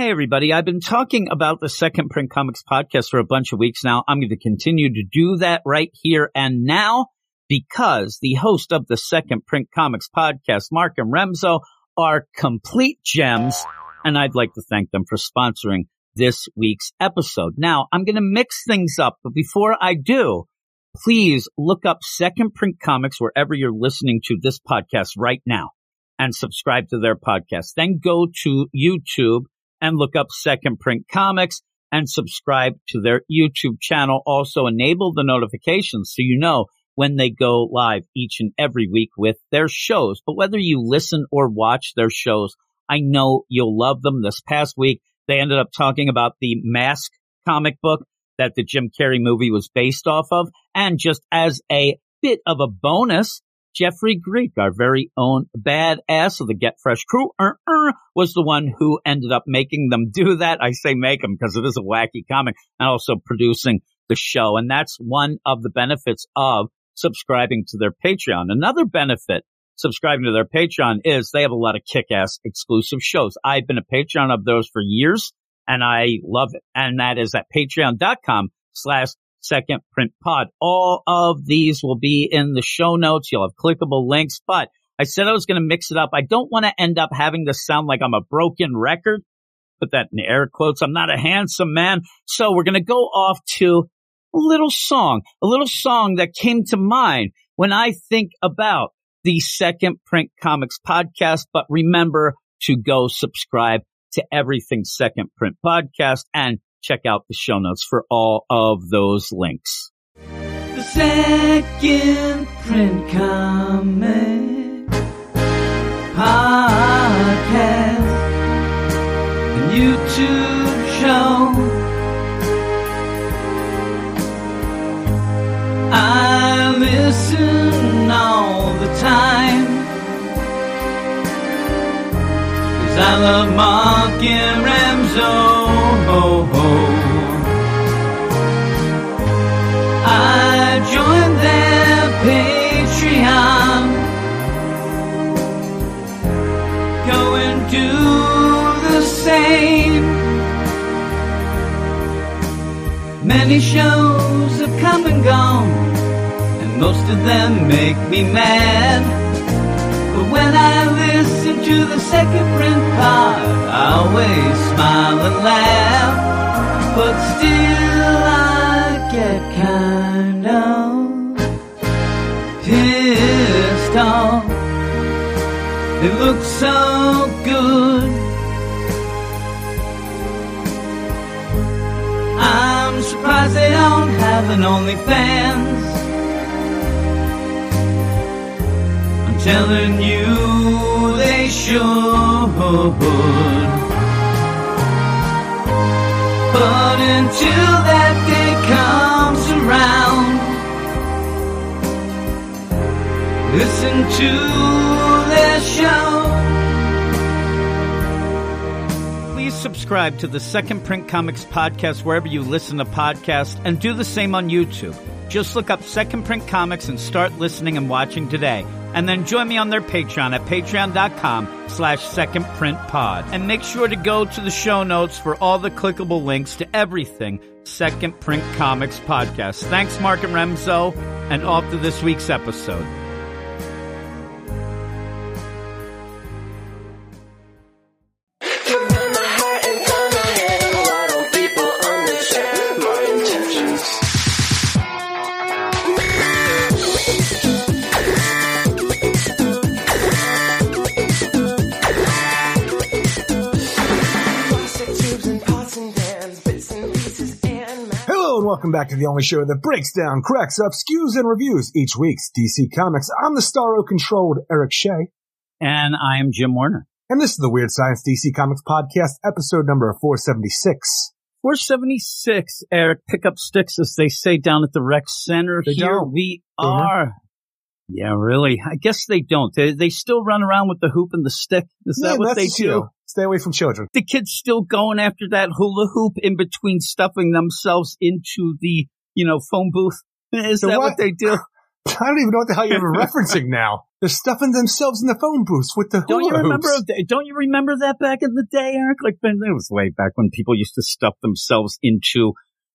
Hey, everybody. I've been talking about the Second Print Comics podcast for a bunch of weeks now. I'm going to continue to do that right here and now because the host of the Second Print Comics podcast, Mark and Remzo, are complete gems. And I'd like to thank them for sponsoring this week's episode. Now, I'm going to mix things up, but before I do, please look up Second Print Comics wherever you're listening to this podcast right now and subscribe to their podcast. Then go to YouTube and look up Second Print Comics and subscribe to their YouTube channel. Also enable the notifications so you know when they go live each and every week with their shows. But whether you listen or watch their shows, I know you'll love them. This past week, they ended up talking about the Mask comic book that the Jim Carrey movie was based off of. And just as a bit of a bonus, Jeffrey Greek, our very own badass of the Get Fresh crew, uh, uh, was the one who ended up making them do that. I say make them because it is a wacky comic and also producing the show. And that's one of the benefits of subscribing to their Patreon. Another benefit subscribing to their Patreon is they have a lot of kick-ass exclusive shows. I've been a Patreon of those for years and I love it. And that is at patreon.com slash second print pod. All of these will be in the show notes. You'll have clickable links, but I said I was going to mix it up. I don't want to end up having this sound like I'm a broken record. Put that in air quotes. I'm not a handsome man. So we're going to go off to a little song, a little song that came to mind when I think about the second print comics podcast. But remember to go subscribe to everything second print podcast and check out the show notes for all of those links. The second print comic podcast and YouTube show. I listen all the time. Cause I love Mark and Ramzo. I joined their Patreon. Go and do the same. Many shows have come and gone, and most of them make me mad. But when I listen to the second print pod, I always smile and laugh. But still, I get kind of pissed off. It looks so good. I'm surprised they don't have an OnlyFans. Telling you, they should. But until that day comes around, listen to their show. Please subscribe to the Second Print Comics podcast wherever you listen to podcasts and do the same on YouTube. Just look up Second Print Comics and start listening and watching today. And then join me on their Patreon at patreon.com slash second print pod. And make sure to go to the show notes for all the clickable links to everything Second Print Comics podcast. Thanks, Mark and Remzo, and off to this week's episode. Welcome back to the only show that breaks down, cracks up, skews, and reviews each week's DC Comics. I'm the Starro controlled Eric Shea, And I am Jim Warner. and this is the Weird Science DC Comics podcast, episode number 476. 476, Eric, pick up sticks, as they say down at the rec center. They Here don't. we are. Yeah, really. I guess they don't. They, they still run around with the hoop and the stick. Is that what they do? you know, stay away from children. the kids still going after that hula hoop in between stuffing themselves into the, you know, phone booth. Is So that why- what they do? I don't even know what the hell you're referencing now. They're stuffing themselves in the phone booths with the Don't you remember? hoops. Don't you remember that back in the day, Eric? Like it was way back when people used to stuff themselves into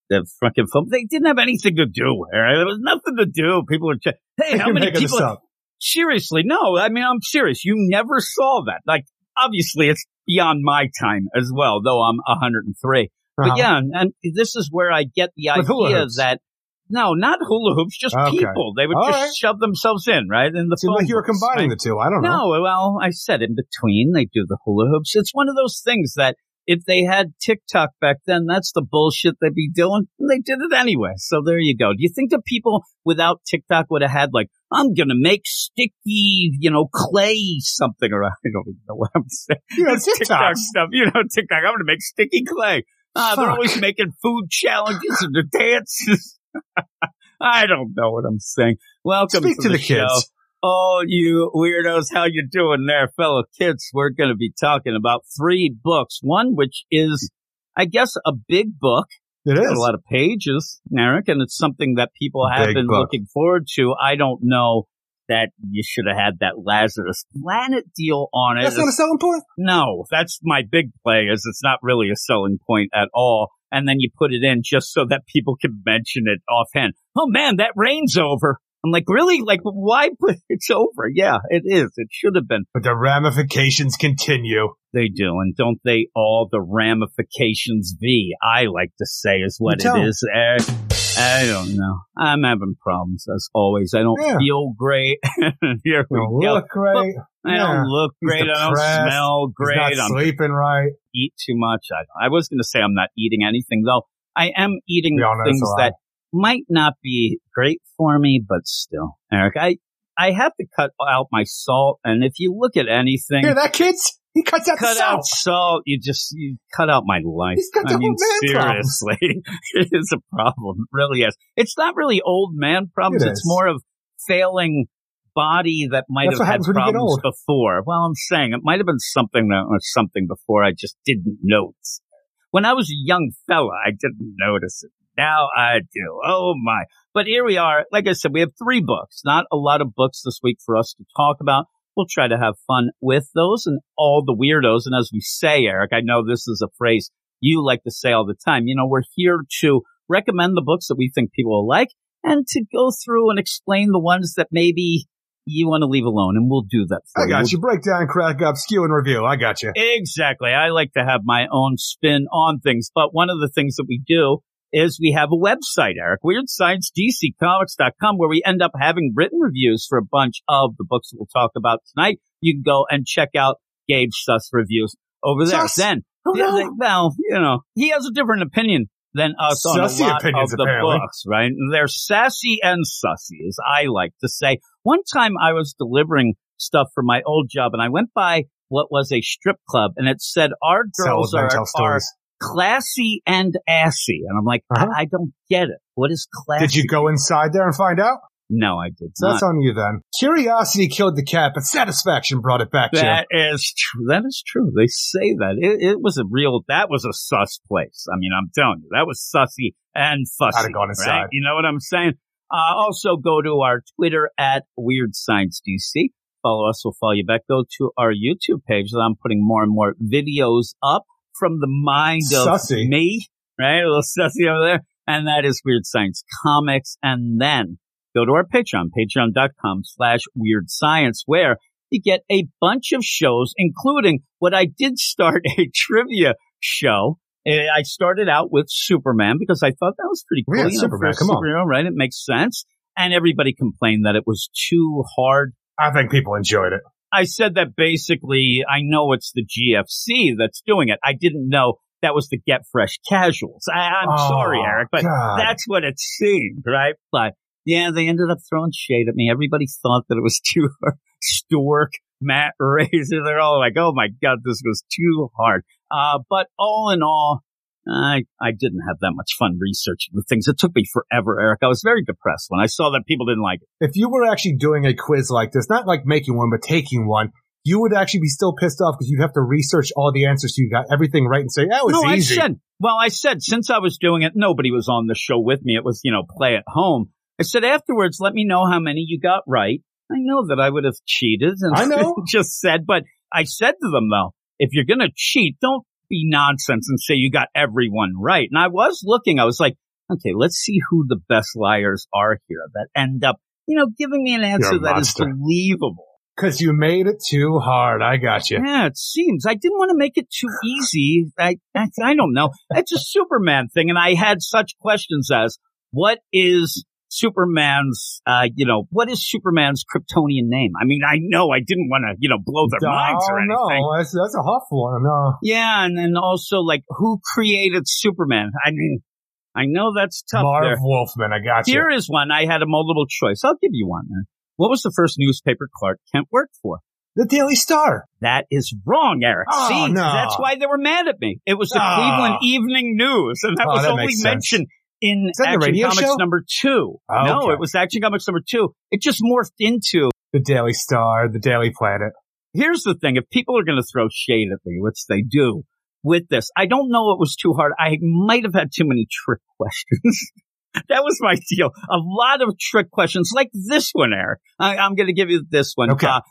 the fucking phone. They didn't have anything to do. Eric. There was nothing to do. People were, just, hey, how many people? Seriously, no. I mean, I'm serious. You never saw that. Like, obviously, it's beyond my time as well, though I'm 103. But Uh-huh. yeah, and this is where I get the With idea that no, not hula hoops, just Okay. people. They would All just right. shove themselves in, right? In the Seemed like you were combining right? the two. I don't know. No, well, I said in between they do the hula hoops. It's one of those things that if they had TikTok back then, that's the bullshit they'd be doing. And They did it anyway. So there you go. Do you think that people without TikTok would have had like, I'm going to make sticky, you know, clay something or I don't even know what I'm saying. You know, TikTok TikTok. stuff. You know, TikTok. I'm going to make sticky clay. Ah, they're always making food challenges and the dances. I don't know what I'm saying. Welcome Speak to, to the, the kids. Oh, you weirdos, how you doing there, fellow kids? We're going to be talking about three books. One, which is, I guess, a big book. It Got a lot of pages, Eric, and it's something that people have Big been book. looking forward to. I don't know that you should have had that Lazarus Planet deal on it. That's not a selling point. No, that's my big play is it's not really a selling point at all. And then you put it in just so that people can mention it offhand. Oh man, that rain's over. I'm like, really? Like, why put it's over? Yeah, it is. It should have been. But the ramifications continue. They do. And don't they all? The ramifications V, I like to say is what You it don't. is. Eh, I don't know. I'm having problems as always. I don't Yeah. feel great. Here we You go. look great. I Yeah. don't look He's great. I don't smell He's great. not I'm sleeping right. eat too much. I, I was going to say I'm not eating anything though. I am eating We all know that's things that might not be great for me, but still, Eric, I, I have to cut out my salt. And if you look at anything, Hear that, kids? He cuts out cut salt. out salt, you just, you cut out my life. He's got I mean, old man problems. seriously, it is a problem. It really is. It's not really old man problems. It it's more of failing body that might That's have had happens when you get problems before. Well, I'm saying it might have been something that was something before I just didn't notice. When I was a young fella, I didn't notice it. Now I do. Oh my. But here we are. Like I said, we have three books, not a lot of books this week for us to talk about. We'll try to have fun with those and all the weirdos. And as we say, Eric, I know this is a phrase you like to say all the time. You know, we're here to recommend the books that we think people will like and to go through and explain the ones that maybe you want to leave alone. And we'll do that for I you. got We'll you. Breakdown, crack up, skew, and review. I got you. Exactly. I like to have my own spin on things. But one of the things that we do is we have a website, Eric, WeirdScienceDCComics.com, where we end up having written reviews for a bunch of the books that we'll talk about tonight. You can go and check out Gabe's Sus reviews over there. Sus? Then, Oh, no. well, you know, he has a different opinion than us on a lot opinions, of the apparently. books, right? They're sassy and sussy, as I like to say. One time I was delivering stuff for my old job and I went by what was a strip club and it said our girls are, are. Classy and assy. And I'm like, Uh-huh. I, I don't get it. What is classy? Did you go inside there and find out? No, I did So not. that's on you then. Curiosity killed the cat, but satisfaction brought it back, Jim. That is true. That is true. They say that. It, it was a real, that was a sus place. I mean, I'm telling you, that was sussy and fussy. I'd have gone inside. right? You know what I'm saying? Uh, also go to our Twitter at Weird Science DC. Follow us. We'll follow you back. Go to our YouTube page that I'm putting more and more videos up from the mind of Sussy. me, right? A little sussy over there. And that is Weird Science Comics. And then go to our Patreon, patreon.com slash weird science, where you get a bunch of shows, including what I did start a trivia show. Eh, I started out with Superman because I thought that was pretty cool. Yeah, you know, Superman, come on. superhero, right? It makes sense. And everybody complained that it was too hard. I think people enjoyed it. I said that basically, I know it's the GFC that's doing it. I didn't know that was the Get Fresh Casuals. I, I'm Oh, sorry, Eric, but God. that's what it seemed, right? But yeah, they ended up throwing shade at me. Everybody thought that it was too. Stork, Matt Razor, they're all like, oh my God, this was too hard. Uh, but all in all, I, I didn't have that much fun researching the things. It took me forever, Eric. I was very depressed when I saw that people didn't like it. If you were actually doing a quiz like this, not like making one, but taking one, you would actually be still pissed off because you'd have to research all the answers so you got everything right and say, that was no, easy. I said, well, I said since I was doing it, nobody was on the show with me. It was, you know, play at home. I said afterwards, let me know how many you got right. I know that I would have cheated and I know. just said, but I said to them though, if you're going to cheat, don't be nonsense and say you got everyone right. And I was looking, I was like, okay, let's see who the best liars are here that end up, you know, giving me an answer that is believable. Cause you made it too hard. I got you. Yeah, it seems. I didn't want to make it too easy. I, I, I don't know. It's a Superman thing. And I had such questions as, what is Superman's, uh, you know, what is Superman's Kryptonian name? I mean, I know I didn't want to, you know, blow their minds or Oh, anything. no, that's, that's a tough one. No. Yeah, and then also like who created Superman? I mean, I know that's tough. Marv there. Wolfman, I got you. Here is one. I had a multiple choice. I'll give you one. What was the first newspaper Clark Kent worked for? The Daily Star. That is wrong, Eric. Oh, See, no. that's why they were mad at me. It was the Oh. Cleveland Evening News, and that Oh, was that only mentioned in Is that the Action Comics show? number two. Oh, No, okay. it was Action Comics number two. It just morphed into. The Daily Star, the Daily Planet. Here's the thing: if people are going to throw shade at me, which they do with this, I don't know it was too hard. I might have had too many trick questions. that was my deal. A lot of trick questions, like this one, Eric. I, I'm going to give you this one. Okay. Uh,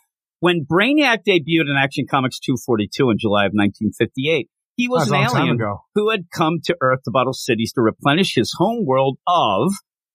when Brainiac debuted in Action Comics 242 in July of 1958, he was an was a long time alien who had come to Earth to battle cities to replenish his home world of,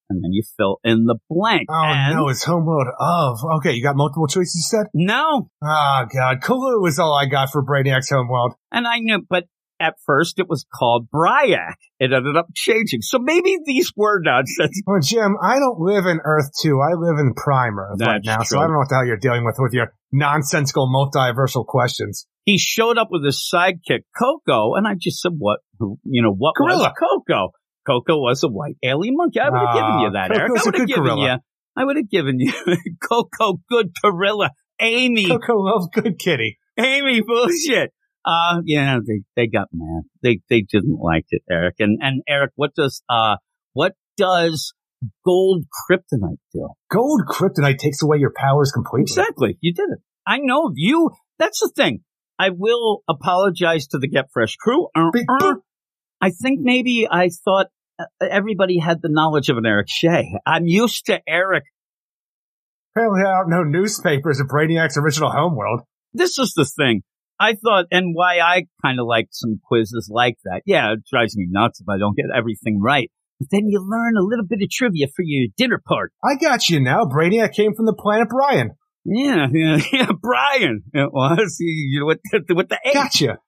and then you fill in the blank. Oh and no, it's homeworld of. Okay, you got multiple choices you said? no, Oh god, Colu was all I got for Brainiac's homeworld. and I knew, but at first it was called Bryac. It ended up changing. So maybe these were nonsense. Well, Jim, I don't live in Earth 2. I live in Prime Earth right That's now, so. I don't know what the hell you're dealing with with your nonsensical multiversal questions. He showed up with his sidekick Koko, and I just said, "What? Who? You know what was Koko? Koko was a white alien monkey. I would have given you that, Ah, Eric. I Koko's a would have good given gorilla. you. I would have given you Koko, good gorilla. Amy, Koko loves good kitty. Amy, bullshit. Uh, yeah, they, they got mad. They, they didn't like it, Eric. And, and Eric, what does, uh, what does gold kryptonite do? Gold kryptonite takes away your powers completely. Exactly. You did it. I know you. That's the thing. I will apologize to the Get Fresh crew. Uh, uh. I think maybe I thought uh, everybody had the knowledge of an Eric Shea. I'm used to Eric. Apparently, I don't know newspapers of Brainiac's original homeworld. This is the thing. I thought, and why I kind of like some quizzes like that. Yeah, it drives me nuts if I don't get everything right. But then you learn a little bit of trivia for your dinner party. I got you now. Brainiac came from the planet Brian. Yeah, yeah, yeah. Brian, it was you know, with the, with the. Gotcha.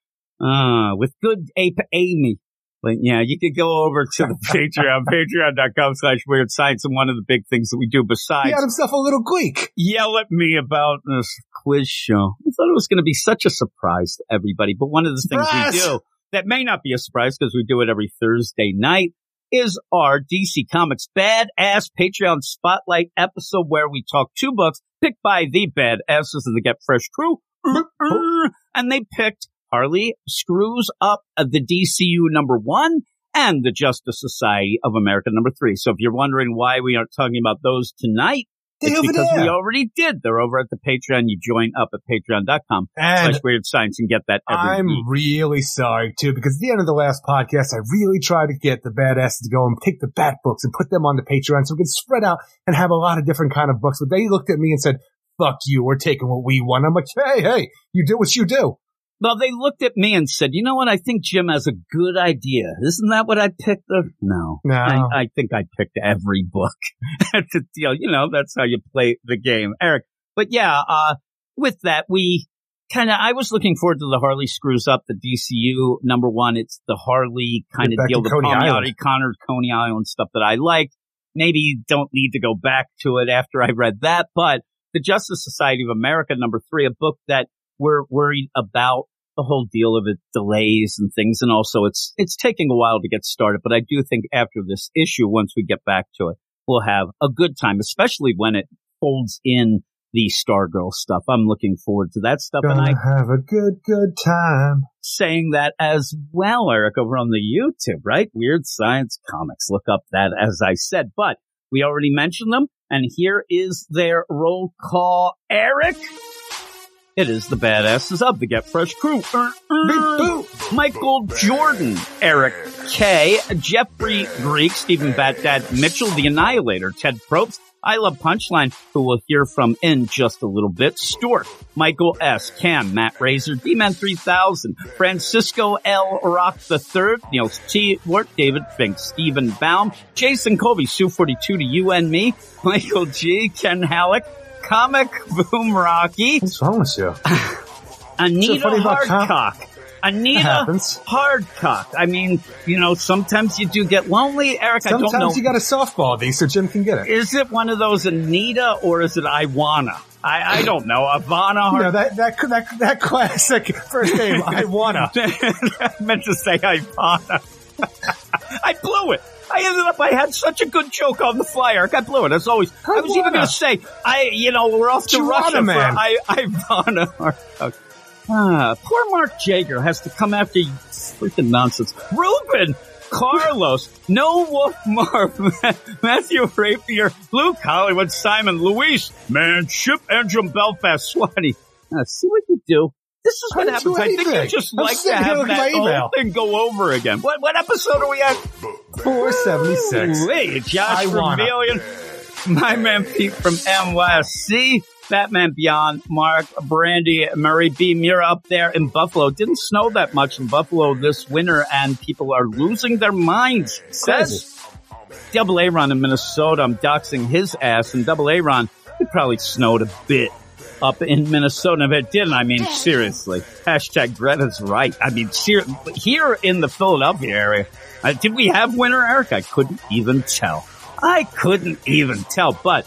Ah, with good ape Amy. But yeah, you could go over to the Patreon, patreon.com slash weird science. And one of the big things that we do besides He had himself a little Greek. yell at me about this quiz show, I thought it was going to be such a surprise to everybody. But one of the things we do that may not be a surprise because we do it every Thursday night is our DC Comics Badass Patreon Spotlight episode where we talk two books picked by the badasses of the Get Fresh crew. And they picked Harley Screws Up uh, the DCU number one and the Justice Society of America number three. So if you're wondering why we aren't talking about those tonight, It's because there. we already did. They're over at the Patreon. You join up at patreon.com And slash weird science and get that I'm week. really sorry too, because at the end of the last podcast, I really tried to get the badasses to go and take the bat books and put them on the Patreon so we could spread out and have a lot of different kind of books. But they looked at me and said, fuck you, we're taking what we want. I'm like, hey, hey, you do what you do. Well, they looked at me and said, you know what? I think Jim has a good idea. Isn't that what I picked? No. No. I, I think I picked every book to deal. You know, that's how you play the game, Eric. But yeah, uh, with that, we kind of, I was looking forward to the Harley screws up the DCU number one. It's the Harley kind of deal, the Coney Island. Connor, Coney Island stuff that I liked. Maybe don't need to go back to it after I read that, but the Justice Society of America number three, a book that we're worried about the whole deal of it delays and things. And also it's, it's taking a while to get started, but I do think after this issue, once we get back to it, we'll have a good time, especially when it folds in the Stargirl stuff. I'm looking forward to that stuff. And I have a good, good time. saying that as well, Eric, over on the YouTube, right? Weird Science Comics. Look up that as I said, but we already mentioned them. And here is their roll call. Eric, It is the badasses of the Get Fresh crew. Michael Jordan, Eric K, Jeffrey Greek, Stephen Batdad Mitchell, the Annihilator, Ted Probst, I Love Punchline, who we'll hear from in just a little bit, Stuart, Michael S, Cam, Matt Razor, D-Man 3000, Francisco L. Rock III, Niels T. Wart, David Fink, Stephen Baum, Jason Colby, Sue 42 to you and me, Michael G, Ken Halleck, Comic Boom Rocky, What's wrong with you? Anita funny about Hardcock. Anita happens. Hardcock. I mean, you know, sometimes you do get lonely, Eric. I don't know. Sometimes you got a softball these so Jim can get it. is it one of those Anita or is it Iwana? I, I don't know. Ivana You know, Hard- that, that, that, that classic first name, I wanna. I meant to say Ivana. I blew it. I ended up, I had such a good joke on the flyer. I blew it. As always, I was even going to say, I, you know, we're off to Russia man. for I, Ivana Hardcock. Ah, poor Mark Jager has to come after you. Freaking nonsense. Ruben Carlos, No Wolf Marv, Matthew Rapier, Luke Hollywood, Simon Luis, Manship, Andrew Belfast, Swati. Uh, see what you do. This is what I happens. I think you just I'm like to have that whole thing go over again. What, what episode are we at? 476. Hey, Josh I from wanna. Million, my man Pete from NYC, Batman Beyond, Mark, Brandy, Murray B. Mira up there in Buffalo. Didn't snow that much in Buffalo this winter, and people are losing their minds. Says Double A Ron in Minnesota. I'm doxing his ass, and Double A Ron, it probably snowed a bit up in Minnesota. If it didn't, I mean, seriously. Hashtag Greta's right. I mean, ser- here in the Philadelphia area, uh, did we have winter, Eric? I couldn't even tell. I couldn't even tell, but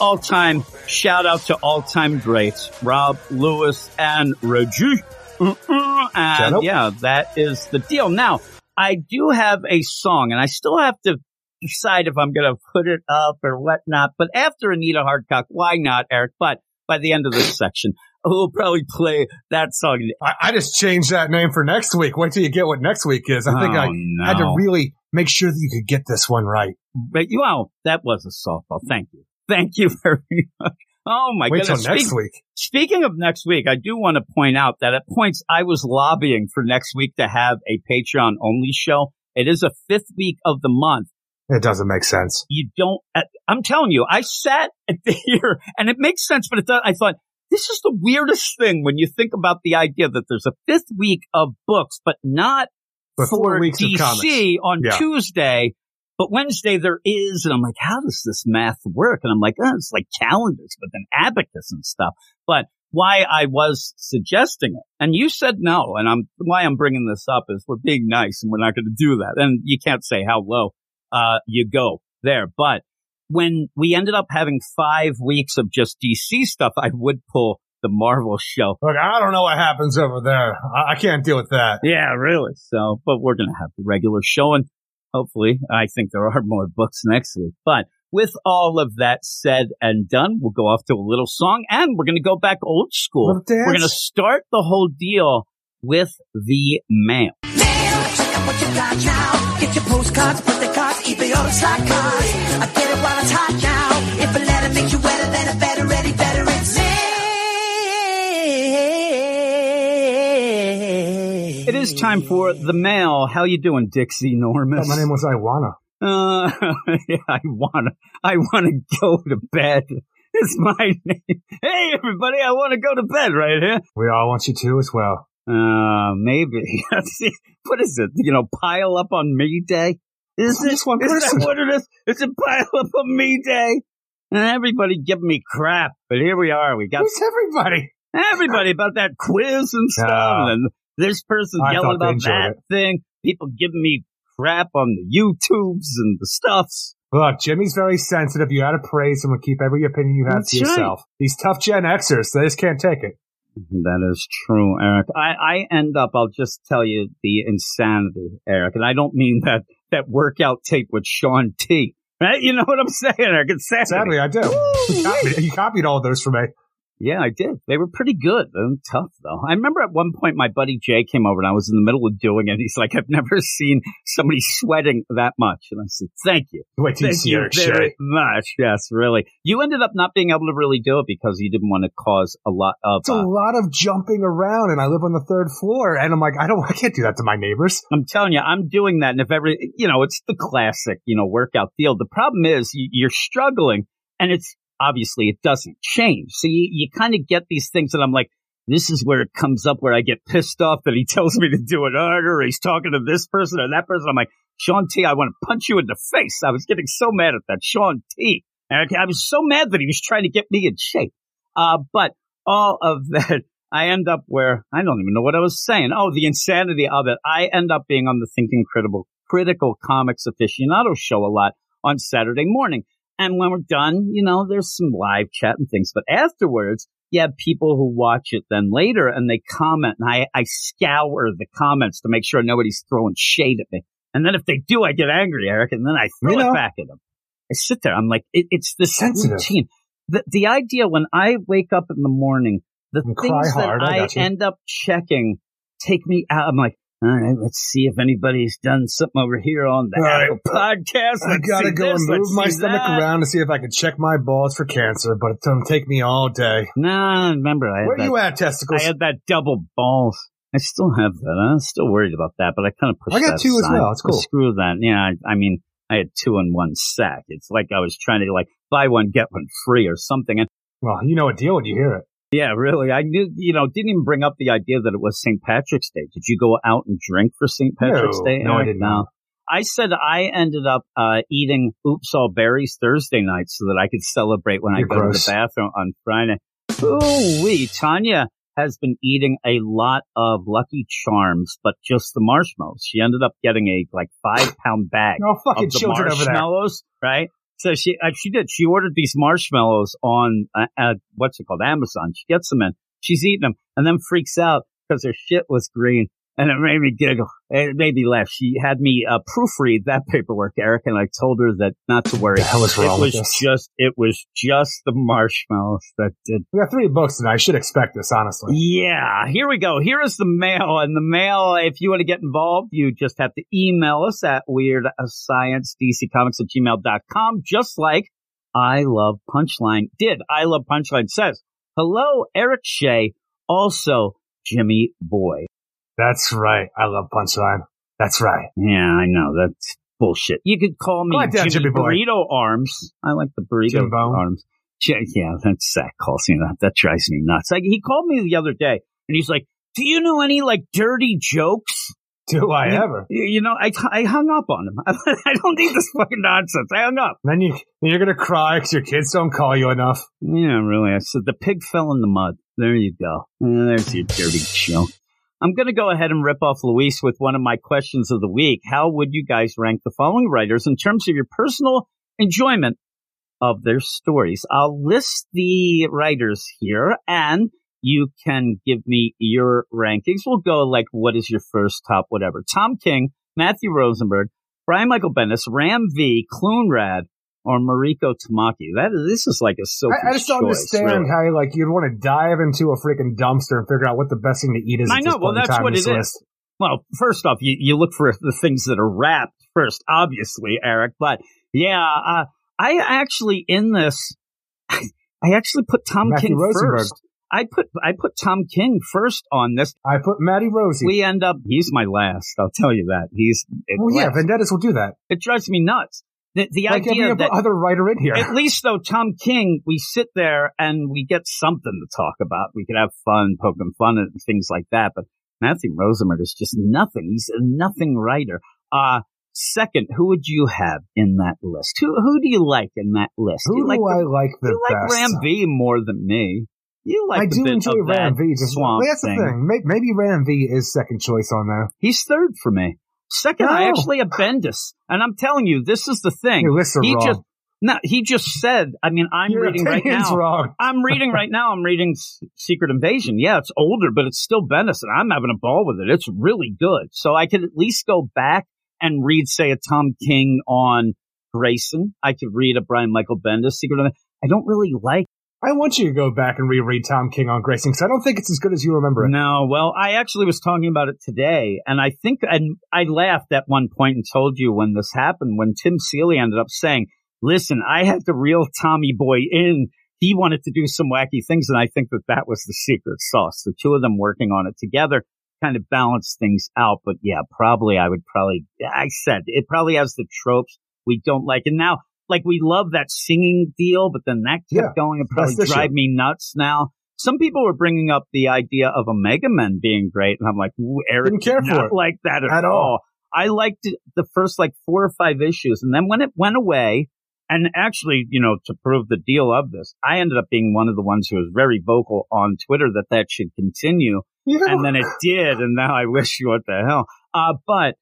all time shout out to all time greats, Rob Lewis and Reggie. Mm-mm. And yeah, that is the deal. Now, I do have a song and I still have to decide if I'm going to put it up or whatnot. But after Anita Hardcock, why not, Eric? But by the end of this section, oh, we'll probably play that song. I, I just changed that name for next week. Wait till you get what next week is. I think Oh, I no. had to really make sure that you could get this one right. But you know, that was a softball. Thank you. Thank you very much. Oh my Wait till goodness. next Speak- week. Speaking of next week, I do want to point out that at points I was lobbying for next week to have a Patreon only show. It is a fifth week of the month. It doesn't make sense. You don't, uh, I'm telling you, I sat at the here and it makes sense, but it does, I thought, this is the weirdest thing when you think about the idea that there's a fifth week of books, but not But four for weeks of. DC on Yeah. Tuesday, but Wednesday there is, and I'm like, how does this math work? And I'm like, oh, it's like calendars with an abacus and stuff. But why I was suggesting it, and you said no, and I'm why I'm bringing this up is we're being nice and we're not going to do that, and you can't say how low uh you go there, but. When we ended up having five weeks of just DC stuff, I would pull the Marvel show Look, I don't know what happens over there. I, I can't deal with that. yeah, really. So, but we're going to have the regular show and hopefully I think there are more books next week. But with all of that said and done, we'll go off to a little song and we're going to go back old school. We're going to start the whole deal with the mail. Mail, check out what you got now. Get your postcards, birthday cards, eBay or slot cards. I get it while it's hot now. If a letter makes you wetter, then a better ready, better it's mail. It is time for the mail. How you doing, Dixie Normus? my name was Iwana. Uh, yeah, I wanna, I wanna go to bed. It's my name. Hey, everybody, I want to go to bed right here. We all want you to as well. Uh, maybe. what is it? You know, pile up on me day? Is it? just one is that what it is? It's a pile up on me day. And everybody giving me crap. But here we are. We got Who's everybody? everybody about that quiz and stuff. Yeah. And this person I yelling about that thing. People giving me crap on the YouTubes and the stuffs. Look, Jimmy's very sensitive. You gotta praise him and keep every opinion you have That's to right. yourself. These tough Gen Xers, they just can't take it. That is true, Eric. I, I end up, I'll just tell you the insanity, Eric. And I don't mean that, that workout tape with Shaun T. Right? You know what I'm saying, I can insanity. Sadly, I do. You copied, you copied all those from me. Yeah, I did. They were pretty good. They're tough though. I remember at one point my buddy Jay came over and I was in the middle of doing it. He's like, I've never seen somebody sweating that much. And I said, thank you. Wait till you Thank see you very much. Yes, really. You ended up not being able to really do it because you didn't want to cause a lot of. It's a Uh, lot of jumping around, and I live on the third floor, and I'm like, I don't, I can't do that to my neighbors. I'm telling you, I'm doing that. And if every, you know, it's the classic, you know, workout deal. The problem is you're struggling and it's obviously it doesn't change. So you, you kind of get these things that I'm like, this is where it comes up where I get pissed off that he tells me to do it harder or he's talking to this person or that person. I'm like, Shaun T, I want to punch you in the face. I was getting so mad at that Shaun T. And I I was so mad that he was trying to get me in shape. Uh, but all of that, I end up where I don't even know what I was saying. Oh, the insanity of it. I end up being on the Thinking Critical, Critical Comics Aficionado show a lot on Saturday morning. And when we're done, you know, there's some live chat and things. But afterwards, you have people who watch it then later and they comment and I, I scour the comments to make sure nobody's throwing shade at me. And then if they do, I get angry, Eric, and then I throw You know. it back at them. I sit there. I'm like, it, it's this Sensitive. routine. The, the idea when I wake up in the morning, the And things cry hard, that I I, end up checking take me out. I'm like, all right, let's see if anybody's done something over here on the right. Podcast. I Let's gotta go this, and move my stomach that. around to see if I can check my balls for cancer, but it's gonna take me all day. Nah, remember I had Where that, you at, testicles? I had that double balls. I still have that. I'm still worried about that, but I kind of pushed I got two as well. It's cool. Screw that. Yeah, I, I mean, I had two in one sack. It's like I was trying to like buy one get one free or something. And well, you know a deal when you hear it. Yeah, really, I knew. You know, didn't even bring up the idea that it was St. Patrick's Day. Did you go out and drink for St. Patrick's No, Day? no, I did not. I said I ended up uh, eating oops all berries Thursday night so that I could celebrate when You're I go gross. to the bathroom on Friday. Ooh wee, Tanya has been eating a lot of Lucky Charms, but just the marshmallows. She ended up getting a like five pound bag No fucking of the children over there. marshmallows, right? So she uh, she did. She ordered these marshmallows on uh, what's it called, Amazon. She gets them in. She's eating them and then freaks out because her shit was green. And it made me giggle. It made me laugh. She had me uh, proofread that paperwork, Eric, and I told her that not to worry. The hell is wrong it was this? just it was just the marshmallows that did We got three books tonight. I should expect this, honestly. yeah, here we go. Here is the mail. And the mail, if you want to get involved, you just have to email us at weirdsciencedccomics at gmail.com, just like I Love Punchline did. I Love Punchline says, Hello, Eric Shea, also Jimmy Boy. That's right. I love Punchline. That's right. Yeah, I know. That's bullshit. You could call me like that, Jimmy, Jimmy Burrito Arms. I like the burrito Jim Bone. arms. Yeah, that's Zach calls me that. That drives me nuts. Like he called me the other day and he's like, do you know any like dirty jokes? Do I You- ever? You, know, I, I hung up on him. I don't need this fucking nonsense. I hung up. Then you then you're gonna cry because your kids don't call you enough. Yeah, really. I said the pig fell in the mud. There you go. There's your dirty joke. I'm going to go ahead and rip off Luis with one of my questions of the week. How would you guys rank the following writers in terms of your personal enjoyment of their stories? I'll list the writers here and you can give me your rankings. We'll go like, what is your first top, whatever. Tom King, Matthew Rosenberg, Brian Michael Bendis, Ram V, Cloonrad, or Mariko Tamaki. That is, this is like a Sophie's I, I just don't choice, understand really. how like you'd want to dive into a freaking dumpster and figure out what the best thing to eat is. I know, well, that's what it is. Well, first off, you, you look for the things that are wrapped first, obviously, Eric. But yeah, uh, I actually in this, I actually put Tom Matthew King Rosenberg. first. I put I put Tom King first on this. I put Matty Rosie. We end up. He's my last. I'll tell you that. He's. Well, yeah. Vendettas will do that. it drives me nuts. The, the Like idea every that other writer in here. at least though Tom King, we sit there and we get something to talk about. We could have fun, poking fun and things like that. But Matthew Rosenberg is just nothing. He's a nothing writer. Uh, second, who would you have in that list? Who, who do you like in that list? Who you do like I the, like the you like best? Ram V more than me. You like I the do enjoy Ram V. Just, swamp well, that's the thing. thing. Maybe Ram V is second choice on there. He's third for me. Second, I actually have Bendis. And I'm telling you, this is the thing. Your lists are he wrong. just, no, he just said, I mean, I'm Your reading right now. wrong. I'm reading right now. I'm reading S- Secret Invasion. Yeah, it's older, but it's still Bendis, and I'm having a ball with it. It's really good. So I could at least go back and read, say, a Tom King on Grayson. I could read a Brian Michael Bendis Secret Invasion. I don't really like I want you to go back and reread Tom King on Grayson because I don't think it's as good as you remember it. No, well, I actually was talking about it today, and I think, and I laughed at one point and told you when this happened, when Tim Seeley ended up saying, listen, I had the real Tommy Boy in. He wanted to do some wacky things, and I think that that was the secret sauce. The two of them working on it together kind of balanced things out. But yeah, probably I would probably, I said, it probably has the tropes we don't like. And now, like we love that singing deal, but then that kept Yeah, going. and probably drive me nuts now. Some people were bringing up the idea of Omega Men being great, and I'm like, Eric Didn't care did for it. like that at, At all. I liked the first like four or five issues, and then when it went away, and actually, you know, to prove the deal of this, I ended up being one of the ones who was very vocal on Twitter that that should continue Yeah. and then it did, and now I wish you what the hell. Uh, but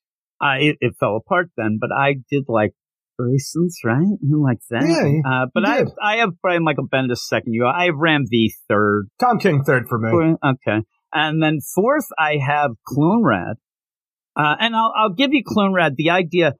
uh, it, it fell apart then. But I did like Grayson's, right? You like that? Yeah, Uh, but I did. I have Brian Michael Bendis second. You, I have Ram V third. Tom King third for me. Okay, and then fourth I have Cloonrad. Uh, and I'll I'll give you Cloonrad the idea.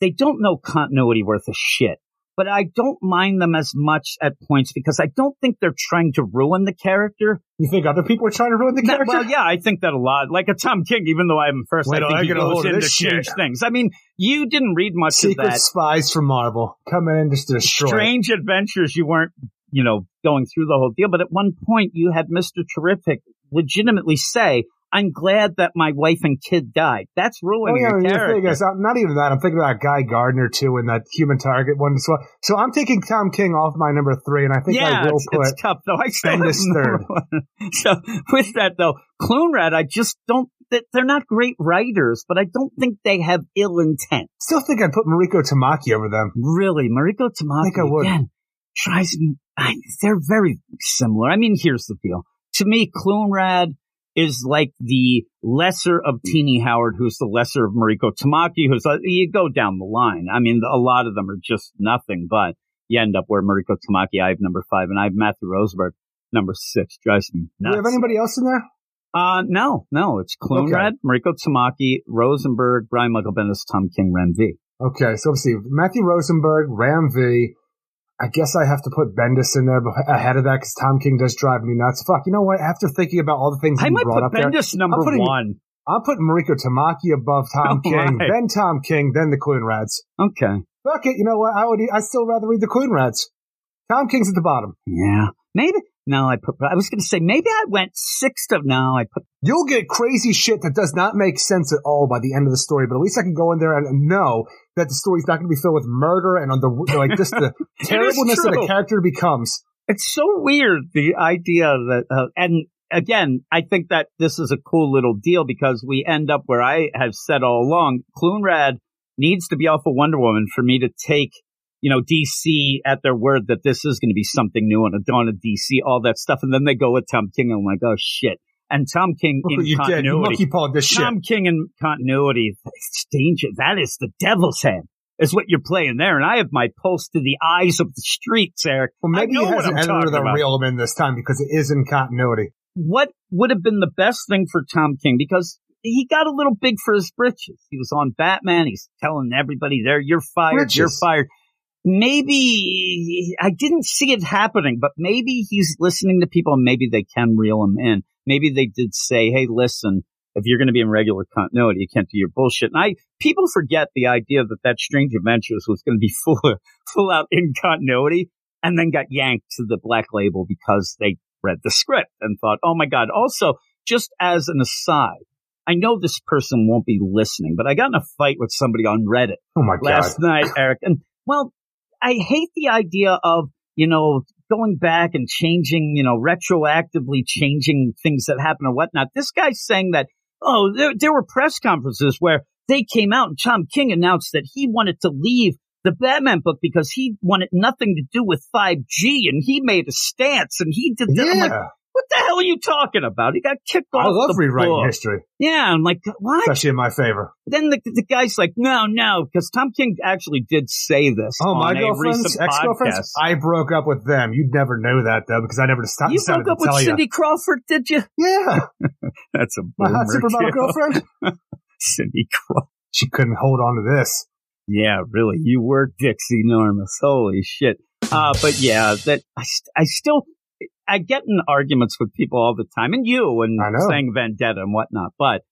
They don't know continuity worth a shit. But I don't mind them as much at points because I don't think they're trying to ruin the character. You think other people are trying to ruin the character? well, yeah, I think that a lot. Like a Tom King, even though I'm first, Wait I think I he a goes hold of in to change shit. things. I mean, you didn't read much Secret of that. spies from Marvel coming in just to destroy. Strange adventures. You weren't, you know, going through the whole deal. But at one point, you had Mister Terrific legitimately say, "I'm glad that my wife and kid died." That's Oh ruining yeah, your character. is, not even that. I'm thinking about Guy Gardner too, and that Human Target one as well. So I'm taking Tom King off my number three, and I think yeah, I will it's, put. it's tough though. I still have number. So with that though, Cloonrad, I just don't. They're not great writers, but I don't think they have ill intent. Still think I'd put Mariko Tamaki over them. Really, Mariko Tamaki think I would. again drives me. I, they're very similar. I mean, here's the deal. To me, Cloonrad is like the lesser of Tini Howard, who's the lesser of Mariko Tamaki, who's uh, you go down the line. I mean, a lot of them are just nothing, but you end up where Mariko Tamaki, I have number five, and I have Matthew Rosenberg number six. Drives me Do you have anybody else in there? Uh, no, no, it's Cloonrad, Mariko Tamaki, Rosenberg, Brian Michael Bendis, Tom King, Ren V. Okay, so let's see. Matthew Rosenberg, Ram V. I guess I have to put Bendis in there ahead of that because Tom King does drive me nuts. Fuck, you know what? After thinking about all the things I you might brought put up there, Bendis number I'm putting- one. I'm putting Mariko Tamaki above Tom Oh, King, my. then Tom King, then the Cloonrads. Okay. Fuck it, you know what? I would. I still rather read the Cloonrads. Tom King's at the bottom. Yeah, maybe. No, I put. I was going to say maybe I went sixth of. No, I put. You'll get crazy shit that does not make sense at all by the end of the story, but at least I can go in there and know that the story's not going to be filled with murder and on the like just the terribleness that a character becomes. It's so weird the idea that, uh, and again, I think that this is a cool little deal because we end up where I have said all along, Cloonrad needs to be off of Wonder Woman for me to take. You know, DC at their word that this is going to be something new and a dawn of DC, all that stuff. And then they go with Tom King. And I'm like, oh shit. And Tom King in you did. Continuity. monkey pawed this shit. Tom King in continuity. It's danger. That is the devil's hand. Is what you're playing there, and I have my pulse to the eyes of the streets, Eric. Well, maybe he hasn't about. reel him in this time because it is in continuity. What would have been the best thing for Tom King because he got a little big for his britches. He was on Batman. He's telling everybody there, "You're fired. You're fired." Maybe I didn't see it happening, but maybe he's listening to people, and maybe they can reel him in. Maybe they did say, "Hey, listen." If you're going to be in regular continuity, you can't do your bullshit. And I, people forget the idea that that Strange Adventures was going to be full, full out in continuity and then got yanked to the black label because they read the script and thought, oh my God. Also, just as an aside, I know this person won't be listening, but I got in a fight with somebody on Reddit Oh my last god! night, Eric. And well, I hate the idea of, you know, going back and changing, you know, retroactively changing things that happen or whatnot. This guy's saying that, oh, there, there were press conferences where they came out and Tom King announced that he wanted to leave the Batman book because he wanted nothing to do with 5G and he made a stance and he did that. I'm like, Yeah, what the hell are you talking about? He got kicked off I love the rewriting book. history, Yeah, I'm like, what? especially in my favor. then the, the guy's like, no, no, because Tom King actually did say this. Oh, my on a girlfriends. I broke up with them. You'd never know that though because I never stopped. You broke up with Cindy Crawford, did you? you. Yeah, That's a my hot supermodel girlfriend. Cindy Crawford. She couldn't hold on to this. Yeah, really, you were Dixie Normus. Holy shit. Uh, but yeah, that I, st- I still I get in arguments with people all the time, and you and saying vendetta and whatnot. But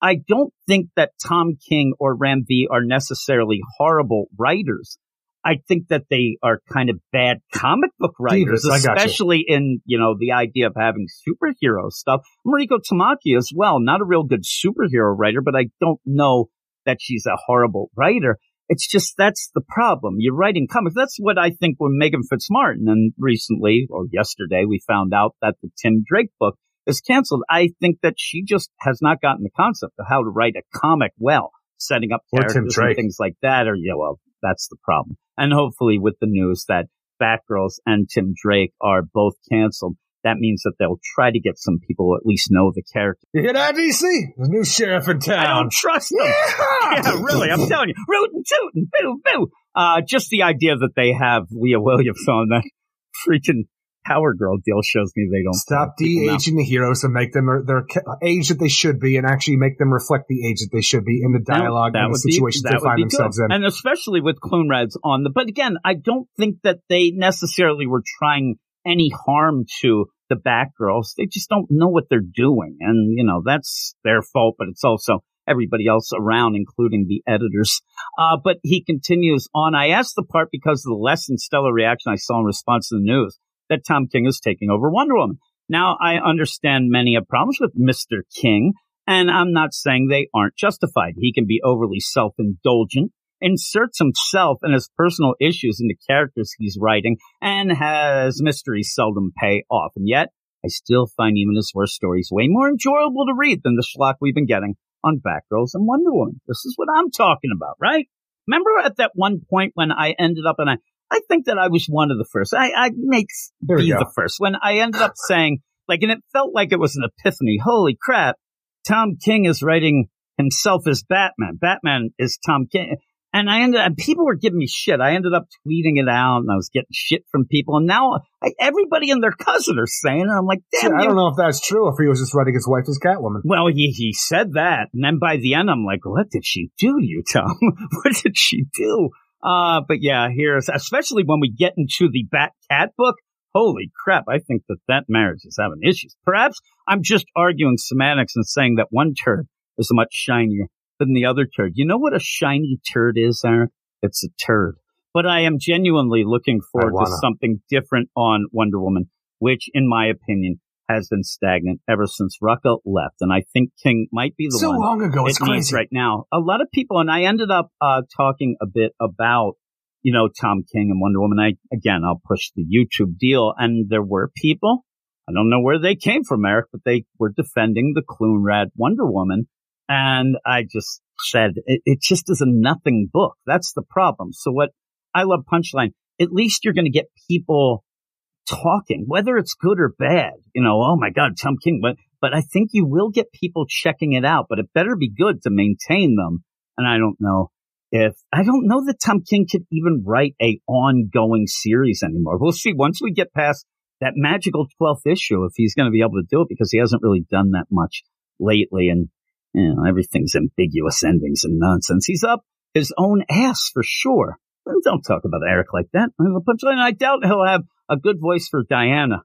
I don't think that Tom King or Ram V are necessarily horrible writers. I think that they are kind of bad comic book writers, got you. especially in, you know, the idea of having superhero stuff. Mariko Tamaki as well, not a real good superhero writer, but I don't know that she's a horrible writer. It's just that's the problem. You're writing comics. That's what I think when Meghan Fitzmartin and recently or yesterday we found out that the Tim Drake book is canceled. I think that she just has not gotten the concept of how to write a comic well, setting up characters and things like that. Or yeah, well, that's the problem. And hopefully with the news that Batgirls and Tim Drake are both canceled, that means that they'll try to get some people who at least know the character. You hear that, DC? A new sheriff in town. I don't trust them. yeah, really. I'm telling you, rootin' tootin', boo boo. Uh, just the idea that they have Leah Williams on that freaking Power Girl deal shows me they don't Stop de-aging the heroes and make them their age that they should be, and actually make them reflect the age that they should be in the dialogue That and the be- situations they find themselves good. in. And especially with Cloonrads on the, but again, I don't think that they necessarily were trying any harm to the Batgirls, they just don't know what they're doing. And, you know, that's their fault, but it's also everybody else around, including the editors. Uh, but he continues on. I asked the part because of the less than stellar reaction I saw in response to the news that Tom King is taking over Wonder Woman. Now, I understand many have problems with Mr. King, and I'm not saying they aren't justified. He can be overly self-indulgent, inserts himself and his personal issues into characters he's writing, and has mysteries seldom pay off. And yet, I still find even his worst stories way more enjoyable to read than the schlock we've been getting on Batgirls and Wonder Woman. This is what I'm talking about, right? Remember at that one point when I ended up and I, I think that I was one of the first. I, I make There we be the first when I ended up saying like, and it felt like it was an epiphany. Holy crap. Tom King is writing himself as Batman. Batman is Tom King. And I ended and people were giving me shit. I ended up tweeting it out and I was getting shit from people. And now I, everybody and their cousin are saying, it. I'm like, damn, I don't know if that's true, if he was just writing his wife as Catwoman. well, he, he said that. And then by the end, I'm like, what did she do to you, Tom? what did she do? Uh, but yeah, here's, especially when we get into the Bat Cat book. Holy crap. I think that that marriage is having issues. Perhaps I'm just arguing semantics and saying that one turd is much shinier than the other turd. You know what a shiny turd is, Eric? It's a turd. But I am genuinely looking forward to something different on Wonder Woman, which in my opinion has been stagnant ever since Rucka left. And I think King might be the So one So long ago, it's it crazy. right now. A lot of people, and I ended up uh, talking a bit about, you know, Tom King and Wonder Woman. I again, I'll push the YouTube deal, and there were people. I don't know where they came from, Eric, but they were defending the Cloonrad Wonder Woman, and I just said it, it just is a nothing book. That's the problem. So what I love Punchline. At least you're going to get people talking, whether it's good or bad. You know, oh my God, Tom King, but but I think you will get people checking it out. But it better be good to maintain them. And I don't know if I don't know that Tom King could even write a ongoing series anymore. We'll see once we get past that magical twelfth issue if he's going to be able to do it because he hasn't really done that much lately, and you know everything's ambiguous endings and nonsense. He's up his own ass for sure. Don't talk about Eric like that. I doubt he'll have a good voice for Diana.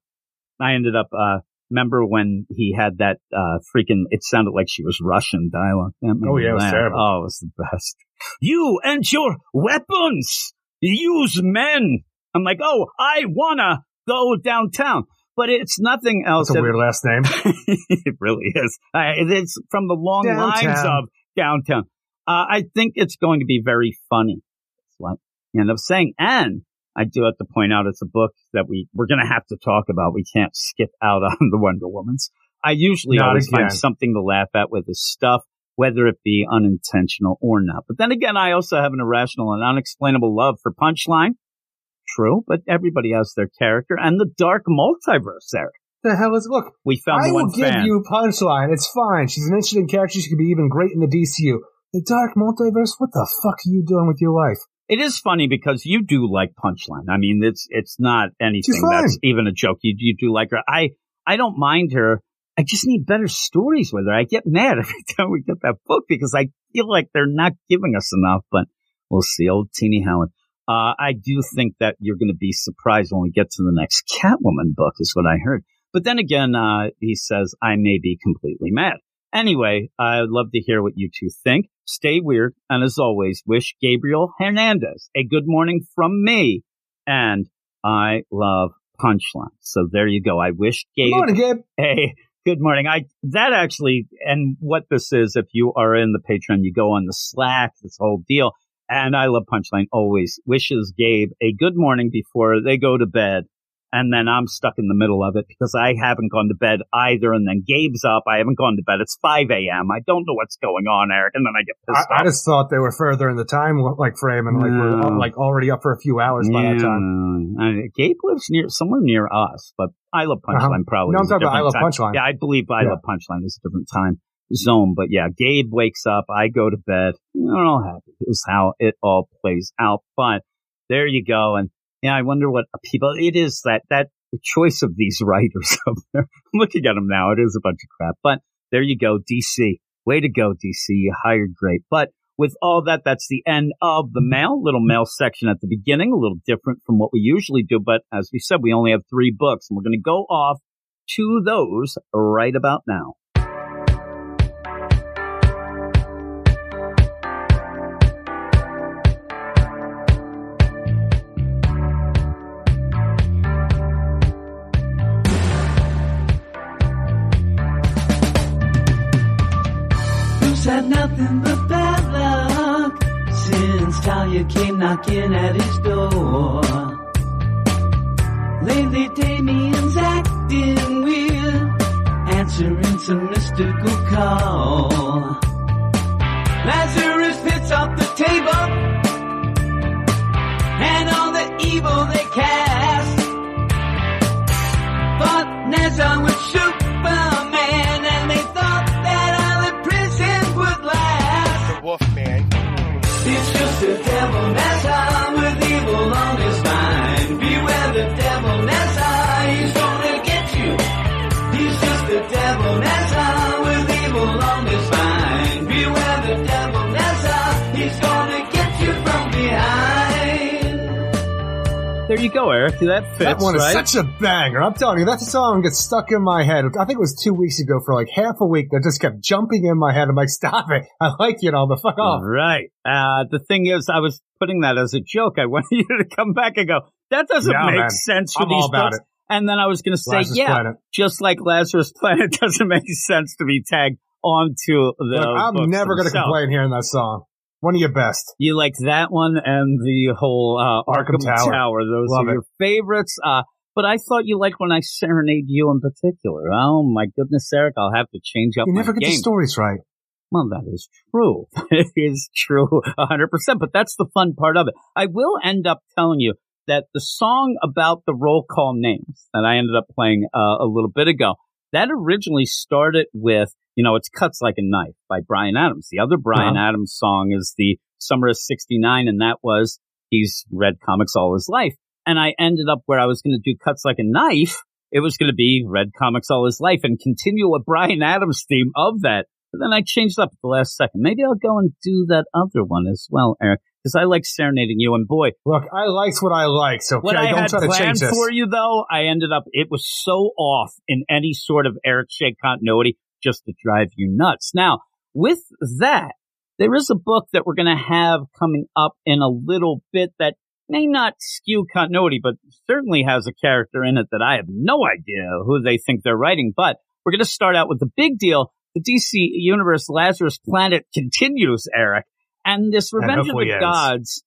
I ended up, uh, remember when he had that, uh, freaking, it sounded like she was Russian dialogue. Oh, yeah, it was terrible. Oh, it was the best. You and your weapons! Use men! I'm like, oh, I wanna go downtown. But it's nothing else. That's a that- weird last name. it really is. Uh, it's from the long lines of downtown. Uh, I think it's going to be very funny. That's what I end up saying. And I do have to point out it's a book that we, we're going to have to talk about. We can't skip out on the Wonder Woman's. I usually Not always again. find something to laugh at with his stuff, whether it be unintentional or not. But then again, I also have an irrational and unexplainable love for Punchline. True, but everybody has their character and the dark multiverse there. the hell is look? We found I will give fan. you punchline. It's fine. She's an interesting character. She could be even great in the DCU. The Dark Multiverse. What the fuck are you doing with your life? It is funny because you do like Punchline. I mean, it's it's not anything that's even a joke. You you do like her. I I don't mind her. I just need better stories with her. I get mad every time we get that book because I feel like they're not giving us enough. But we'll see. Old Tini Howard. Uh, I do think that you're going to be surprised when we get to the next Catwoman book, is what I heard. But then again, uh, he says, I may be completely mad. Anyway, I'd love to hear what you two think. Stay weird. And as always, wish Gabriel Hernandez a good morning from me. And I love punchline. So there you go. I wish Gabe Good morning, Gabe. a good morning. I, that actually, and what this is, if you are in the Patreon, you go on the Slack, this whole deal. And I love punchline always wishes Gabe a good morning before they go to bed. And then I'm stuck in the middle of it because I haven't gone to bed either. And then Gabe's up. I haven't gone to bed. It's 5 a.m. I don't know what's going on, Eric. And then I get pissed I, I just thought they were further in the time like frame and like we're No. like already up for a few hours by that time. Yeah, I- Gabe lives near somewhere near us, but I love Punchline Uh-huh. probably. No, I'm talking about I Love time. Punchline. Yeah, I believe I Yeah. love Punchline is a different time zone, but yeah, Gabe wakes up, I go to bed. I'm all happy is how it all plays out. But there you go, and yeah, I wonder what people. It is that that choice of these writers up there. I'm looking at them now. It is a bunch of crap, but there you go, DC. Way to go, DC. You hired great, but with all that, that's the end of the mail. Little mail section at the beginning, a little different from what we usually do. But as we said, we only have three books and we're going to go off to those right about now. Knocking at his door? Lately, Damian's acting weird, answering some mystical call. Lazarus fits off the table, and all the evil they cast. But Nezza It's just the devil Nezza with There you go, Eric. That fits, That one is right? such a banger. I'm telling you, that song gets stuck in my head. I think it was two weeks ago for like half a week that just kept jumping in my head. I'm like, stop it. I like you know, the fuck off. Right. Uh, the thing is, I was putting that as a joke. I wanted you to come back and go, that doesn't Yeah, make man. sense for I'm these all about books. it. And then I was going to say, Lazarus yeah, Planet. just like Lazarus Planet doesn't make sense to be tagged onto the. Look, I'm never going to complain hearing that song. One of your best. You like that one and the whole uh, Arkham, Arkham Tower. Tower. Those Love are it. your favorites. Uh, but I thought you liked when I serenade you in particular. Oh my goodness, Eric, I'll have to change up You never get game. the stories right. Well, that is true. It is true 100%, but that's the fun part of it. I will end up telling you that the song about the roll call names that I ended up playing uh, a little bit ago, that originally started with, you know, it's Cuts Like a Knife by Bryan Adams. The other Bryan Uh-huh. Adams song is the Summer of 69, and that was, he's read comics all his life. And I ended up where I was going to do Cuts Like a Knife. It was going to be read comics all his life and continue a Bryan Adams theme of that. But then I changed up at the last second. Maybe I'll go and do that other one as well, Eric, because I like serenading you. And boy, Look, I liked what I liked, so what okay, I don't had try to planned change this. for you, though, I ended up, it was so off in any sort of Eric Shea continuity just to drive you nuts. Now, with that, there is a book that we're going to have coming up in a little bit that may not skew continuity, but certainly has a character in it that I have no idea who they think they're writing. But we're going to start out with the big deal. The DC Universe Lazarus Planet continues, Eric. And this And Revenge of the ends. Gods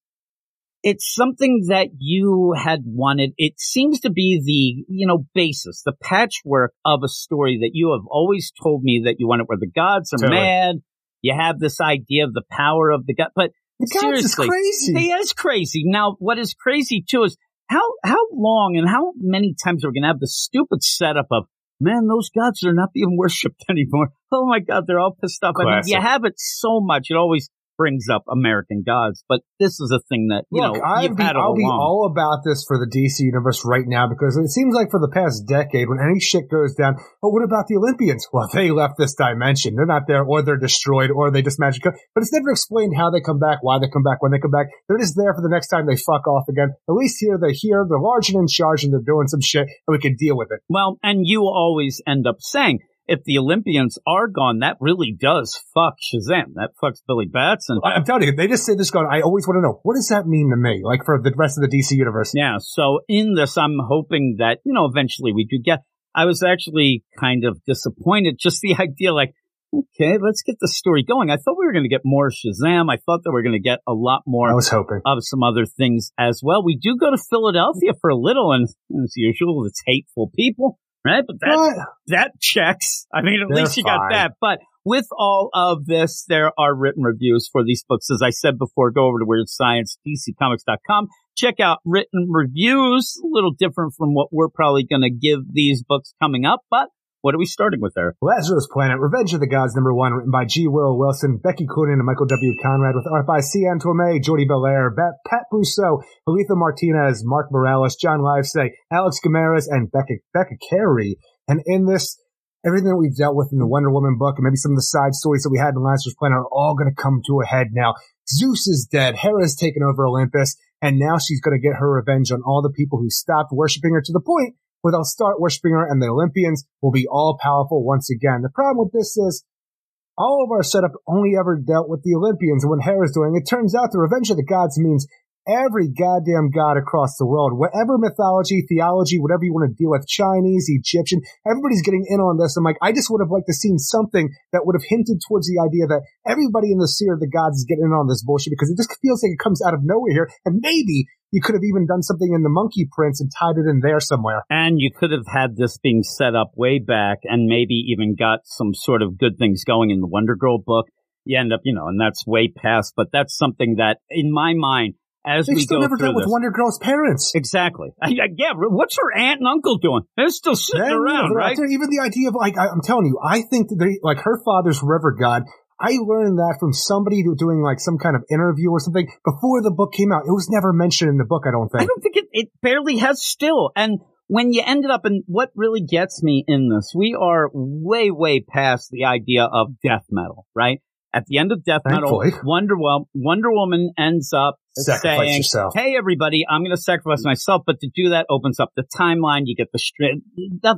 it's something that you had wanted. It seems to be the, you know, basis, the patchwork of a story that you have always told me that you want it where the gods are Totally. mad. You have this idea of the power of the god, but The gods is seriously, crazy. he is crazy. Now, what is crazy too is how, how long and how many times are we going to have the stupid setup of, man, those gods are not being worshipped anymore. Oh my God, they're all pissed off. I mean, you have it so much. It always brings up American gods, but this is a thing that you Look, know you've be, had I'll be all about this for the DC universe right now because it seems like for the past decade, when any shit goes down, oh, what about the Olympians? Well, they left this dimension. They're not there, or they're destroyed, or they just magic. But it's never explained how they come back, why they come back, when they come back. They're just there for the next time they fuck off again. At least here they're here, they're large and in charge, and they're doing some shit, and we can deal with it. Well, and you always end up saying, if the Olympians are gone, that really does fuck Shazam. That fucks Billy Batson. I'm telling you, they just say this going. I always want to know what does that mean to me, like for the rest of the DC universe. Yeah. So in this, I'm hoping that, you know, eventually we do get, I was actually kind of disappointed. Just the idea, like, okay, let's get the story going. I thought we were going to get more Shazam. I thought that we were going to get a lot more I was hoping. of some other things as well. We do go to Philadelphia for a little, and as usual, it's hateful people, right? But that What? that checks. I mean, at They're least you got that. But with all of this, there are written reviews for these books. As I said before, go over to Weird Science, DCComics.com. Check out written reviews. A little different from what we're probably going to give these books coming up. But what are we starting with there? Lazarus Planet, Revenge of the Gods, number one, written by G. Willow Wilson, Becky Cloonan, and Michael W. Conrad, with art by C. Ann Torme, Jordie Bellaire, Bat, Pat Brosseau, Alitha Martinez, Mark Morales, John Livesay, Alex Guimarães, and Becca, Becca Carey. And in this, everything that we've dealt with in the Wonder Woman book, and maybe some of the side stories that we had in Lazarus Planet are all going to come to a head now. Zeus is dead, Hera's taken over Olympus, and now she's going to get her revenge on all the people who stopped worshiping her to the point where they'll start worshiping her and the Olympians will be all powerful once again. The problem with this is all of our setup only ever dealt with the Olympians and what Hera's doing. It turns out the Revenge of the Gods means every goddamn god across the world, whatever mythology, theology, whatever you want to deal with, Chinese, Egyptian, everybody's getting in on this. I'm like, I just would have liked to seen something that would have hinted towards the idea that everybody in the Seer of the Gods is getting in on this bullshit because it just feels like it comes out of nowhere here. And maybe you could have even done something in the Monkey Prince and tied it in there somewhere. And you could have had this being set up way back and maybe even got some sort of good things going in the Wonder Girl book. You end up, you know, and that's way past, but that's something that in my mind, as They've we still go never dealt with Wonder Girl's parents. Exactly. I, I, yeah. What's her aunt and uncle doing? They're still sitting around, right? Even the idea of like, I, I'm telling you, I think that they, like her father's river god. I learned that from somebody doing like some kind of interview or something before the book came out. It was never mentioned in the book, I don't think. I don't think it, it barely has still. And when you ended up in what really gets me in this, we are way, way past the idea of death metal, right? At the end of death Thankfully. metal, Wonder, Wo- Wonder Woman ends up Sacrifice saying, yourself. "Hey, everybody, I'm going to sacrifice myself." But to do that opens up the timeline. You get the stri-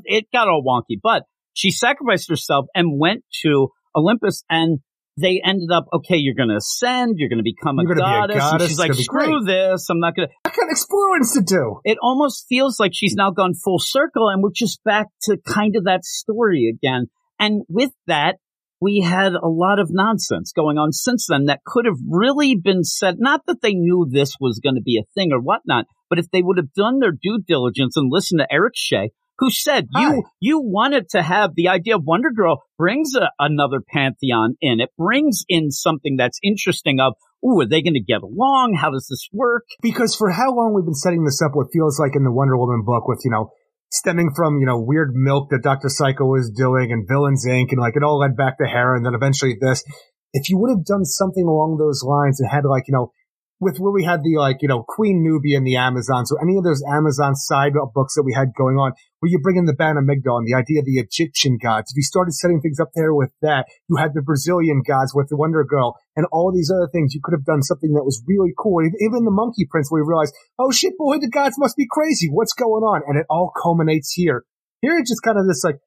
It got all wonky, but she sacrificed herself and went to Olympus, and they ended up, okay, you're going to ascend, you're going to become a be a goddess. and she's like, screw this, I'm not going to. I got explorers to do. It almost feels like she's now gone full circle, and we're just back to kind of that story again. And with that, we had a lot of nonsense going on since then that could have really been said. Not that they knew this was going to be a thing or whatnot, but if they would have done their due diligence and listened to Eric Shea, who said Hi. you you wanted to have the idea of Wonder Girl brings a, another pantheon in. It brings in something that's interesting. Of ooh, are they going to get along? How does this work? Because for how long we've been setting this up, what feels like in the Wonder Woman book with, you know, stemming from, you know, weird milk that Dr. Psycho was doing and Villains Inc. and like it all led back to Hera and then eventually this. If you would have done something along those lines and had like, you know, with where we had the like, you know, Queen Nubia and the Amazons or any of those Amazon side books that we had going on, where you bring in the Ban and the idea of the Egyptian gods. If you started setting things up there with that, you had the Brazilian gods with the Wonder Girl and all these other things. You could have done something that was really cool. Even the Monkey Prince, where you realize, oh shit, boy, the gods must be crazy. What's going on? And it all culminates here. Here it's just kind of this like,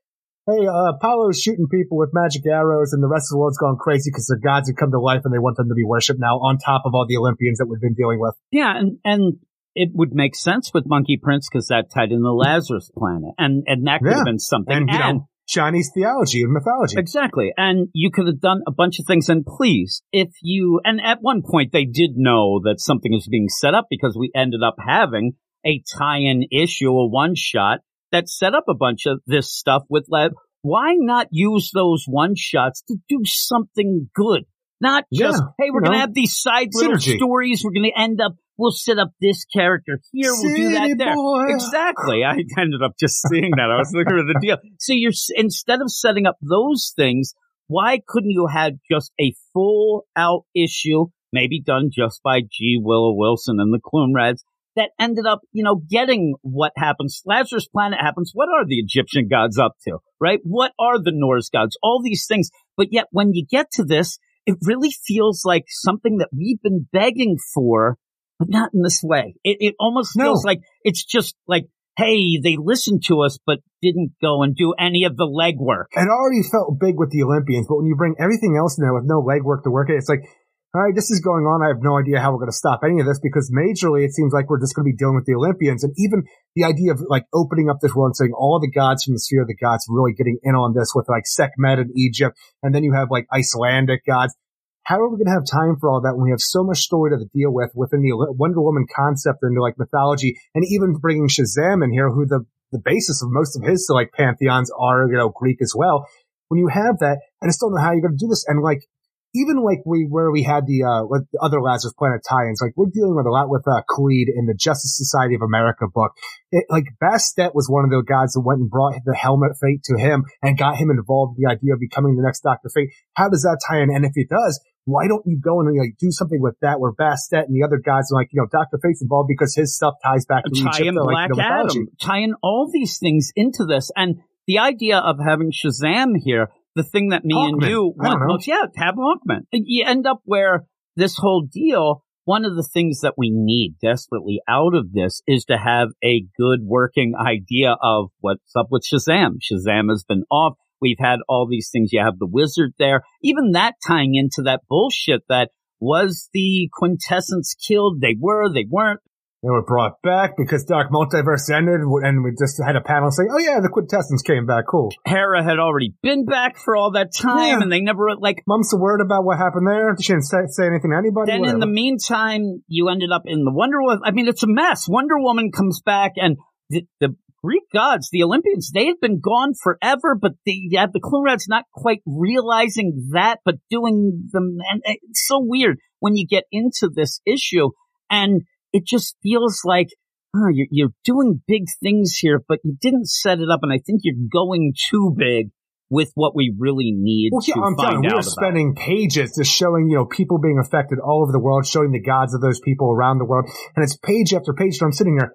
hey, uh, Apollo's shooting people with magic arrows and the rest of the world's gone crazy because their gods have come to life and they want them to be worshipped now on top of all the Olympians that we've been dealing with. Yeah, and and it would make sense with Monkey Prince because that tied in the Lazarus planet, and and that could Yeah. have been something. And, you know, Chinese theology and mythology. exactly, and you could have done a bunch of things. And please, if you and at one point they did know that something was being set up because we ended up having a tie-in issue, a one-shot that set up a bunch of this stuff with Lab. Why not use those one-shots to do something good? Not just, Yeah, hey, we're going to have these side little synergy. stories. We're going to end up, we'll set up this character here. We'll do that there. boy. Exactly. I ended up just seeing that. I was looking at the deal. So you're, instead of setting up those things, why couldn't you have just a full out issue, maybe done just by G. Willow Wilson and the Cloonrads, that ended up, you know, getting what happens. Lazarus Planet happens. What are the Egyptian gods up to, right? What are the Norse gods? All these things. But yet when you get to this, it really feels like something that we've been begging for, but not in this way. It, it almost No. feels like it's just like, hey, they listened to us, but didn't go and do any of the legwork. It already felt big with the Olympians, but when you bring everything else in there with no legwork to work it, it's like, all right, this is going on. I have no idea how we're going to stop any of this because majorly it seems like we're just going to be dealing with the Olympians. And even the idea of like opening up this world and saying all the gods from the sphere of the gods really getting in on this with like Sekhmet in Egypt. And then you have like Icelandic gods. How are we going to have time for all that when we have so much story to deal with within the Wonder Woman concept into like mythology and even bringing Shazam in here, who the, the basis of most of his like pantheons are, you know, Greek as well. When you have that, I just don't know how you're going to do this. And like, even like we where we had the uh with the other Lazarus Planet tie-ins, like we're dealing with a lot with uh Creed in the Justice Society of America book. It, like Bastet was one of the guys that went and brought the helmet fate to him and got him involved in the idea of becoming the next Doctor Fate. How does that tie in? And if it does, why don't you go and like do something with that where Bastet and the other guys are like, you know, Doctor Fate's involved because his stuff ties back to tie Egypt, in like, Black you know. Adam, tie in all these things into this. And the idea of having Shazam here, the thing that me and you want most, yeah, have Hawkman. You end up where this whole deal, one of the things that we need desperately out of this is to have a good working idea of what's up with Shazam. Shazam has been off. We've had all these things. You have the wizard there. Even that tying into that bullshit that was the quintessence killed? They were, they weren't. They were brought back because Dark Multiverse ended, and we just had a panel saying, "Oh yeah, the quintessence came back. Cool." Hera had already been back for all that time, Yeah. and they never like. Mom's a word about what happened there. She didn't say, say anything to anybody. Then in the meantime, you ended up in the Wonder Woman. I mean, it's a mess. Wonder Woman comes back, and the, the Greek gods, the Olympians, they had been gone forever, but the had the Cloonrads not quite realizing that, but doing them, and it's so weird when you get into this issue, and it just feels like. Oh, you're, you're doing big things here, but you didn't set it up, and I think you're going too big with what we really need Well, yeah, I'm find telling we're spending pages just showing, you know, people being affected all over the world, showing the gods of those people around the world. And it's page after page. And I'm sitting here.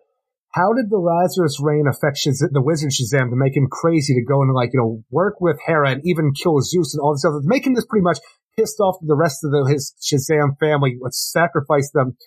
How did the Lazarus reign affect Shaz- the wizard Shazam to make him crazy to go and like, you know, work with Hera and even kill Zeus and all this stuff? Making this pretty much pissed off the rest of the, his Shazam family, sacrifice them,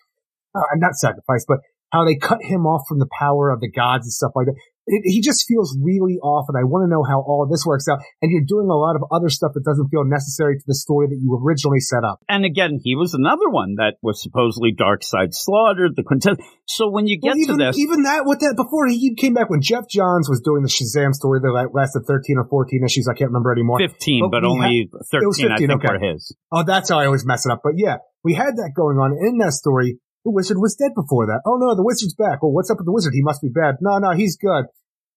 uh, not sacrifice, but how they cut him off from the power of the gods and stuff like that. It, he just feels really off, and I want to know how all this works out. And you're doing a lot of other stuff that doesn't feel necessary to the story that you originally set up. and again, he was another one that was supposedly Darkseid slaughtered, the quintet. So when you get Well, even, to this, even that, with that, before he came back, when Geoff Johns was doing the Shazam story that lasted 13 or 14 issues, I can't remember anymore. 15, But but only 13, was I 15, think, okay. were his. Oh, that's how I always mess it up. But yeah, we had that going on in that story. The wizard was dead before that. Oh no, the wizard's back. Well, what's up with the wizard? He must be bad. No, no, he's good.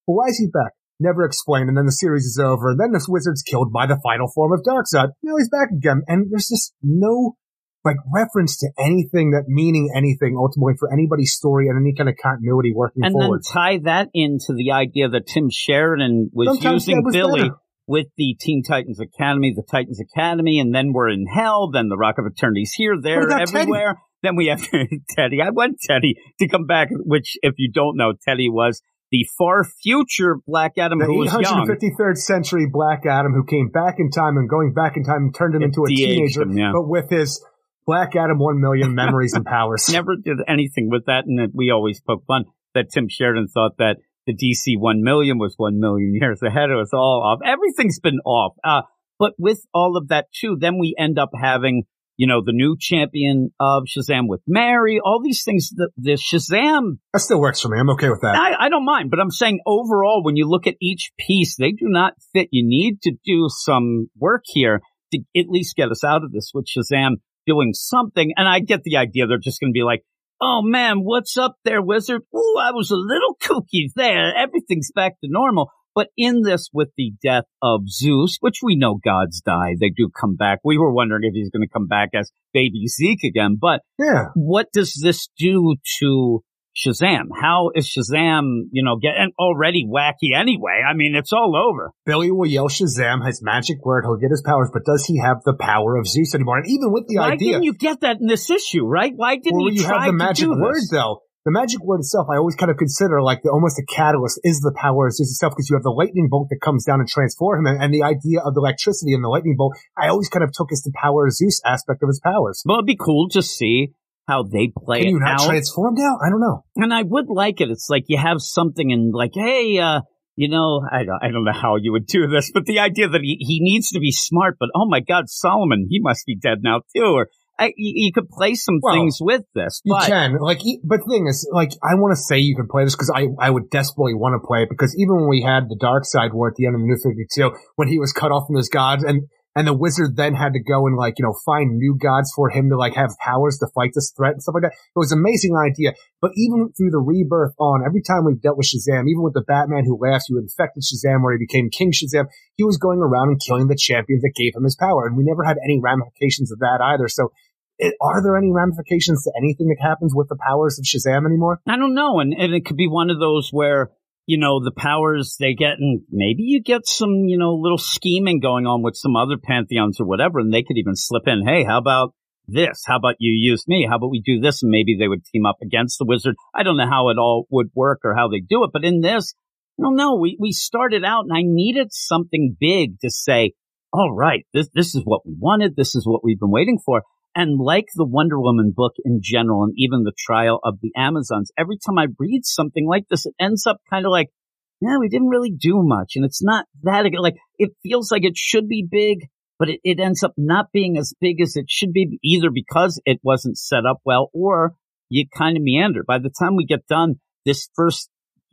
But why is he back? Never explained. And then the series is over. And then this wizard's killed by the final form of Darkseid. Now he's back again. And there's just no like reference to anything that meaning anything ultimately for anybody's story and any kind of continuity working And forward. then tie that into the idea that Tim Sheridan was Sometimes using was Billy better. with the Teen Titans Academy, the Titans Academy, and then we're in hell, then the Rock of Eternity's here, there, everywhere. Teddy? Then we have Teddy. I want Teddy to come back, which if you don't know, Teddy was the far future Black Adam the who was young. 853rd century Black Adam who came back in time and going back in time and turned him It into a teenager, him, yeah. but with his Black Adam 1 million memories and powers. never did anything with that, and we always poke fun that Tim Sheridan thought that the DC one million was one million years ahead. It was all off. Everything's been off. Uh, but with all of that too, then we end up having you know the new champion of Shazam with Mary. All these things. The, the Shazam. That still works for me. I'm okay with that. I, I don't mind, but I'm saying overall, when you look at each piece, they do not fit. You need to do some work here to at least get us out of this with Shazam doing something. And I get the idea they're just going to be like, oh man, what's up there, wizard? Ooh, I was a little kooky there. Everything's back to normal. But in this, with the death of Zeus, which we know gods die, they do come back. We were wondering if he's going to come back as baby Zeke again. But Yeah. what does this do to Shazam. How is Shazam, you know, getting already wacky anyway? I mean, it's all over. Billy will yell Shazam, his magic word, he'll get his powers, but does he have the power of Zeus anymore? And even with the Why idea, didn't you get that in this issue, right? Why didn't well, you you have the magic word though. The magic word itself, I always kind of consider like the, almost a catalyst is the power of Zeus itself because you have the lightning bolt that comes down and transforms him, and, and the idea of the electricity and the lightning bolt, I always kind of took as the power of Zeus aspect of his powers. Well, it'd be cool to see how they play Can you it not out. transform now? I don't know. and I would like it. It's like you have something and like, hey, uh, you know, I don't, I don't know how you would do this, but the idea that he, he needs to be smart, but oh my God, Solomon, he must be dead now too. Or I, you, could play some Well, things with this, You can, like, but the thing is, like, I want to say you can play this because I, I would desperately want to play it because even when we had the Darkseid War at the end of the New 52, when he was cut off from his gods and, and the wizard then had to go and like, you know, find new gods for him to like have powers to fight this threat and stuff like that. It was an amazing idea. But even through the rebirth on, every time we've dealt with Shazam, even with the Batman who laughs, who infected Shazam where he became King Shazam, he was going around and killing the champions that gave him his power. And we never had any ramifications of that either. So it, are there any ramifications to anything that happens with the powers of Shazam anymore? I don't know. And, and it could be one of those where, you know, the powers they get and maybe you get some, you know, little scheming going on with some other pantheons or whatever. And they could even slip in, Hey, how about this? How about you use me? How about we do this? And maybe they would team up against the wizard. I don't know how it all would work or how they do it, but in this, don't know. We, we started out and I needed something big to say, all right, this, this is what we wanted. This is what we've been waiting for. And like the Wonder Woman book in general, and even the trial of the Amazons, every time I read something like this, it ends up kind of like, yeah, we didn't really do much. And it's not that, like, it feels like it should be big, but it, it ends up not being as big as it should be, either because it wasn't set up well or you kind of meander. By the time we get done, this first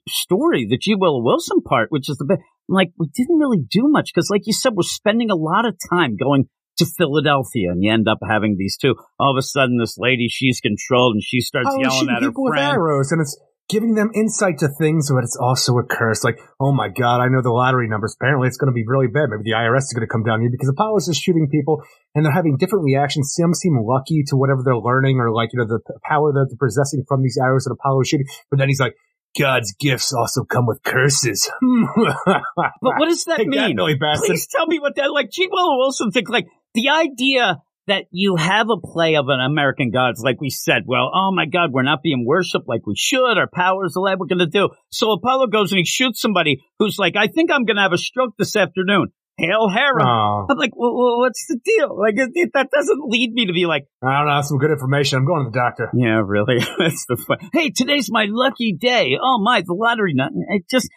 story, the G. Willow Wilson part, which is the best, like, we didn't really do much because, like you said, we're spending a lot of time going to Philadelphia, and you end up having these two. All of a sudden, this lady, she's controlled, and she starts Oh, yelling at her people with arrows, and it's giving them insight to things, but it's also a curse. Like, oh my god, I know the lottery numbers. Apparently, it's going to be really bad. Maybe the IRS is going to come down here because Apollo's is shooting people, and they're having different reactions. Some seem lucky to whatever they're learning, or like you know the power that they're possessing from these arrows that Apollo is shooting. But then he's like. God's gifts also come with curses. But what does that Take mean? Bastard. Please tell me what that like. G. Willow Wilson think like the idea that you have a play of an American gods, like we said. Well, oh my God, we're not being worshipped like we should. Our powers are what we're going to do. So Apollo goes and he shoots somebody who's like, I think I'm going to have a stroke this afternoon. Hail Hera. Oh, I'm like, well, well, what's the deal? Like, it, it- that doesn't lead me to be like, I don't know. Some good information. I'm going to the doctor. yeah, really. That's the fun. Hey, today's my lucky day. Oh my, the lottery nut. It just,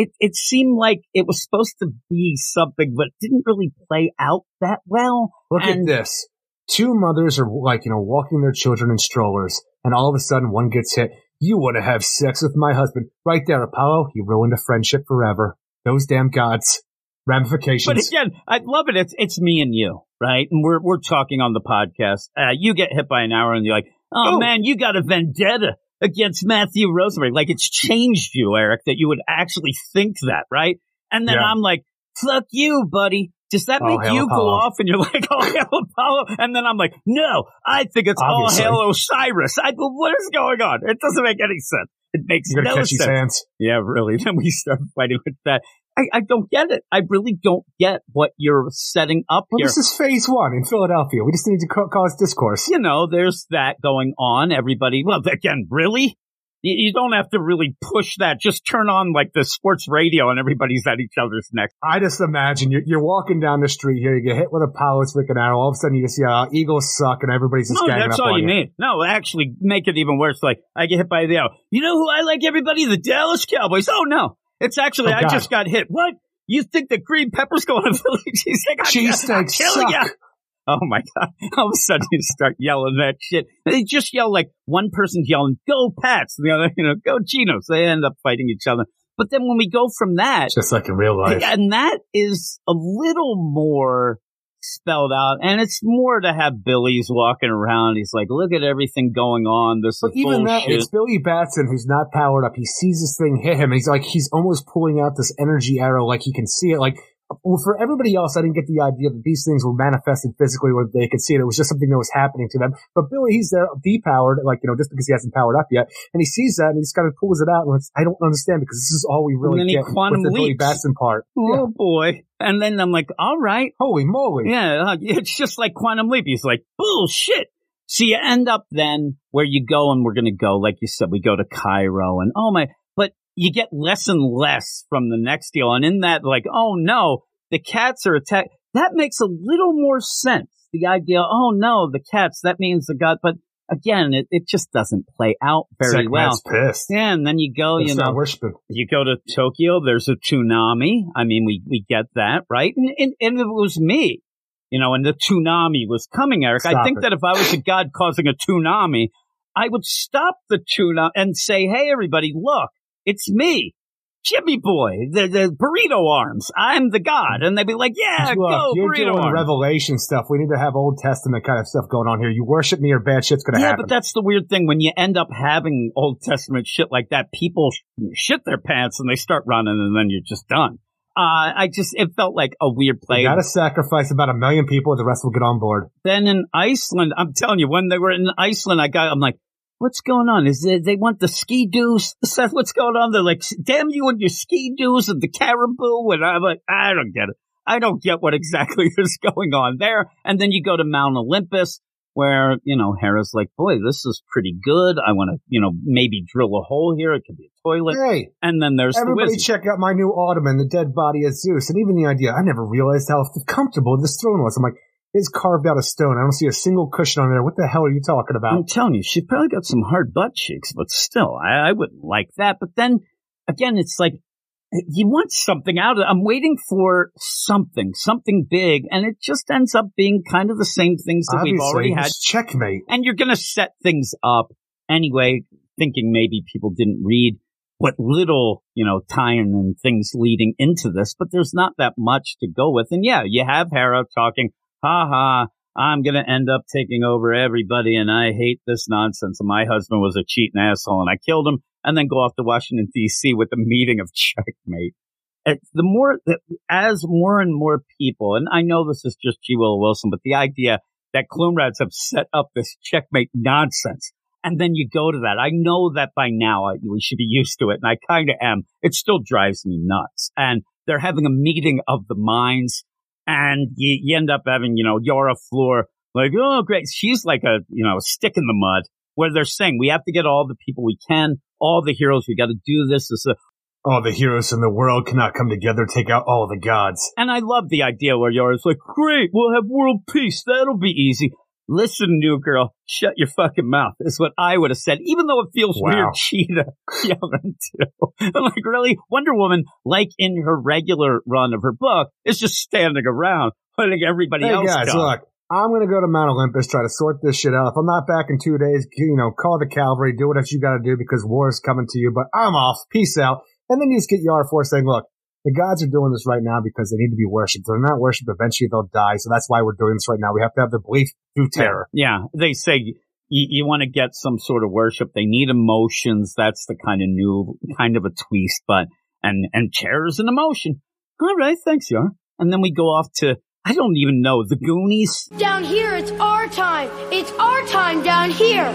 it, it seemed like it was supposed to be something, but it didn't really play out that well. Look And- at this. Two mothers are like, you know, walking their children in strollers, and all of a sudden one gets hit. You want to have sex with my husband. Right there, Apollo. You ruined a friendship forever. Those damn gods. Ramifications. But again, I love it. It's, it's me and you, right? And we're, we're talking on the podcast. Uh, you get hit by an arrow and you're like, oh Oh. man, you got a vendetta against Matthew Rosemary. Like it's changed you, Eric, that you would actually think that, right? And then Yeah. I'm like, fuck you, buddy. Does that Oh, make you go off? And you're like, oh, hail Apollo. And then I'm like, no, I think it's Obviously. all hail Osiris. I, what is going on? It doesn't make any sense. It makes no sense. Yeah, really. Then we start fighting with that. I, I don't get it. I really don't get what you're setting up Well, here. this is phase one in Philadelphia. We just need to ca- cause discourse. you know, there's that going on. Everybody, well, again, really? You, you don't have to really push that. Just turn on like the sports radio and everybody's at each other's neck. I just imagine you're, you're walking down the street here, you get hit with a Apollo's freaking arrow, all of a sudden you just see uh, Eagles suck and everybody's just No, ganging that's up all on you you. need. No, actually make it even worse. Like I get hit by the arrow. You know who I like everybody? The Dallas Cowboys. Oh no. It's actually, Oh, I just got hit. What? You think the green pepper's going to Philly cheesesteak? Cheesesteaks killing ya. Oh my god! All of a sudden you start yelling that shit. They just yell like one person's yelling "Go Pats," the other, you know, "Go Chinos." They end up fighting each other. But then when we go from that, Just like in real life. and that is a little more spelled out, and it's more to have Billy's walking around. He's like, "Look at everything going on. This But is even that, it's Billy Batson who's not powered up. He sees this thing hit him. And he's like, he's almost pulling out this energy arrow, like he can see it. Like well, for everybody else, I didn't get the idea that these things were manifested physically where they could see it. It was just something that was happening to them. But Billy, he's there depowered, like, you know, just because he hasn't powered up yet. And he sees that and he just kind of pulls it out and it's, I don't understand because this is all we really then he quantum with the Billy leaps. Batson part. Oh boy. And then I'm like, all right. Holy moly. Yeah, uh, it's just like Quantum Leap. He's like, bullshit. So you end up then where you go and we're going to go, like you said, we go to Cairo and oh my, you get less and less from the next deal. And in that, like, oh no, the cats are attacked. That makes a little more sense. The idea, oh no, the cats, that means the god, but again, it, it just doesn't play out very Zach well. Pissed. Yeah, and then you go, They you know, you go to Tokyo, there's a tsunami. I mean, we, we get that, right? And, and, and it was me, you know, and the tsunami was coming, Eric. I think it. that if I was a god causing a tsunami, I would stop the tsunami and say, hey, everybody, look, it's me. Jimmy Boy, the, the burrito arms. I'm the god. And they'd be like, yeah, Look, go, you're burrito doing arms. Revelation stuff. We need to have Old Testament kind of stuff going on here. You worship me or bad shit's going to Yeah, happen. but that's the weird thing. When you end up having Old Testament shit like that, people shit their pants and they start running and then you're just done. Uh, I just, it felt like a weird play. you got to sacrifice about a million people. The rest will get on board. Then in Iceland, I'm telling you, when they were in Iceland, I got, I'm like, what's going on? Is it, they want the ski doos? Seth, what's going on? They're like, damn you and your ski doos and the caribou. And I'm like, I don't get it. I don't get what exactly is going on there. And then you go to Mount Olympus where, you know, Hera's like, boy, this is pretty good. I want to, you know, maybe drill a hole here. It could be a toilet. Hey, And then there's everybody wizard. check out my new Ottoman, the dead body of Zeus. And even the idea, I never realized how comfortable this throne was. I'm like, it's carved out of stone. I don't see a single cushion on there. What the hell are you talking about? I'm telling you, she probably got some hard butt cheeks, but still, I, I wouldn't like that. But then again, it's like you want something out of I'm waiting for something, something big, and it just ends up being kind of the same things that we've already had. checkmate. And you're going to set things up anyway, thinking maybe people didn't read what little, you know, time and things leading into this, but there's not that much to go with. And yeah, you have Hera talking, ha ha, I'm going to end up taking over everybody and I hate this nonsense. My husband was a cheating asshole and I killed him and then go off to Washington DC with a meeting of checkmate. It's the more, as more and more people, and I know this is just G. Willow Wilson, but the idea that Cloonrads have set up this checkmate nonsense. And then you go to that. I know that by now I, we should be used to it, and I kind of am. It still drives me nuts. And they're having a meeting of the minds, and you, you end up having, you know, Yara Flor, like, oh, great. She's like a, you know, stick in the mud, where they're saying we have to get all the people we can, all the heroes. We got to do this. this uh, All the heroes in the world cannot come together, take out all the gods. And I love the idea where Yara's like, great, we'll have world peace. That'll be easy. Listen, new girl, shut your fucking mouth is what I would have said, even though it feels Wow. weird Cheetah yelling too. I'm like, really? Wonder Woman, like in her regular run of her book, is just standing around letting everybody Hey else guys, go. look, I'm gonna go to Mount Olympus, try to sort this shit out. If I'm not back in two days, you know, call the cavalry, do whatever you gotta do because war is coming to you, but I'm off. Peace out. And then you just get Yara Flor saying, look, the gods are doing this right now because they need to be worshipped. If they're not worshipped, eventually they'll die. So that's why we're doing this right now. We have to have the belief through terror. Yeah, they say you, you want to get some sort of worship. They need emotions. That's the kind of new, kind of a twist, but, and, and terror is an emotion. All right, thanks, Yar. And then we go off to, I don't even know, the Goonies. Down here, it's our time. It's our time down here.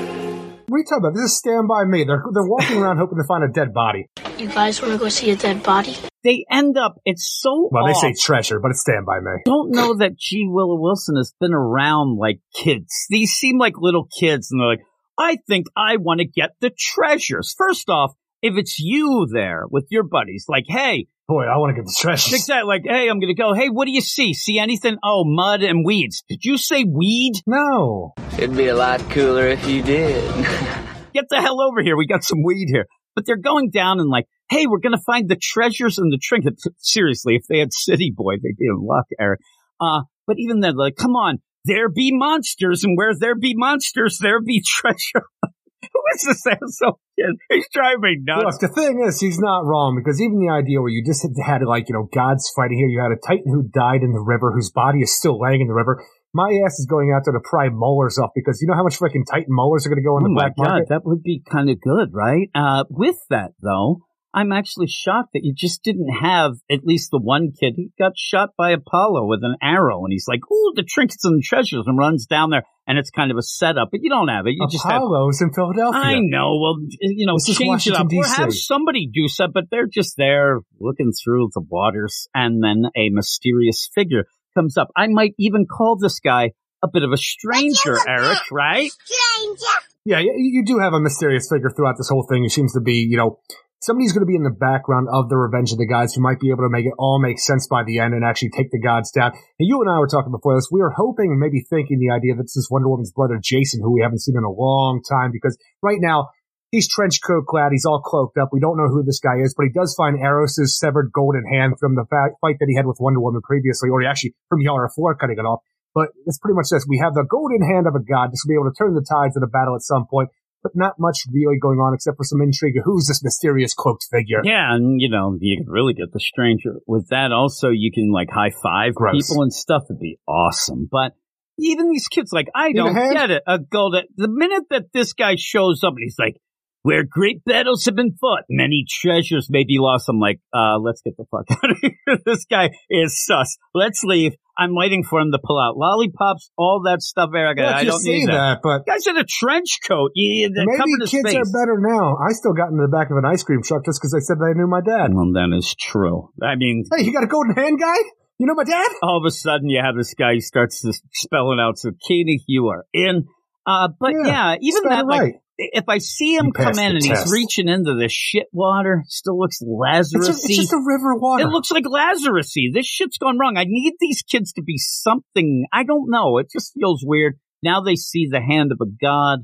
What are you talking about? This is Stand By Me. They're, they're walking around hoping to find a dead body. You guys want to go see a dead body? They end up, it's so Well, they say treasure, but it's Stand By Me. don't know that G. Willow Wilson has been around like kids. These seem like little kids, and they're like, I think I want to get the treasures. First off, if it's you there with your buddies, like, hey, Boy, I want to get the treasures. exactly, like, hey, I'm gonna go. Hey, what do you see? See anything? Oh, mud and weeds. Did you say weed? No. It'd be a lot cooler if you did. Get the hell over here. We got some weed here. But they're going down and like, hey, we're gonna find the treasures and the trinkets. Seriously, if they had City Boy, they'd be in luck, Eric. Uh, but even then, like, come on, there be monsters, and where there be monsters, there be treasure. Who is this asshole kid? He's driving me nuts. Look, the thing is, he's not wrong because even the idea where you just had, had like, you know, gods fighting here, you had a titan who died in the river, whose body is still laying in the river. My ass is going out there to pry molars off because you know how much freaking titan molars are going to go in Oh the my black god, market? that would be kind of good, right? Uh, with that though, I'm actually shocked that you just didn't have at least the one kid. He got shot by Apollo with an arrow, and he's like, "Ooh, the trinkets and treasures," and runs down there, and it's kind of a setup. But you don't have it. You just have. Apollo's in Philadelphia. I know. Well, you know, This change it up Washington, or have somebody do something. But they're just there looking through the waters, and then a mysterious figure comes up. I might even call this guy a bit of a stranger, Eric. Right? Stranger. Yeah, you, you do have a mysterious figure throughout this whole thing. It seems to be, you know, somebody's going to be in the background of the Revenge of the Gods who might be able to make it all make sense by the end and actually take the gods down. And you and I were talking before this. We were hoping maybe thinking the idea that this is Wonder Woman's brother Jason, who we haven't seen in a long time, because right now he's trench coat clad, he's all cloaked up. We don't know who this guy is, but he does find Eros' severed golden hand from the fight that he had with Wonder Woman previously, or actually from Yara Flor cutting it off. But it's pretty much this. We have the golden hand of a god. This will be able to turn the tides of the battle at some point but not much really going on except for some intrigue. Who's this mysterious cloaked figure? Yeah, and you know, you can really get the stranger with that. Also, you can like high five Gross. people and stuff. It'd be awesome. But even these kids, like, I don't get it. Uh, A golden. The minute that this guy shows up and he's like, "Where great battles have been fought, many treasures may be lost," I'm like, uh, let's get the fuck out of here. this guy is sus. Let's leave. I'm waiting for him to pull out lollipops, all that stuff, Eric. I don't need that. that, but Guy's in a trench coat. That maybe kids face. are better now. I still got in the back of an ice cream truck just because I said that I knew my dad. Well, that is true. I mean, Hey, you got a golden hand guy? You know my dad? all of a sudden you have this guy who starts spelling out zucchini, you are in. Uh, but Yeah, yeah, even that, like, right. If I see him come in and test. he's reaching into this shit water, still looks It's Lazarus-y. it's just a river water. It looks like Lazarus-y. This shit's gone wrong. I need these kids to be something. I don't know. It just feels weird. Now they see the hand of a god.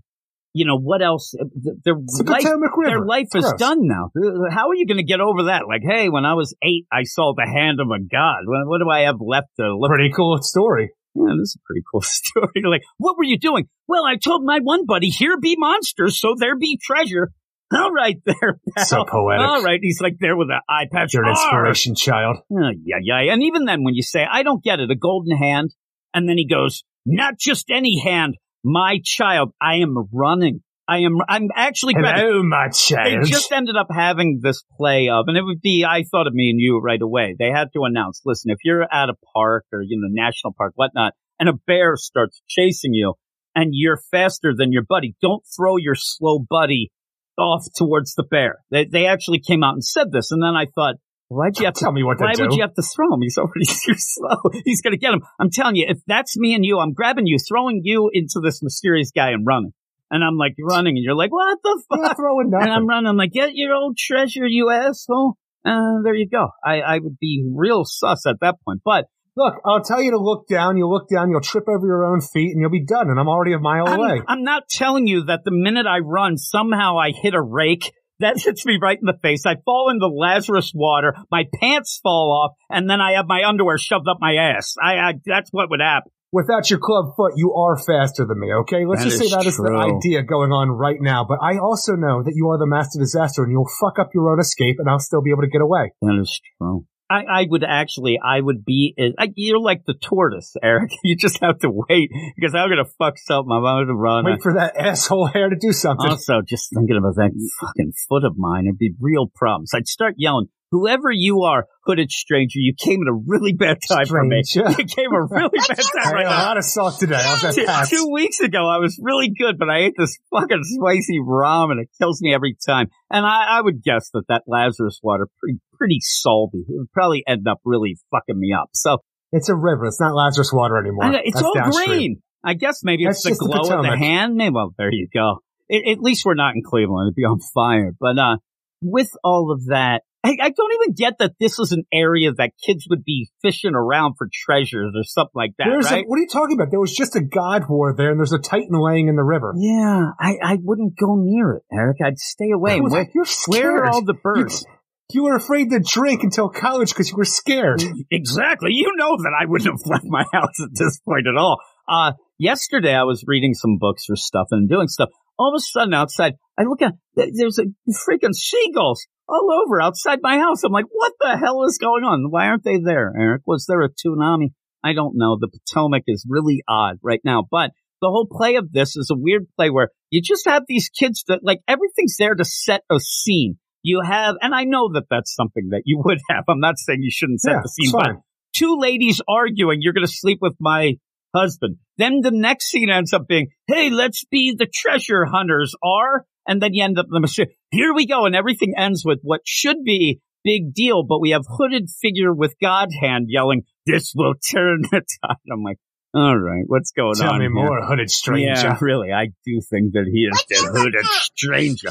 You know, what else? Uh, their It's life, River. their life It's is gross. done now. Uh, how are you going to get over that? Like, hey, when I was eight, I saw the hand of a god. What, what do I have left to look Pretty cool story. Yeah, this is a pretty cool story. like, what were you doing? Well, I told my one buddy, here be monsters, so there be treasure. All right, there. pal. So poetic. All right, he's like there with an eye patch. You're an inspiration child. Oh, yeah, yeah. And even then, when you say, I don't get it, a golden hand, and then he goes, not just any hand, my child, I am running. I am, I'm actually. Hello, oh, my child. They just ended up having this play of, and it would be, I thought of me and you right away. They had to announce, listen, if you're at a park or, you know, national park, whatnot, and a bear starts chasing you and you're faster than your buddy, don't throw your slow buddy off towards the bear. They, they actually came out and said this. And then I thought, why'd you have to Tell me what to why do. would you have to throw him? He's already too slow. He's going to get him. I'm telling you, if that's me and you, I'm grabbing you, throwing you into this mysterious guy and running. And I'm like running, and you're like, what the fuck? not throwing And. I'm running. I'm like, get your old treasure, you asshole. Uh, there you go. I, I would be real sus at that point. But Look, I'll tell you to look down. You look down, you'll trip over your own feet, and you'll be done. And I'm already a mile away. I'm, I'm not telling you that the minute I run, somehow I hit a rake. That hits me right in the face. I fall into Lazarus water. My pants fall off, and then I have my underwear shoved up my ass. I, I that's what would happen. Without your club foot, you are faster than me, okay? Let's That just is say that is the idea going on right now. But I also know that you are the master disaster and you'll fuck up your own escape and I'll still be able to get away. That is true. I, I would actually, I would be, I, you're like the tortoise, Eric. You just have to wait because I'm going to fuck something. I'm going to run. Wait for that asshole hair to do something. Also, just thinking about that fucking foot of mine, it'd be real problems. I'd start yelling, whoever you are, hooded stranger, you came at a really bad time for me. Stranger. You came a really bad time. I time had a lot of salt today. I was Two, two weeks ago, I was really good, but I ate this fucking spicy ramen. It kills me every time. And I, I would guess that that Lazarus water pretty pretty salty. It would probably end up really fucking me up. So It's a river. It's not Lazarus water anymore. I it's That's all downstream. green. I guess maybe That's it's the just the glow of the hand. Maybe, well, there you go. At, at least we're not in Cleveland. It'd be on fire. But uh, with all of that, I, I don't even get that this is an area that kids would be fishing around for treasures or something like that, right? a, what are you talking about? There was just a god war there, and there's a titan laying in the river. yeah, I, I wouldn't go near it, Eric. I'd stay away. Well, Where, You're where are scared. all the birds? You, you were afraid to drink until college because you were scared. Exactly. You know that I wouldn't have left my house at this point at all. Uh, yesterday I was reading some books or stuff and doing stuff. All of a sudden outside, I look at, th- there's a freaking seagulls all over outside my house. I'm like, what the hell is going on? Why aren't they there, Eric? Was there a tsunami? I don't know. The Potomac is really odd right now, but the whole play of this is a weird play where you just have these kids that like everything's there to set a scene. you have, and I know that that's something that you would have. I'm not saying you shouldn't set Yeah, the scene, but fine. two ladies arguing, you're going to sleep with my husband. Then the next scene ends up being, hey, let's be the treasure hunters are. And then you end up, the Mr here we go. And everything ends with what should be big deal, but we have hooded figure with God hand yelling, this will turn the tide. I'm like, all right, what's going Tell on Tell me here? more, hooded stranger. Yeah, really, I do think that he is the hooded stranger.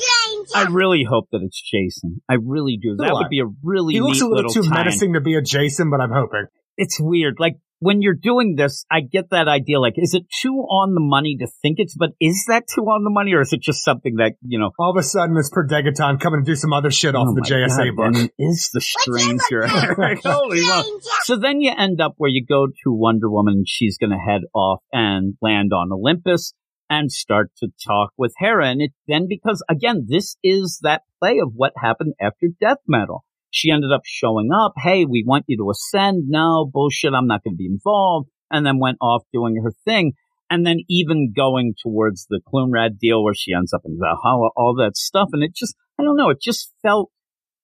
I really hope that it's Jason. I really do. That would be a really He looks neat a little too time. menacing to be a Jason, but I'm hoping. It's weird. Like when you're doing this, I get that idea. Like, is it too on the money to think it's? But is that too on the money, or is it just something that you know? All of a sudden, this Per Degaton coming to do some other shit off oh the my JSA God, book. then he is the stranger? Holy moly. So then you end up where you go to Wonder Woman and she's going to head off and land on Olympus and start to talk with Hera. And it then because again, this is that play of what happened after Death Metal. She ended up showing up. Hey, we want you to ascend. No bullshit. I'm not going to be involved. And then went off doing her thing. And then even going towards the Cloonrad deal where she ends up in Valhalla, all that stuff. And it just, I don't know, it just felt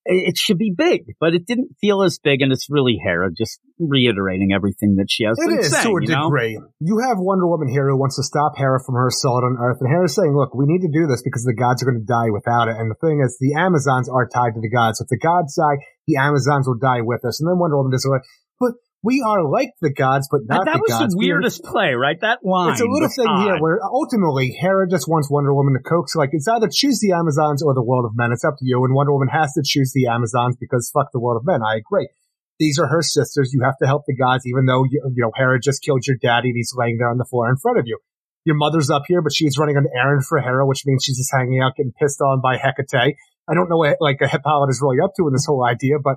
it should be big, but it didn't feel as big, and it's really Hera just reiterating everything that she has It been is saying. to a you know? degree. You have Wonder Woman here who wants to stop Hera from her assault on Earth, and Hera's saying, "Look, we need to do this because the gods are going to die without it." And the thing is, the Amazons are tied to the gods. So if the gods die, the Amazons will die with us. And then Wonder Woman is like, "But we are like the gods, but not that the gods. That was gods." the We are- weirdest play, right? That line. It's a little thing here where ultimately Hera just wants Wonder Woman to coax. Like it's either choose the Amazons or the world of men. It's up to you. And Wonder Woman has to choose the Amazons because fuck the world of men. I agree. These are her sisters. You have to help the gods, even though you, you know Hera just killed your daddy and he's laying there on the floor in front of you. Your mother's up here, but she's running an errand for Hera, which means she's just hanging out, getting pissed on by Hecate. I don't know what like Hippolyta is really up to in this whole idea, but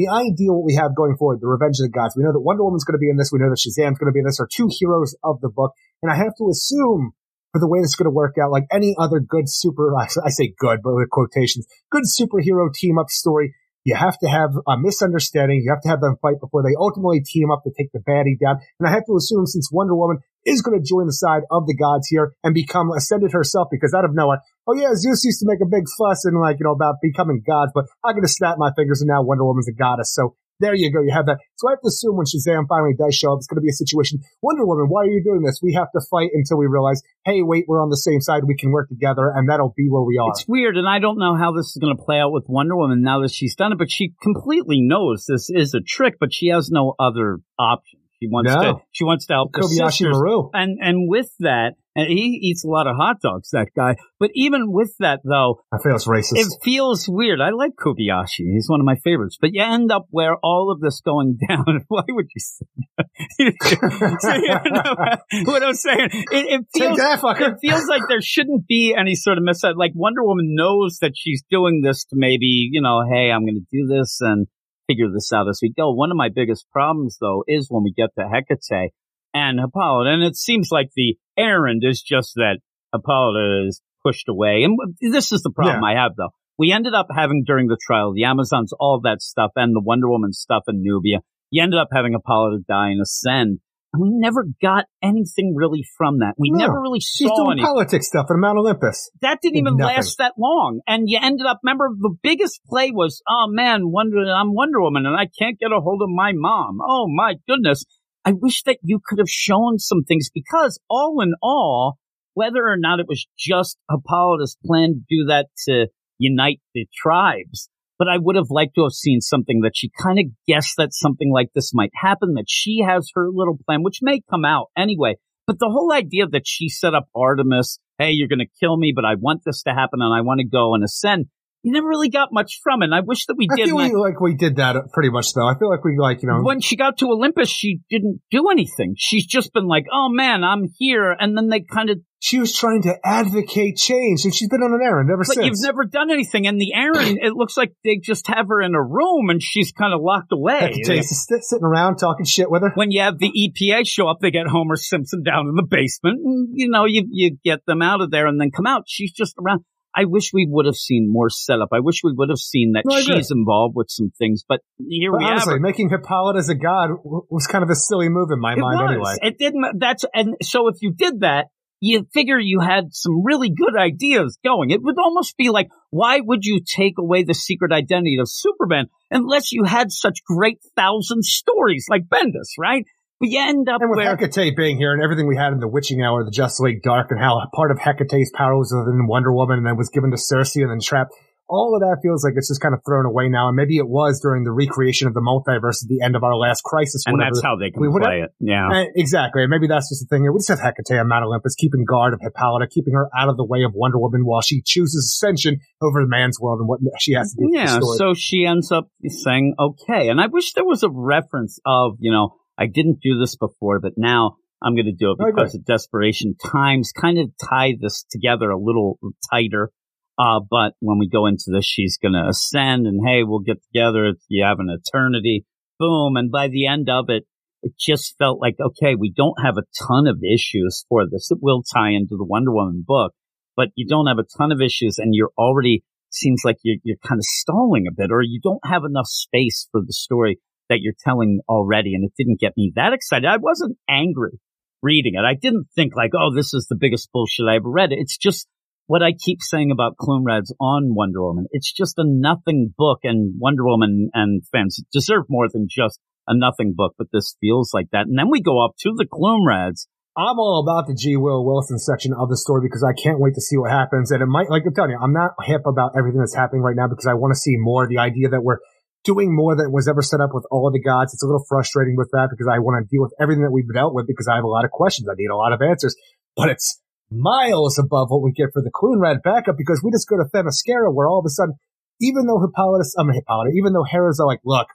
the idea what we have going forward, the Revenge of the Gods. We know that Wonder Woman's going to be in this. We know that Shazam's going to be in this. Are two heroes of the book, and I have to assume for the way this is going to work out, like any other good super, I say good, but with quotations, good superhero team up story. You have to have a misunderstanding. You have to have them fight before they ultimately team up to take the baddie down. And I have to assume since Wonder Woman is going to join the side of the gods here and become ascended herself because out of nowhere, oh yeah, Zeus used to make a big fuss and like, you know, about becoming gods, but I'm going to snap my fingers and now Wonder Woman's a goddess. So there you go. You have that. So I have to assume when Shazam finally does show up, it's going to be a situation. Wonder Woman, why are you doing this? We have to fight until we realize, hey, wait, we're on the same side. We can work together and that'll be where we are. It's weird, and I don't know how this is going to play out with Wonder Woman now that she's done it. But she completely knows this is a trick, but she has no other option. She wants No. to. She wants to help the Kobayashi sisters. Maru. And and with that, and he eats a lot of hot dogs. That guy. But even with that, though, I feel it's racist. it feels weird. I like Kobayashi. He's one of my favorites. But you end up where all of this going down. Why would you say that? So, you know, what I'm saying? It, it feels that, it feels like there shouldn't be any sort of mis like Wonder Woman knows that she's doing this to maybe, you know, hey, I'm going to do this and figure this out as we go. One of my biggest problems though is when we get to Hecate and Hippolyta, and it seems like the errand is just that Hippolyta is pushed away. And this is the problem I have though. We ended up having during the trial, the Amazons, all that stuff and the Wonder Woman stuff in Nubia. You ended up having Hippolyta die and ascend. And we never got anything really from that. We No. never really saw She's doing anything politics stuff at Mount Olympus. that didn't even nothing. last that long. And you ended up, remember, the biggest play was, oh man, Wonder, I'm Wonder Woman and I can't get a hold of my mom. Oh my goodness. I wish that you could have shown some things because all in all, whether or not it was just Hippolyta's plan to do that to unite the tribes, but I would have liked to have seen something that she kind of guessed that something like this might happen, that she has her little plan, which may come out anyway. But the whole idea that she set up Artemis, hey, you're going to kill me, but I want this to happen and I want to go and ascend. You never really got much from it. And I wish that we I did. feel we, like we did that pretty much though. I feel like we like, you know, when she got to Olympus, she didn't do anything. She's just been like, oh man, I'm here. And then they kind of, she was trying to advocate change and she's been on an errand ever but since. you've never done anything. And the errand, it looks like they just have her in a room and she's kind of locked away. Just sitting around talking shit with her. when you have the EPA show up, they get Homer Simpson down in the basement, and you know you you get them out of there and then come out. She's just around. I wish we would have seen more setup. I wish we would have seen that No, she's involved with some things. But here But we honestly, her. making Hippolyta as a god was kind of a silly move in my It mind was. anyway. It didn't. That's and so if you did that, you figure you had some really good ideas going. It would almost be like, why would you take away the secret identity of Superman unless you had such great thousand stories like Bendis, right? But you end up And with where Hecate being here and everything we had in the Witching Hour, the Justice League Dark, and how part of Hecate's power was within Wonder Woman and then was given to Circe and then trapped. All of that feels like it's just kind of thrown away now. And maybe it was during the recreation of the multiverse at the end of our last crisis. and that's how they can we would play it. Yeah. Uh, exactly. And maybe that's just the thing here. We just have Hecate on Mount Olympus keeping guard of Hippolyta, keeping her out of the way of Wonder Woman while she chooses ascension over the man's world and what she has to do. for the Yeah, story. so she ends up saying, okay. And I wish there was a reference of, you know, I didn't do this before, but now I'm going to do it agree. because of desperation. Times kind of tie this together a little tighter. Uh, but when we go into this, she's going to ascend and hey, we'll get together. You have an eternity. Boom. And by the end of it, it just felt like, okay, we don't have a ton of issues for this. It will tie into the Wonder Woman book, but you don't have a ton of issues and you're already seems like you're, you're kind of stalling a bit or you don't have enough space for the story that you're telling already. And it didn't get me that excited. I wasn't angry reading it. I didn't think like, oh, this is the biggest bullshit I ever read. It's just what I keep saying about Cloonrad's on Wonder Woman. It's just a nothing book and Wonder Woman and fans deserve more than just a nothing book, but this feels like that. And then we go up to the Cloonrads. I'm all about the G. Willow Wilson section of the story because I can't wait to see what happens. And it might, like I'm telling you, I'm not hip about everything that's happening right now because I want to see more. The idea that we're doing more than was ever set up with all of the gods. It's a little frustrating with that because I want to deal with everything that we've dealt with because I have a lot of questions. I need a lot of answers, but it's miles above what we get for the Cloonrad backup because we just go to Themyscira where all of a sudden, even though Hippolytus, I'm mean Hippolyta, even though Hera's are like, look,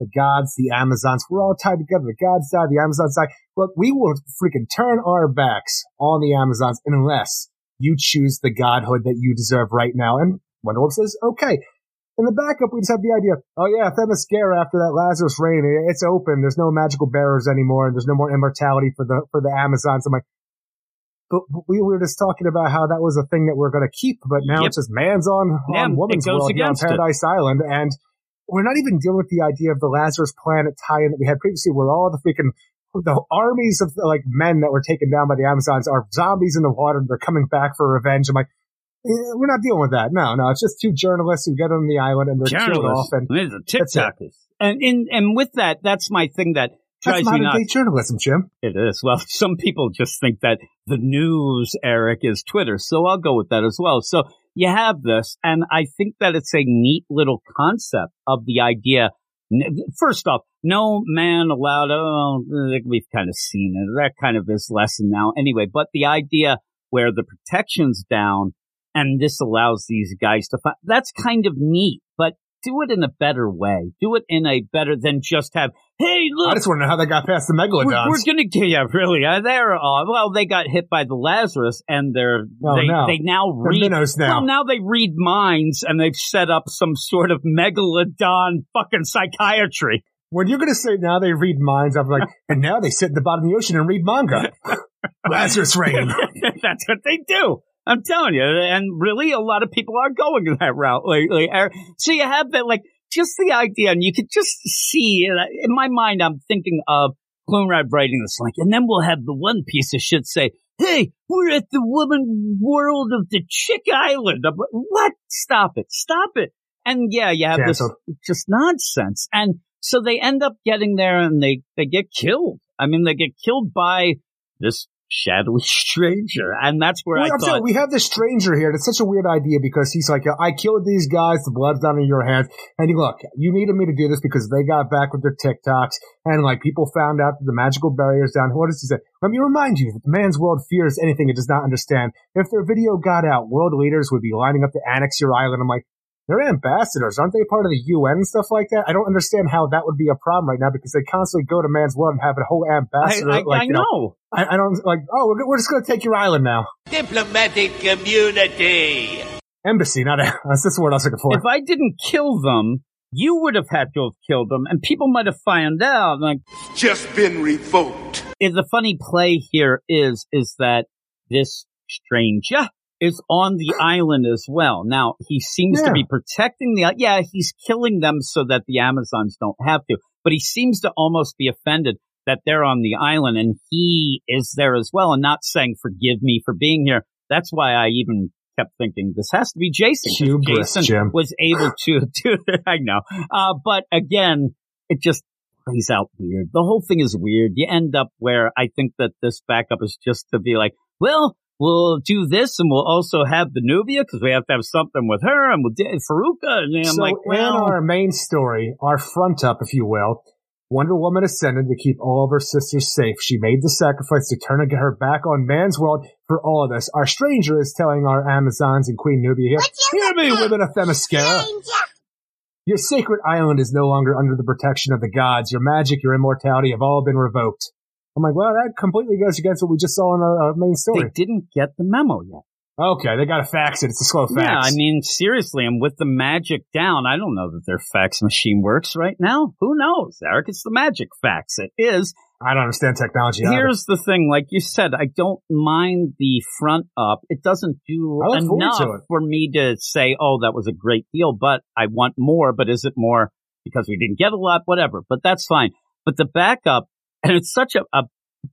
the gods, the Amazons, we're all tied together. The gods die, the Amazons die. But we will freaking turn our backs on the Amazons unless you choose the godhood that you deserve right now. And Wonder Woman says, okay. In the backup, we just have the idea, oh yeah, Themyscira after that Lazarus reign, it's open. There's no magical bearers anymore, and there's no more immortality for the for the Amazons. I'm like, but we were just talking about how that was a thing that we're going to keep, but now Yep. it's just man's on, Yeah, on woman's world here on against it. Paradise Island, and we're not even dealing with the idea of the Lazarus planet tie-in that we had previously, where all the freaking the armies of like men that were taken down by the Amazons are zombies in the water. and They're coming back for revenge. I'm like, we're not dealing with that. No, no, it's just two journalists who get on the island and they're killed off, and These are That's it. TikTokers. And in and with that, that's my thing that drives that's me modern day journalism, Jim. It is. Well, some people just think that the news, Eric, is Twitter. So I'll go with that as well. So you have this, and I think that it's a neat little concept of the idea. First off, no man allowed. Oh, we've kind of seen it. That kind of is lesson now. Anyway, but the idea where the protection's down and this allows these guys to find, that's kind of neat, but do it in a better way. Do it in a better than just have, hey, look, I just want to know how they got past the we're, we're gonna get yeah, really. Uh, they're uh, well, they got hit by the Lazarus, and they're Oh, they no. they now They're read. minnows now. Well, now they read minds, and they've set up some sort of megalodon fucking psychiatry. when you're going to say now they read minds, I'm like, and now they sit at the bottom of the ocean and read manga. Lazarus Rain. That's what they do. I'm telling you, and really, a lot of people are going that route lately. Er, So you have that, like, just the idea, and you could just see uh, in my mind. I'm thinking of Cloonrad writing this, like, and then we'll have the one piece of shit say, "Hey, we're at the woman world of the Chick Island." I'm like, what? Stop it! Stop it! And yeah, you have this just nonsense, and so they end up getting there, and they they get killed. I mean, they get killed by this shadowy stranger, and that's where Well, I I'm thought. we have this stranger here. It's such a weird idea because he's like, I killed these guys. The blood's down in your hands. And you look, you needed me to do this because they got back with their TikToks and like people found out that the magical barriers down. What does he say? Let me remind you that the man's world fears anything it does not understand. If their video got out, world leaders would be lining up to annex your island. I'm like, they're ambassadors. Aren't they part of the UN and stuff like that? I don't understand how that would be a problem right now because they constantly go to man's world and have a whole ambassador. I, like, I you know, know. I, I don't like, oh, we're, we're just going to take your island now. Diplomatic community. Embassy, not a, that's the word I was looking for. If I didn't kill them, you would have had to have killed them, and people might have found out. Like, Just been revoked. is the funny play here is is that this stranger is on the island as well. Now he seems to be protecting the. Yeah, he's killing them so that the Amazons don't have to. But he seems to almost be offended that they're on the island and he is there as well and not saying, forgive me for being here. That's why I even kept thinking this has to be Jason. Hubris, Jason Jim. was able to do it. I know. Uh, but again, it just plays out weird. The whole thing is weird. You end up where I think that this backup is just to be like, well, we'll do this and we'll also have the Nubia because we have to have something with her and we'll do Faruka. And I'm so like, in our main story, our front up, if you will, Wonder Woman ascended to keep all of her sisters safe. She made the sacrifice to turn her back on man's world for all of us. Our stranger is telling our Amazons and Queen Nubia here, hear me, women of Themyscira. Your sacred island is no longer under the protection of the gods. Your magic, your immortality have all been revoked. I'm like, well, that completely goes against what we just saw in our, uh, our main story. they didn't get the memo yet. Okay, they got to fax it. It's a slow fax. Yeah, I mean, seriously, and with the magic down, I don't know that their fax machine works right now. Who knows, Eric? It's the magic fax. It is. I don't understand technology. Here's the thing, like you said, I don't mind the front up. It doesn't do I look forward enough for me to say, oh, that was a great deal, but I want more. But is it more because we didn't get a lot? Whatever, but that's fine. But the backup, and it's such a, a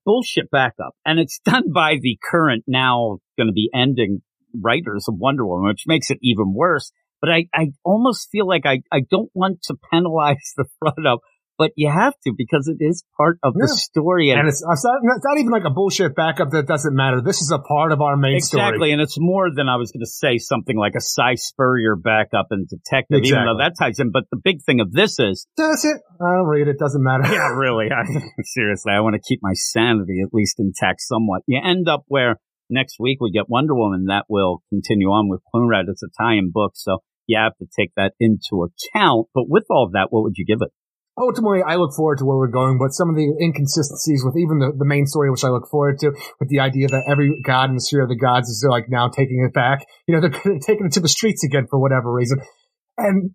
bullshit backup, and it's done by the current now going to be ending writers of Wonder Woman, which makes it even worse. But I, I almost feel like I, I don't want to penalize the front up, but you have to because it is part of the story. And it's, it's, not, it's not even like a bullshit backup that doesn't matter. This is a part of our main Exactly, story. Exactly. And it's more than I was going to say something like a Si Spurrier backup and detective, even though that ties in. But the big thing of this is, Does it. I don't read it. Doesn't matter. yeah, really, I, seriously, I want to keep my sanity at least intact somewhat. You end up where next week we get Wonder Woman that will continue on with Cloonrad. It's a tie-in book, so you have to take that into account. But with all of that, what would you give it? Ultimately, I look forward to where we're going, but some of the inconsistencies with even the, the main story, which I look forward to, with the idea that every god in the sphere of the gods is like now taking it back. You know, they're taking it to the streets again for whatever reason. And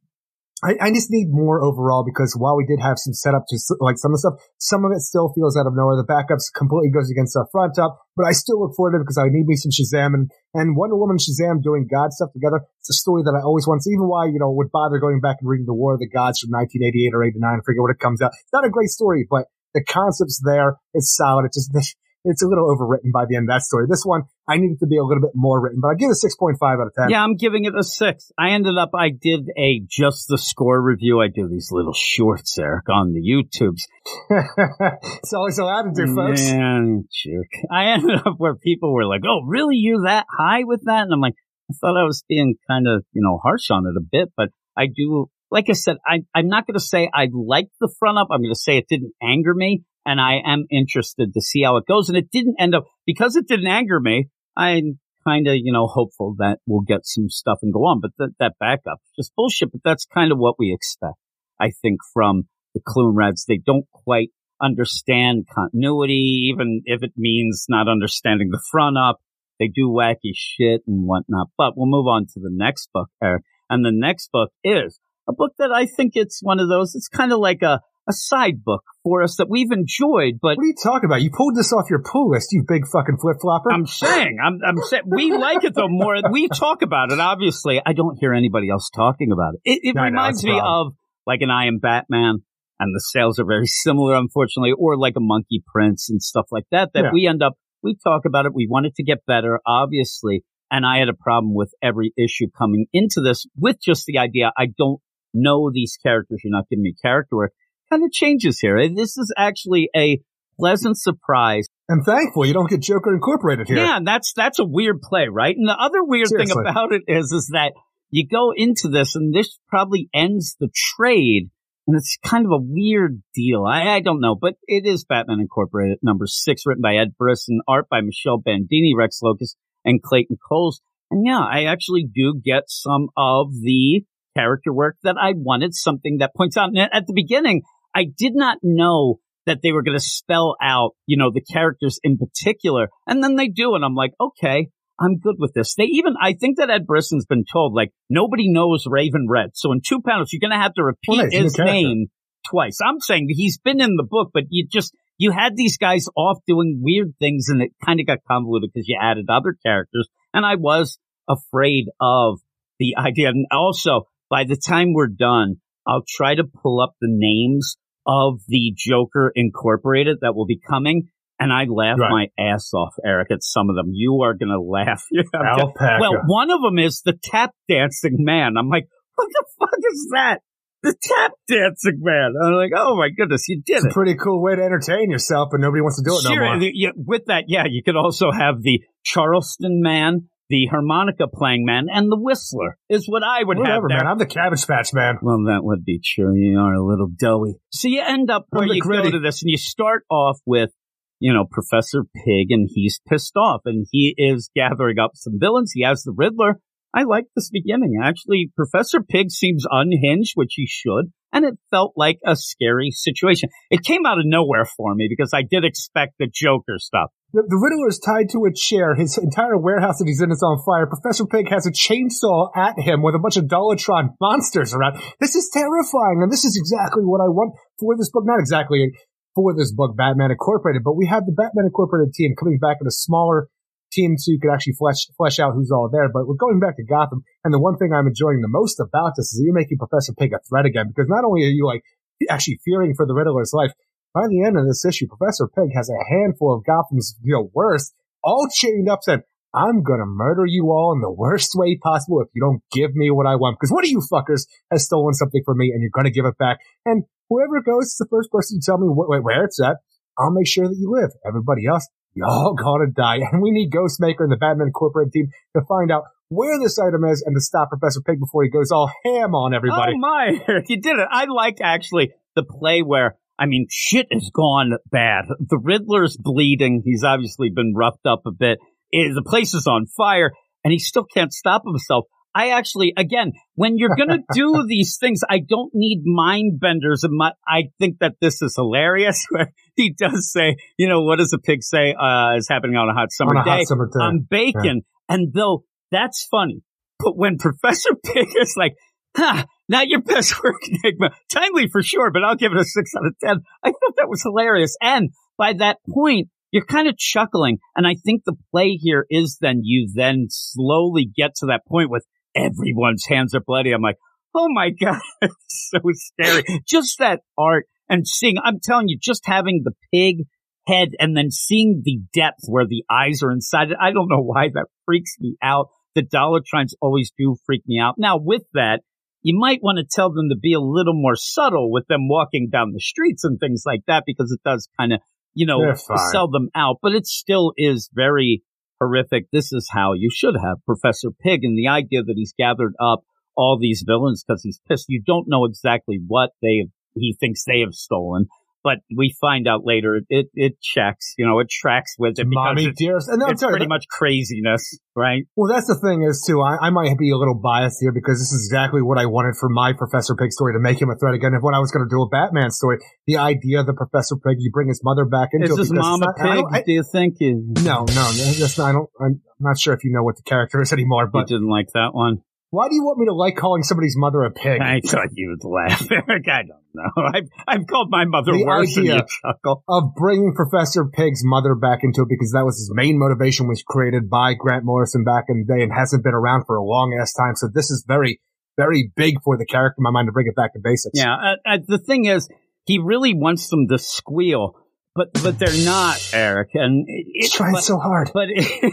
I, I just need more overall because while we did have some setup to like some of the stuff, some of it still feels out of nowhere. The backups completely goes against our front up, but I still look forward to it because I need me some Shazam and, and Wonder Woman Shazam doing God stuff together. It's a story that I always want. wanted. Even why, you know, would bother going back and reading The War of the Gods from 1988 or 89. I forget when it comes out. It's not a great story, but the concept's there. It's solid. It's just, it's a little overwritten by the end of that story. This one, I need it to be a little bit more written, but I give it a 6.5 out of 10. Yeah, I'm giving it a six. I ended up, I did a just the score review. I do these little shorts, Eric, on the YouTubes. it's always allowed to do, folks. Man, jerk. I ended up where people were like, "Oh, really? You're that high with that?" And I'm like, I thought I was being kind of, you know, harsh on it a bit, but I do. Like I said, I, I'm not going to say I liked the front up. I'm going to say it didn't anger me, and I am interested to see how it goes. And it didn't end up because it didn't anger me. I'm kind of, you know, hopeful that we'll get some stuff and go on. But that that backup, just bullshit. But that's kind of what we expect. I think from the Cloonrads, they don't quite understand continuity, even if it means not understanding the front up. They do wacky shit and whatnot. But we'll move on to the next book, Eric. And the next book is a book that I think it's one of those. It's kind of like a a side book for us that we've enjoyed, but What are you talking about? You pulled this off your pull list, you big fucking flip flopper. I'm saying, I'm, I'm saying, we like it though more. We talk about it. Obviously, I don't hear anybody else talking about it. It, it know, reminds the me of like an I Am Batman, and the sales are very similar, unfortunately, or like a Monkey Prince and stuff like that. That Yeah. we end up, we talk about it. We want it to get better, obviously. And I had a problem with every issue coming into this with just the idea I don't know these characters. You're not giving me character work. Kind of changes here. This is actually a pleasant surprise. I'm thankful you don't get Joker incorporated here. Yeah, and that's that's a weird play, right? And the other weird Seriously. thing about it is is that you go into this and this probably ends the trade and it's kind of a weird deal. I, I don't know, but it is Batman Incorporated number six, written by Ed Brisson, art by Michele Bandini, Rex Lokus, and Clayton Cowles. And yeah, I actually do get some of the character work that I wanted, something that points out. And at the beginning, I did not know that they were going to spell out, you know, the characters in particular. And then they do. And I'm like, okay, I'm good with this. They even, I think that Ed Brisson's been told, like, nobody knows Raven Red. So in two panels, you're going to have to repeat Well, his name twice. I'm saying he's been in the book, but you just, you had these guys off doing weird things and it kind of got convoluted because you added other characters. And I was afraid of the idea. And also, by the time we're done, I'll try to pull up the names of the Joker Incorporated that will be coming. And I laugh Right. my ass off, Eric, at some of them. You are going to laugh. Alpaca. well, one of them is the tap dancing man. I'm like, what the fuck is that? The tap dancing man. I'm like, oh my goodness, you did it's it. a pretty cool way to entertain yourself, but nobody wants to do it Sure, no more. the- yeah, with that, yeah, you could also have the Charleston man, the harmonica playing man, and the whistler is what I would have Whatever, there. man. I'm the Cabbage Patch man. Well, that would be true. You are a little doughy. So you end up where I'm the you go to this, and you start off with, you know, Professor Pig, and he's pissed off, and he is gathering up some villains. He has the Riddler. I like this beginning. Actually, Professor Pig seems unhinged, which he should, and it felt like a scary situation. It came out of nowhere for me because I did expect the Joker stuff. The, the Riddler is tied to a chair. His entire warehouse that he's in is on fire. Professor Pig has a chainsaw at him with a bunch of Dollotron monsters around. This is terrifying, and this is exactly what I want for this book. Not exactly for this book, Batman Incorporated, but we have the Batman Incorporated team coming back in a smaller team so you could actually flesh flesh out who's all there. But we're going back to Gotham, and the one thing I'm enjoying the most about this is you're making Professor Pig a threat again, because not only are you like actually fearing for the Riddler's life, by the end of this issue, Professor Pig has a handful of Gotham's, you know, worst, all chained up, saying, I'm gonna murder you all in the worst way possible if you don't give me what I want. Because one of you fuckers has stolen something from me and you're gonna give it back. And whoever goes is the first person to tell me wh- where it's at, I'll make sure that you live. Everybody else, y'all gonna die. And we need Ghostmaker and the Batman Corporate team to find out where this item is and to stop Professor Pig before he goes all ham on everybody. Oh my, you did it. I like actually the play where, I mean, shit has gone bad. The Riddler's bleeding. He's obviously been roughed up a bit. Eh, The place is on fire and he still can't stop himself. I actually, again, when you're going to do these things, I don't need mind benders. And my, I think that this is hilarious where he does say, you know, what does a pig say, uh, is happening on a hot summer on a day? hot summer day. I'm bacon. And though that's funny, but when Professor Pig is like, huh, not your best work, Enigma. Timely for sure, but I'll give it a six out of 10. I thought that was hilarious. And by that point, you're kind of chuckling. And I think the play here is then you then slowly get to that point with everyone's hands are bloody. I'm like, oh my God, it's so scary. just that art and seeing, I'm telling you, just having the pig head and then seeing the depth where the eyes are inside it. I don't know why that freaks me out. The Dollotrons always do freak me out. Now with that, you might want to tell them to be a little more subtle with them walking down the streets and things like that because it does kind of, you know, sell them out, but it still is very horrific. This is how you should have Professor Pig and the idea that he's gathered up all these villains because he's pissed. You don't know exactly what they he thinks they have stolen, but we find out later it, it, checks, you know, it tracks with it Mommy it's, dearest. And no, it's sorry, pretty much craziness, right? Well, that's the thing is too. I, I might be a little biased here because this is exactly what I wanted for my Professor Pig story to make him a threat again. If when I was going to do a Batman story, the idea of the Professor Pig, you bring his mother back into Is it. this because Mama not- Pig? don't- I- do you think you, no, no, that's not, I don't. I'm not sure if you know what the character is anymore. you But didn't like that one? Why do you want me to like calling somebody's mother a pig? I thought you would laugh, Eric. I don't know. I've, I've called my mother The worse than you idea- chuckle. of bringing Professor Pig's mother back into it because that was his main motivation was created by Grant Morrison back in the day and hasn't been around for a long ass time. So this is very, very big for the character in my mind to bring it back to basics. Yeah, uh, uh, the thing is, he really wants them to squeal, but but they're not, Eric. And it, He's it- trying but, so hard. but it,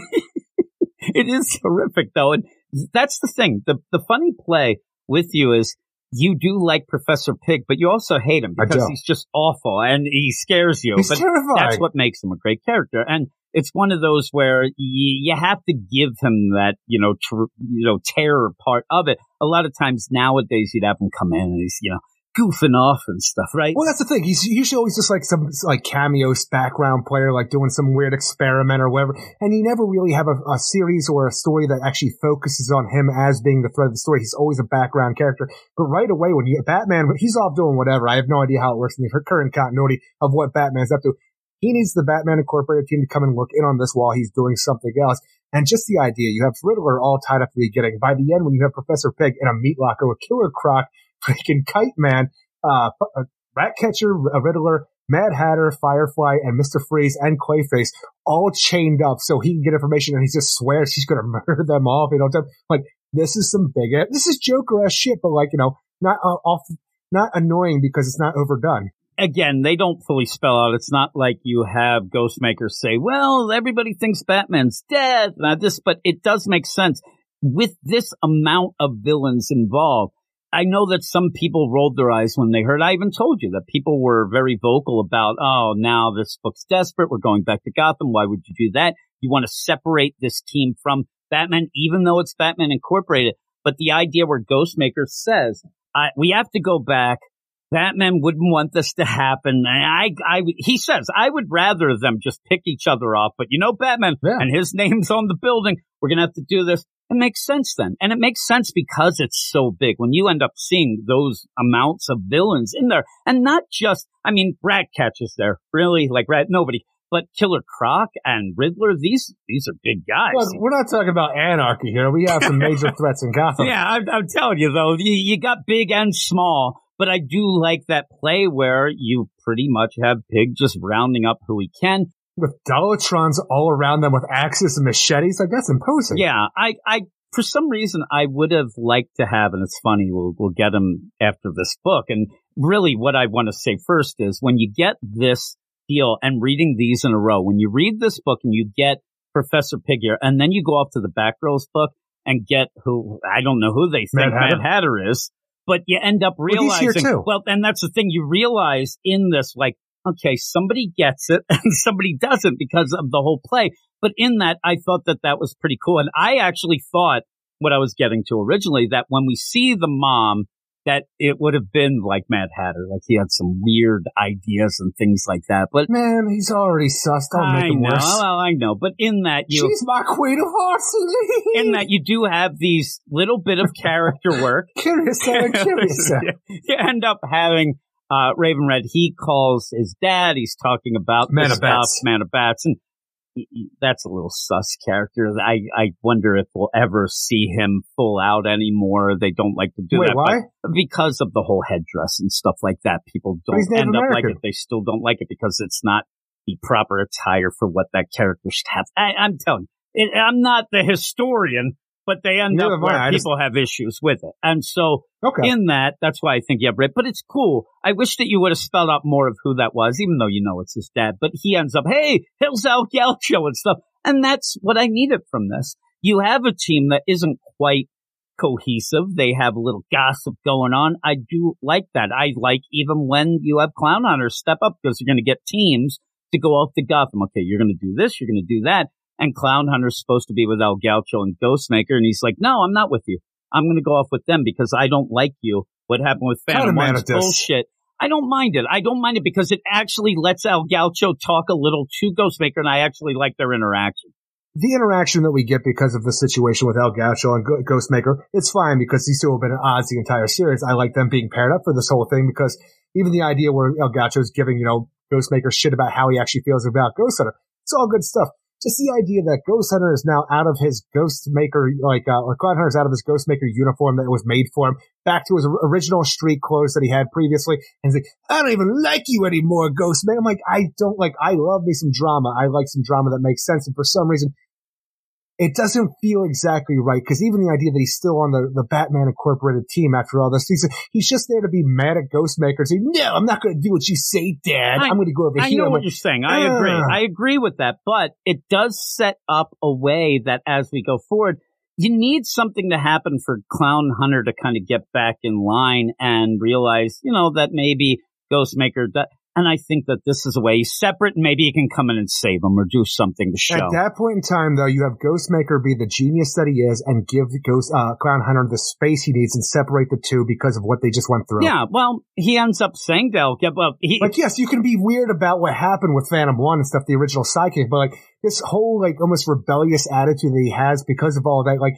it is horrific though, and that's the thing. The the funny play with you is you do like Professor Pig, but you also hate him because he's just awful and he scares you. He's but terrifying. that's what makes him a great character, and it's one of those where you, you have to give him that you know tr- you know terror part of it. A lot of times nowadays you'd have him come in and he's you know goofing off and stuff, right? Well, that's the thing. He's usually always just like some like cameo background player, like doing some weird experiment or whatever. And you never really have a, a series or a story that actually focuses on him as being the thread of the story. He's always a background character. But right away, when you Batman, he's off doing whatever. I have no idea how it works in the current continuity of what Batman's up to. He needs the Batman Incorporated team to come and look in on this while he's doing something else. And just the idea, you have Riddler all tied up at the beginning. By the end, when you have Professor Pig in a meat locker with Killer Croc, freaking Kite Man, uh, uh, Ratcatcher, a Riddler, Mad Hatter, Firefly, and Mr. Freeze and Clayface all chained up so he can get information and he just swears he's going to murder them all if they don't Like, this is some big, this is Joker ass shit, but like, you know, not uh, off, not annoying because it's not overdone. again, they don't fully spell out. It's not like you have Ghostmaker say, well, everybody thinks Batman's dead, this, but it does make sense with this amount of villains involved. I know that some people rolled their eyes when they heard. I even told you that people were very vocal about, oh, now this book's desperate. We're going back to Gotham. Why would you do that? You want to separate this team from Batman, even though it's Batman Incorporated. But the idea where Ghostmaker says, I, we have to go back. Batman wouldn't want this to happen. I, I, he says, I would rather them just pick each other off. But you know, Batman Yeah. and his name's on the building. We're going to have to do this. It makes sense then. And it makes sense because it's so big. When you end up seeing those amounts of villains in there and not just, I mean, Ratcatch is there. Really? Like Rat, nobody. But Killer Croc and Riddler, these, these are big guys. Look, we're not talking about anarchy here. We have some major threats in Gotham. Yeah, I'm, I'm telling you though, you, you got big and small, but I do like that play where you pretty much have Pig just rounding up who he can. With Dollotrons all around them with axes and machetes, like that's imposing. Yeah, I, I, for some reason, I would have liked to have, and it's funny, we'll, we'll get them after this book. And really what I want to say first is when you get this deal and reading these in a row, when you read this book and you get Professor Pig here, and then you go off to the Batgirls book and get who, I don't know who they think Mad Hatter? Mad Hatter is, but you end up realizing, too. well, and that's the thing you realize in this, like, okay, somebody gets it and somebody doesn't because of the whole play. But in that, I thought that that was pretty cool. And I actually thought what I was getting to originally that when we see the mom, that it would have been like Mad Hatter, like he had some weird ideas and things like that. But Man, he's already sus. Don't I make him know, worse. well, I know. But in that, you She's my queen of hearts. in that you do have these little bit of character work. curious, curious. You end up having uh, Raven Red. He calls his dad. He's talking about Man this of Bats. Man of Bats, and he- he- that's a little sus character. I I wonder if we'll ever see him full out anymore. They don't like to do Wait, that, why? because of the whole headdress and stuff like that. People don't end up like it. They still don't like it because it's not the proper attire for what that character should have. I, I'm telling you, it, I'm not the historian, but they end Neither up I. where I just- people have issues with it, and so Okay. in that, that's why I think you have Red. But it's cool. I wish that you would have spelled out more of who that was, even though you know it's his dad. But he ends up, hey, Hills El Gaucho and stuff. And that's what I needed from this. You have a team that isn't quite cohesive. They have a little gossip going on. I do like that. I like even when you have Clown Hunters step up because you're going to get teams to go off to Gotham. Okay, you're going to do this, you're going to do that. And Clown Hunter's supposed to be with El Gaucho and Ghostmaker. And he's like, no, I'm not with you. I'm going to go off with them because I don't like you. What happened with Phantom One's bullshit. I don't mind it. I don't mind it because it actually lets El Gaucho talk a little to Ghostmaker, and I actually like their interaction. the interaction that we get because of the situation with El Gaucho and Ghostmaker, it's fine because these two have been at odds the entire series. I like them being paired up for this whole thing because even the idea where El Gaucho is giving, you know, Ghostmaker shit about how he actually feels about Ghost Hunter, it's all good stuff. Just the idea that Ghost Hunter is now out of his Ghost Maker, like, uh, or Clown Hunter is out of his Ghost Maker uniform that was made for him, back to his original street clothes that he had previously, and he's like, I don't even like you anymore, Ghostmaker. I'm like, I don't like, I love me some drama. I like some drama that makes sense, and for some reason, it doesn't feel exactly right because even the idea that he's still on the, the Batman Incorporated team after all this, he's, he's just there to be mad at Ghostmaker and say, no, I'm not going to do what you say, Dad. I- I'm going to go over I here. know I'm what like, you're saying. I ah. agree. I agree with that, but it does set up a way that as we go forward, you need something to happen for Clown Hunter to kind of get back in line and realize, you know, that maybe Ghostmaker, that, and I think that this is a way he's separate. and Maybe he can come in and save him or do something to show. At that point in time, though, you have Ghostmaker be the genius that he is and give Ghost, uh, Clown Hunter the space he needs and separate the two because of what they just went through. yeah, well, he ends up saying that. yeah, Well, he, Like, yes, you can be weird about what happened with Phantom One and stuff, the original sidekick, but like this whole like almost rebellious attitude that he has because of all that, like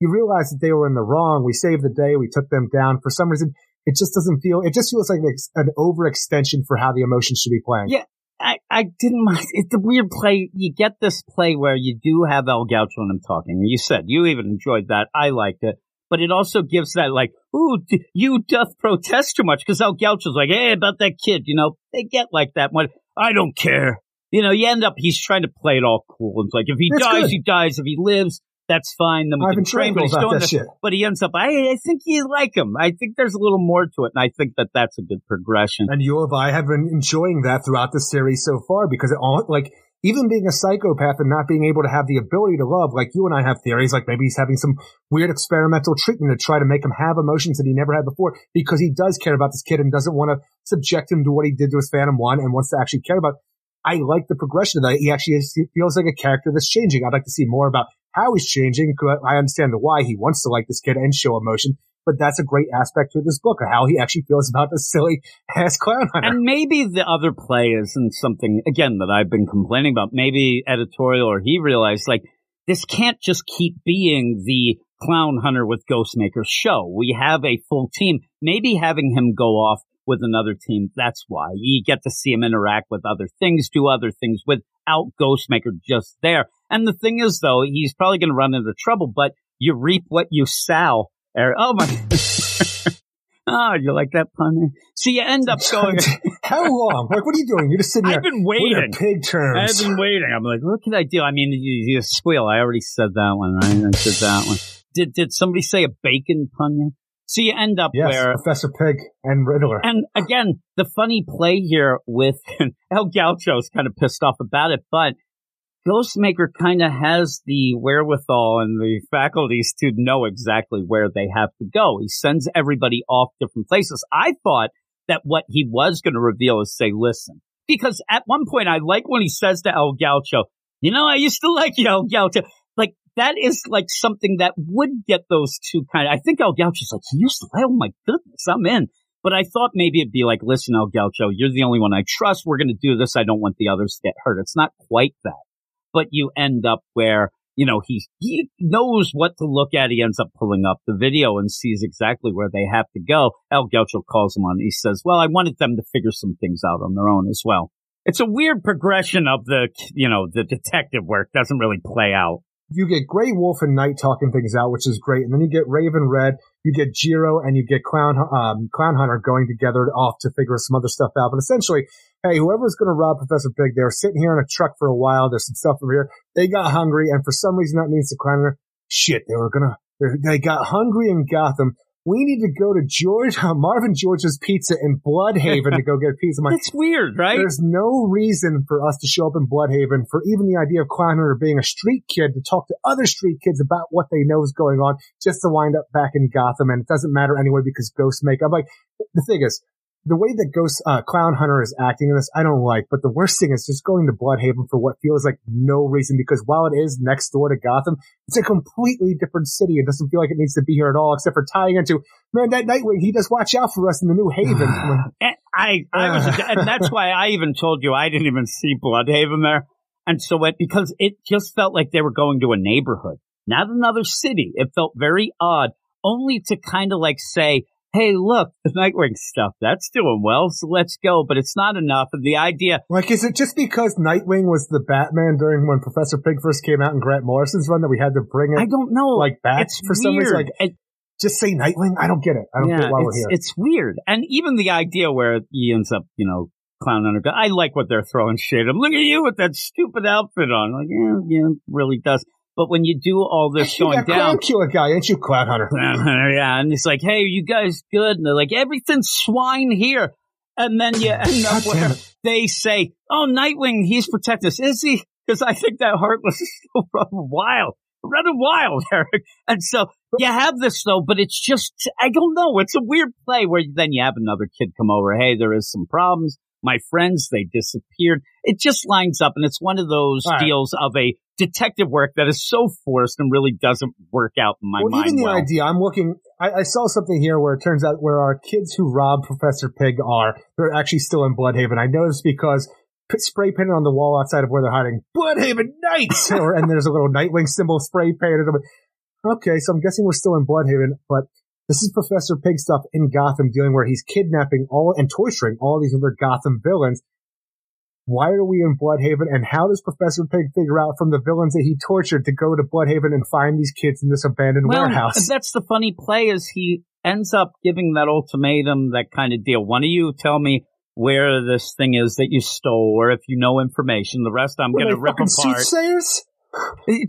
you realize that they were in the wrong. We saved the day. We took them down. For some reason, it just doesn't feel. It just feels like an ex- an overextension for how the emotions should be playing. Yeah. I, I didn't mind. It's a weird play. You get this play where you do have El Gaucho and him talking. You said you even enjoyed that. I liked it. But it also gives that like, ooh, d- you doth protest too much because El Gaucho's like, hey, about that kid, you know, they get like that one. I don't care. You know, you end up, he's trying to play it all cool. It's like, if he That's dies, good. he dies. If he lives, That's fine. Then we Ivan can train, but he's doing that this. shit. But he ends up. I, I think you like him. I think there's a little more to it, and I think that that's a good progression. And you of I have been enjoying that throughout the series so far because it all like even being a psychopath and not being able to have the ability to love, like you and I have theories, like maybe he's having some weird experimental treatment to try to make him have emotions that he never had before because he does care about this kid and doesn't want to subject him to what he did to his Phantom One and wants to actually care about. I like the progression of that. He actually is, he feels like a character that's changing. I'd like to see more about how he's changing. I understand the why he wants to like this kid and show emotion, but that's a great aspect to this book of how he actually feels about this silly ass clown hunter. And maybe the other play isn't something again that I've been complaining about. Maybe editorial or he realized like this can't just keep being the clown hunter with Ghostmaker's show. We have a full team. Maybe having him go off with another team. That's why you get to see him interact with other things, do other things without Ghostmaker just there. And the thing is though, he's probably going to run into trouble, but you reap what you sow. Oh my. Oh, you like that pun? So you end up going. How long? Like, what are you doing? You're just sitting there. I've been waiting. pig terms. I've been waiting. I'm like, what can I do? I mean, you, you squeal. I already said that one, right? I said that one. Did did somebody say a bacon pun? So you end up yes, where, Professor Pig and Riddler. and again, the funny play here with El Gaucho's kind of pissed off about it, but Ghostmaker kind of has the wherewithal and the faculties to know exactly where they have to go. He sends everybody off different places. I thought that what he was going to reveal is say, listen, because at one point I like when he says to El Gaucho, you know, I used to like you, El Gaucho. Like that is like something that would get those two kind of, I think El Gaucho's like, he used to oh my goodness, I'm in. But I thought maybe it'd be like, listen, El Gaucho, you're the only one I trust. We're going to do this. I don't want the others to get hurt. It's not quite that but you end up where you know he he knows what to look at. He ends up pulling up the video and sees exactly where they have to go. El Gaucho calls him on. He says, "Well, I wanted them to figure some things out on their own as well." It's a weird progression of the you know the detective work doesn't really play out. you get Grey Wolf and Knight talking things out, which is great. And then you get Raven Red, you get Jiro, and you get Clown, um, Clown Hunter going together off to figure some other stuff out. But essentially, hey, whoever's going to rob Professor Pig, they were sitting here in a truck for a while. There's some stuff over here. They got hungry, and for some reason that means the Hunter, shit, they were gonna, they got hungry in Gotham. We need to go to George, Marvin George's Pizza in Blüdhaven to go get pizza. Like, It's weird, right? there's no reason for us to show up in Blüdhaven for even the idea of Clown Hunter being a street kid to talk to other street kids about what they know is going on just to wind up back in Gotham. And it doesn't matter anyway because Ghost make. I'm like, the thing is, the way that Ghost, uh, Clown Hunter is acting in this, I don't like. But the worst thing is just going to Blüdhaven for what feels like no reason because while it is next door to Gotham, it's a completely different city. It doesn't feel like it needs to be here at all except for tying into, man, that Nightwing, he does watch out for us in the New Haven. And I, I was, and that's why I even told you I didn't even see Blüdhaven there. And so it, because it just felt like they were going to a neighborhood, not another city. It felt very odd, only to kind of like say, Hey, look, the Nightwing stuff, that's doing well. So let's go. But it's not enough. And the idea, Like, is it just because Nightwing was the Batman during when Professor Pig first came out in Grant Morrison's run that we had to bring it I don't know. like back it's for some reason? Like, It- just say Nightwing? I don't get it. I don't get why we're here. it's weird. And even the idea where he ends up, you know, Clown Hunter. I like what they're throwing shade at him. Look at you with that stupid outfit on. Like, yeah, yeah, really does. But when you do all this going down, you going that down, killer guy, ain't you, Clown Hunter? yeah, and it's like, hey, you guys good? And they're like, everything's swine here. And then you end up where they say, oh, Nightwing, he's protect us. Is he? Because I think that Heartless is still running wild. Running wild, Eric. And so you have this though, but it's just, I don't know. It's a weird play where then you have another kid come over. Hey, there is some problems. My friends, they disappeared. It just lines up and it's one of those right. deals of a detective work that is so forced and really doesn't work out in my mind well, mind. even the well. idea, I'm looking, I, I saw something here where it turns out where our kids who rob Professor Pig are, they're actually still in Blüdhaven. I noticed because spray painted on the wall outside of where they're hiding, Blüdhaven Knights! or, and there's a little Nightwing symbol spray painted. Okay, so I'm guessing we're still in Blüdhaven, but this is Professor Pig stuff in Gotham dealing where he's kidnapping all and torturing all these other Gotham villains. Why are we in Blüdhaven and how does Professor Pig figure out from the villains that he tortured to go to Blüdhaven and find these kids in this abandoned Well, warehouse? That's the funny play is he ends up giving that ultimatum, that kind of deal. One of you tell me where this thing is that you stole, or if you know information. The rest I'm going to rip apart. soothsayers?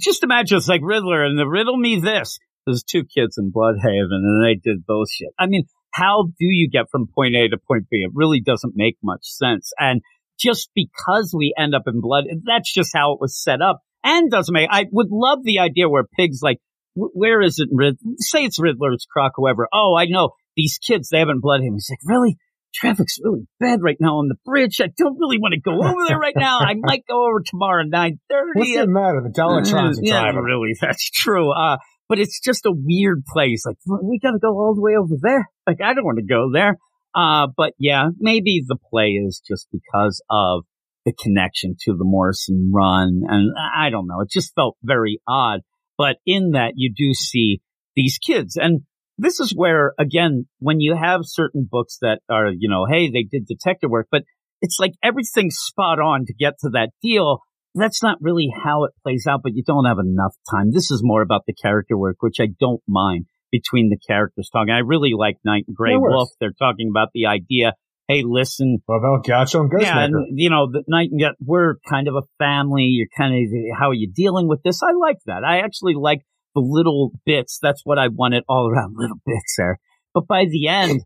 Just imagine it's like Riddler and the riddle me this. There's two kids in Blüdhaven and they did bullshit. I mean, how do you get from point A to point B? It really doesn't make much sense. And just because we end up in blood, that's just how it was set up and doesn't make, I would love the idea where pigs like, where is it? Rid- say it's Riddler, it's Croc, whoever. Oh, I know these kids, they haven't blood him. He's like, really? Traffic's really bad right now on the bridge. I don't really want to go over there right now. I might go over tomorrow at nine What's thirty. the matter? The Dollotrons are yeah, driving. really, that's true. Uh, but it's just a weird place. Like we got to go all the way over there. Like I don't want to go there. Uh, but yeah, maybe the play is just because of the connection to the Morrison run, and I don't know. It just felt very odd. But in that, you do see these kids, and this is where again, when you have certain books that are, you know, hey, they did detective work, but it's like everything's spot on to get to that deal that's not really how it plays out, but you don't have enough time. This is more about the character work, which I don't mind between the characters talking. I really like Knight and Grey No worries. Wolf. They're talking about the idea. Hey, listen, What about Gaucho and Ghostmaker? yeah, and you know, the night and we're kind of a family. You're kind of how are you dealing with this? I like that. I actually like the little bits. That's what I wanted all around little bits there. But by the end,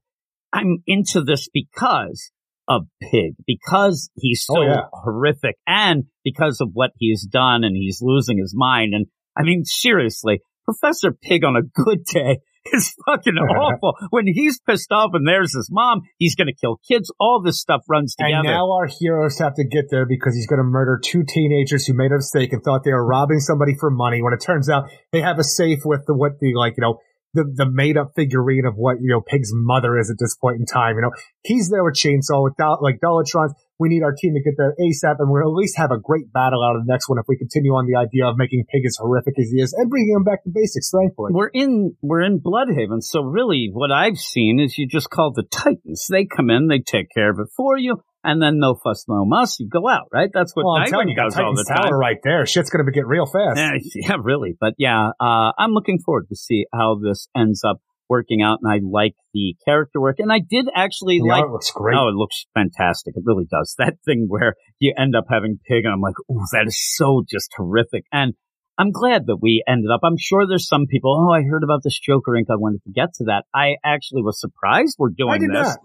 I'm into this because of Pig, because he's so Oh, yeah. horrific, and because of what he's done, and he's losing his mind. And I mean, seriously, Professor Pig on a good day is fucking awful. when he's pissed off and there's his mom, he's going to kill kids. All this stuff runs together. And now our heroes have to get there because he's going to murder two teenagers who made a mistake and thought they were robbing somebody for money. When it turns out they have a safe with the what the like you know the the made up figurine of what you know Pig's mother is at this point in time. You know he's there with Chainsaw with Dol- like Dollotrons. We need our team to get there ASAP, and gonna at least have a great battle out of the next one if we continue on the idea of making Pig as horrific as he is and bringing him back to basics. Thankfully, we're in we're in Blüdhaven, so really what I've seen is you just call the Titans. They come in, they take care of it for you, and then no fuss, no muss, you go out, right? That's what well, I'm telling Nightwing you, does all the time. Tower right there. Shit's gonna get real fast. Yeah, yeah, really. But yeah, uh, I'm looking forward to see how this ends up working out, and I like the character work, and I did actually The like. art looks great. Oh, it looks fantastic. It really does. That thing where you end up having pig, and I'm like, oh, that is so just horrific. And I'm glad that we ended up. I'm sure there's some people. Oh, I heard about this Joker Ink. I wanted to get to that. I actually was surprised we're doing I did this. not.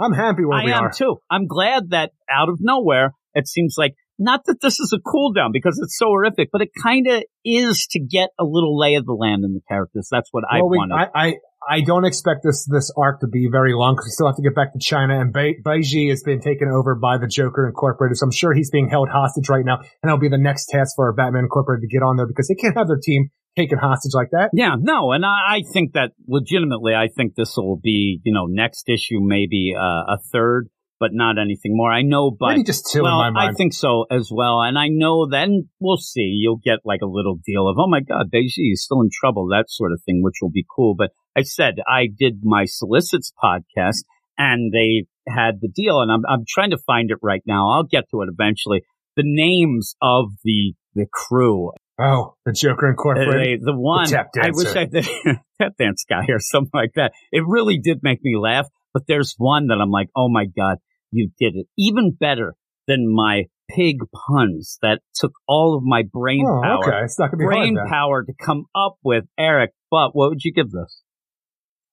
I'm happy where I we am are. too. I'm glad that out of nowhere, it seems like not that this is a cool down because it's so horrific, but it kind of is to get a little lay of the land in the characters. That's what I well, we, wanted. I, I I don't expect this this arc to be very long because we still have to get back to China, and Bai Baiji has been taken over by the Joker Incorporated. So I'm sure he's being held hostage right now, and that'll be the next task for Batman Incorporated to get on there because they can't have their team taken hostage like that. yeah, no, and I, I think that legitimately, I think this will be, you know, next issue maybe uh, a third, but not anything more. I know, but Maybe just two well, in my mind. I think so as well. And I know then we'll see. You'll get like a little deal of, oh my God, Beiji is still in trouble, that sort of thing, which will be cool. But I said I did my solicits podcast and they had the deal and I'm, I'm trying to find it right now. I'll get to it eventually. The names of the, the crew, oh, the Joker uh, Incorporated. they- the one, tap I wish. I did tap dance guy or something like that. It really did make me laugh, but there's one that I'm like, oh my God, you did it. Even better than my pig puns that took all of my brain oh, power, okay. It's not gonna be brain hard power to come up with Eric. But what would you give this?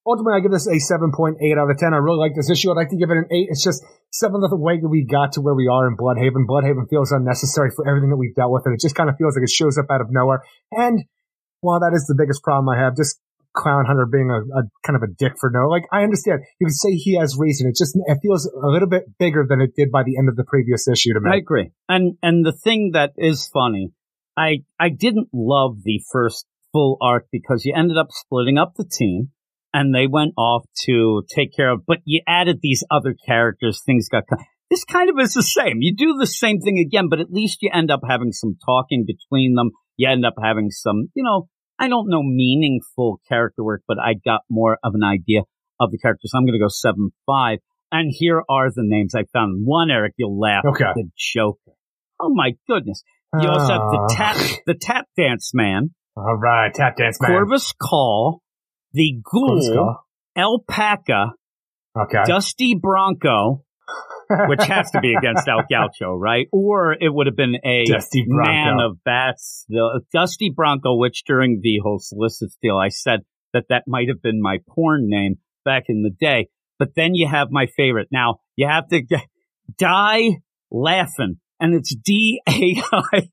Ultimately, I give this a 7.8 out of 10. I really like this issue. I'd like to give it an 8. It's just some of the way that we got to where we are in Blüdhaven. Blüdhaven feels unnecessary for everything that we've dealt with, and it just kind of feels like it shows up out of nowhere. And while that is the biggest problem I have, just Clown Hunter being a, a kind of a dick for no, like, I understand. You can say he has reason. It just, it feels a little bit bigger than it did by the end of the previous issue to me. I agree. And and the thing that is funny, I I didn't love the first full arc because you ended up splitting up the team and they went off to take care of but you added these other characters, things got this kind of is the same. You do the same thing again, but at least you end up having some talking between them. You end up having some, you know, I don't know meaningful character work, but I got more of an idea of the characters. I'm going to go seven five. And here are the names I found. One, Eric, you'll laugh. Okay. The Joker. Oh my goodness. You also have the Ah. tap, the tap dance man, All right, tap dance man. Corvus Call, the Ghoul, Alpaca, Okay. Dusty Bronco, which has to be against El Gaucho, right? Or it would have been a Dusty Bronco. man of bats, the Dusty Bronco, which during the whole solicit deal, I said that that might have been my porn name back in the day. But then you have my favorite. Now you have to get, die laughing, and it's D A I.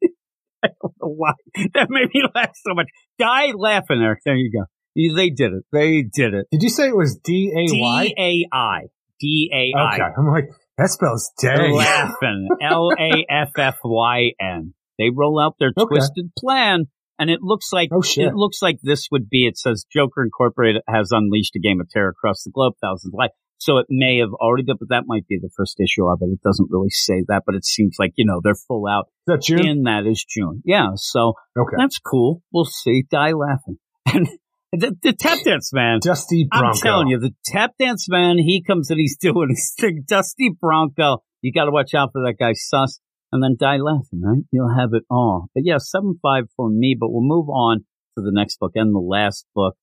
I don't know why that made me laugh so much. Die laughing, Eric. There you go. They did it. They did it. Did you say it was D A D Y? A I. D A I. Okay, I'm like that spells day. Laughing. L A F F Y N. They roll out their Okay. twisted plan, and it looks like Oh, shit. it looks like this would be. It says Joker Incorporated has unleashed a game of terror across the globe, thousands of lives. So it may have already been, but that might be the first issue of it. It doesn't really say that, but it seems like you know they're full out. Is that June? In that is June. Yeah. So okay. that's cool. We'll see. Die laughing. And the, the tap dance man. Dusty Bronco. I'm telling you, the tap dance man, he comes and he's doing his thing. Dusty Bronco. You got to watch out for that guy, sus. And then die laughing, right? You'll have it all. But yeah, 7 5 for me, but we'll move on to the next book and the last book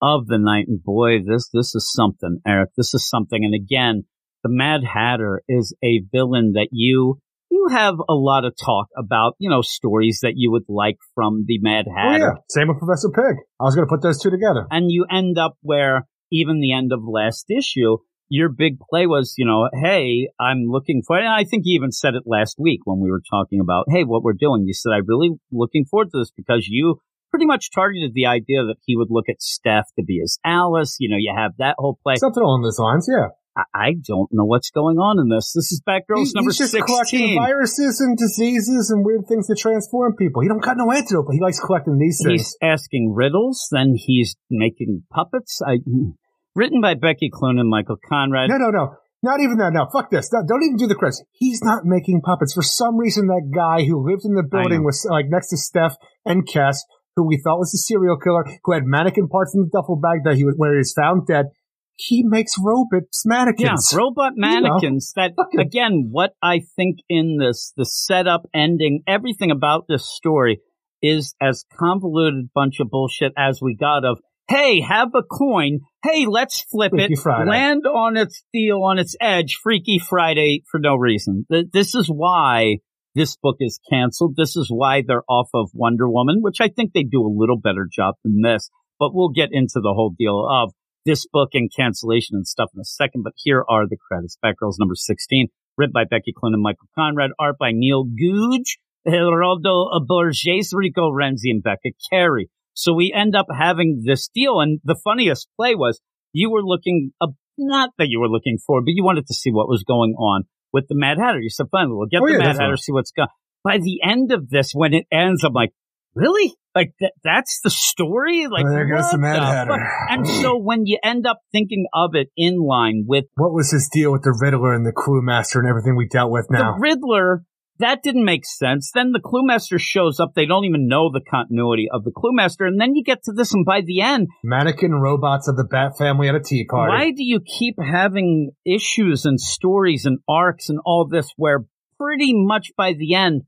of the night. And boy, this, this is something, Eric. This is something. And again, the Mad Hatter is a villain that you, you have a lot of talk about, you know, stories that you would like from the Mad Hatter. Oh, yeah. Same with Professor Pig. I was going to put those two together. and you end up where even the end of last issue, your big play was, you know, hey, I'm looking for, and I think you even said it last week when we were talking about, hey, what we're doing. You said, I'm really looking forward to this because you pretty much targeted the idea that he would look at Steph to be his Alice. You know, you have that whole play. Something along those lines, yeah. I, don't know what's going on in this. This is Batgirl's He- number he's just collecting viruses and diseases and weird things to transform people. He don't got no antidote, but he likes collecting these things. He's asking riddles, then he's making puppets. I, written by Becky Cloonan and Michael Conrad. No, no, no. Not even that. No, fuck this. No, don't even do the credits. He's not making puppets. For some reason, that guy who lived in the building was like next to Steph and Kess, who we thought was a serial killer, who had mannequin parts in the duffel bag that he was, where he was found dead. He makes robots, Yeah, mannequins. robot You know, mannequins. that again, what I think in this, the setup, ending, everything about this story is as convoluted bunch of bullshit as we got of. Hey, have a coin. Hey, let's flip Freaky it. Friday. Land on its steel, on its edge. Freaky Friday for no reason. Th- This is why this book is canceled. This is why they're off of Wonder Woman, which I think they do a little better job than this. But we'll get into the whole deal of this book and cancellation and stuff in a second. But here are the credits. Batgirls number 16, written by Becky Cloonan and Michael Conrad, art by Neil Googe, Geraldo Borges, Rico Renzi, and Becca Carey. So we end up having this deal. And the funniest play was you were looking, uh, not that you were looking for, but you wanted to see what was going on with the Mad Hatter. You said, fine, we'll get Oh, the yeah, Mad. Hatter, see what's going By the end of this, when it ends, I'm like, really? Like that, that's the story? Like, Oh, there goes the Mad Hatter. fuck? And so when you end up thinking of it in line with what was his deal with the Riddler and the Cluemaster and everything we dealt with now? the Riddler, that didn't make sense. Then the Cluemaster shows up. They don't even know the continuity of the Cluemaster. And then you get to this, and by the end, Mannequin robots of the Bat family at a tea party. why do you keep having issues and stories and arcs and all this where pretty much by the end,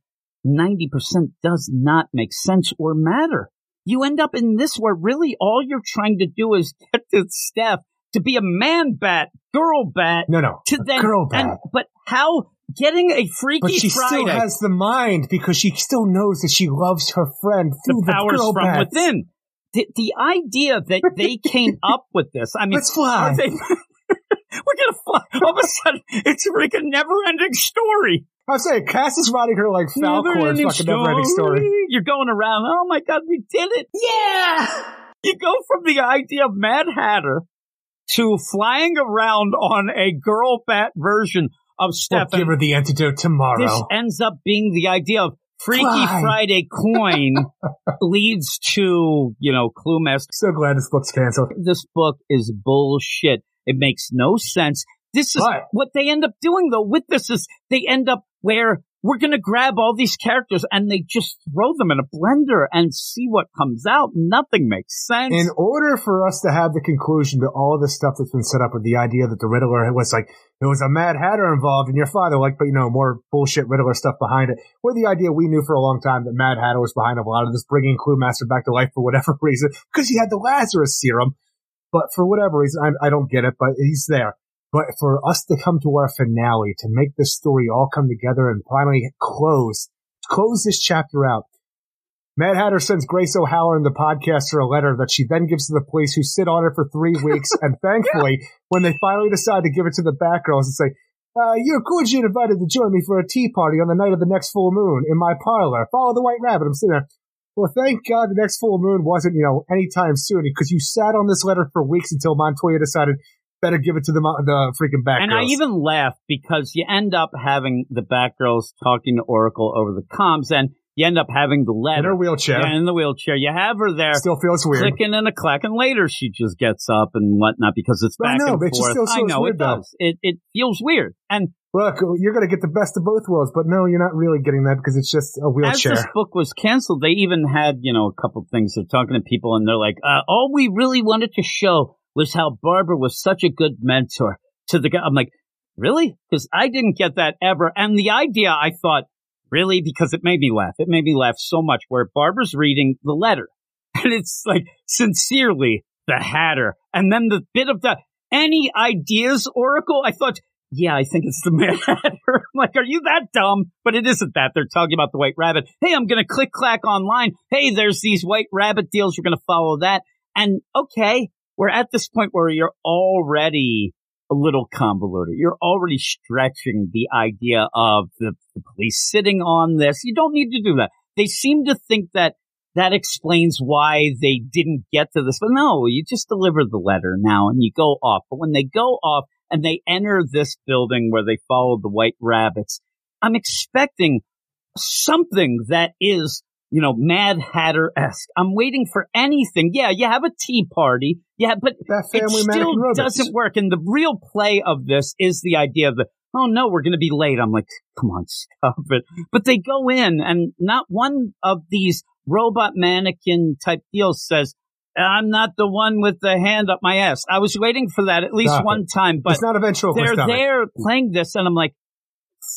90% does not make sense or matter? You end up in this where really all you're trying to do is get to Steph to be a man bat, girl bat, No, no. to then, girl and- bat. but how getting a freaky But she Friday, still has the mind because she still knows that she loves her friend through the the, powers girl from bats. within. The, the idea that they came up with this, I mean, Let's fly. are they- we're gonna fly. All of a sudden, it's like a never-ending story. I'm saying Cass is riding her like Falcor Never-ending fucking never ending story. You're going around. Oh my god, we did it! Yeah. You go from the idea of Mad Hatter to flying around on a girl bat version of We'll give her the antidote tomorrow. this ends up being the idea of Freaky Fly. Friday coin leads to, you know, Cluemaster. so glad this book's canceled. This book is bullshit. It makes no sense. This is what they end up doing though with this is they end up where we're going to grab all these characters and they just throw them in a blender and see what comes out. Nothing makes sense. In order for us to have the conclusion to all the stuff that's been set up with the idea that the Riddler was like, there was a Mad Hatter involved and your father, like, but you know, more bullshit Riddler stuff behind it, or the idea we knew for a long time that Mad Hatter was behind a lot of this, bringing Cluemaster back to life for whatever reason, because he had the Lazarus serum. But for whatever reason, I, I don't get it, but he's there. But for us to come to our finale, to make this story all come together and finally close, close this chapter out. Mad Hatter sends Grace O'Halloran, the podcaster, a letter that she then gives to the police who sit on it for three weeks. and thankfully, when they finally decide to give it to the Batgirls and say, uh, you're Gujin invited to join me for a tea party on the night of the next full moon in my parlor. Follow the White Rabbit. I'm sitting there. Well, thank God the next full moon wasn't, you know, anytime soon because you sat on this letter for weeks until Montoya decided better give it to the, the freaking Batgirls. And I even laugh because you end up having the Batgirls talking to Oracle over the comms, and you end up having the in her wheelchair. Yeah, in the wheelchair. You have her there. Still feels weird. Clicking and a clack, and later she just gets up and whatnot because it's I back know, and but it just forth. I know it though. does. It it feels weird. And Look, you're going to get the best of both worlds, but no, you're not really getting that because it's just a wheelchair. as this book was canceled, they even had you know a couple things. They're talking to people, and they're like, uh, "All we really wanted to show was how Barbara was such a good mentor to the guy." I'm like, "Really?" Because I didn't get that ever. And the idea, I thought, really, because it made me laugh. It made me laugh so much. Where Barbara's reading the letter, and it's like sincerely the Hatter, and then the bit of the any ideas, Oracle. I thought. Yeah, I think it's the Mad Hatter. Like, are you that dumb? But it isn't that. They're talking about the White Rabbit. Hey, I'm going to click clack online. Hey, there's these White Rabbit deals. We're going to follow that. And okay, we're at this point where you're already a little convoluted. You're already stretching the idea of the, the police sitting on this. You don't need to do that. They seem to think that that explains why they didn't get to this. But no, you just deliver the letter now and you go off. But when they go off and they enter this building where they follow the white rabbits, I'm expecting something that is, you know, Mad Hatter esque. I'm waiting for anything. Yeah, you have a tea party. Yeah, but it still doesn't work. And the real play of this is the idea of the, oh no, we're going to be late. I'm like, come on, stop it. But they go in and not one of these robot mannequin type deals says, I'm not the one with the hand up my ass. I was waiting for that at least Stop one it. time, but it's not ventriloquist they're there playing this and I'm like,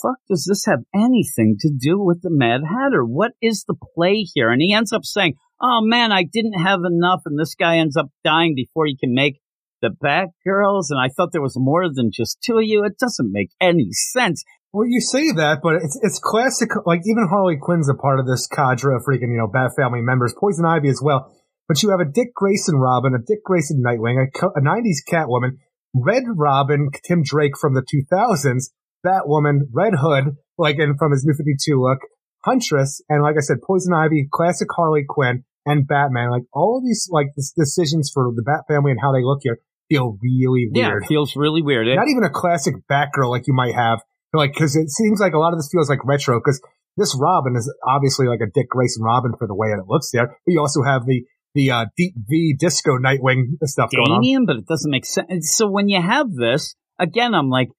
fuck does this have anything to do with the Mad Hatter? What is the play here? And he ends up saying, oh man, I didn't have enough. And this guy ends up dying before he can make the Batgirls. And I thought there was more than just two of you. It doesn't make any sense. Well, you say that, but it's it's classic. Like even Harley Quinn's a part of this cadre of freaking you know Bat Family members. Poison Ivy as well. But you have a Dick Grayson Robin, a Dick Grayson Nightwing, a, a '90s Catwoman, Red Robin, Tim Drake from the 2000s, Batwoman, Red Hood, like and from his New 52 look, Huntress, and like I said, Poison Ivy, classic Harley Quinn, and Batman. Like all of these like this decisions for the Bat Family and how they look here feel really Yeah, weird. it feels really weird. Not even a classic Batgirl like you might have. Like, cause it seems like a lot of this feels like retro, cause this Robin is obviously like a Dick Grayson Robin for the way that it looks there. But you also have the, the, uh, Deep V Disco Nightwing stuff going on. But it doesn't make sense. So when you have this, again, I'm like,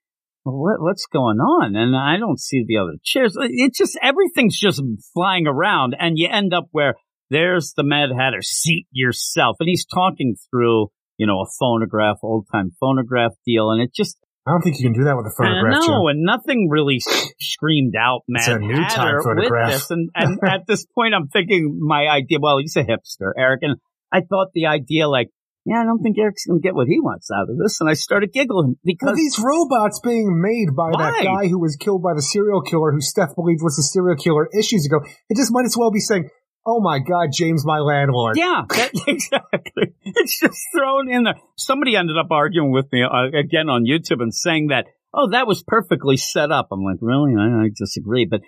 what, what's going on? And I don't see the other chairs. It's just, everything's just flying around and you end up where there's the Mad Hatter, seat yourself. And he's talking through, you know, a phonograph, old time phonograph deal. And it just, I don't think you can do that with a photograph. No, and nothing really screamed out It's Mad a new time Hatter with this. And, and at this point, I'm thinking my idea, well, he's a hipster, Eric. And I thought the idea like, yeah, I don't think Eric's going to get what he wants out of this. And I started giggling Well, because these robots being made by that guy who was killed by the serial killer who Steph believed was the serial killer issues ago, it just might as well be saying, Oh my God, James, my landlord. Yeah, that, exactly. It's just thrown in there. Somebody ended up arguing with me uh, again on YouTube and saying that, oh, that was perfectly set up. I'm like, really? I, I disagree. But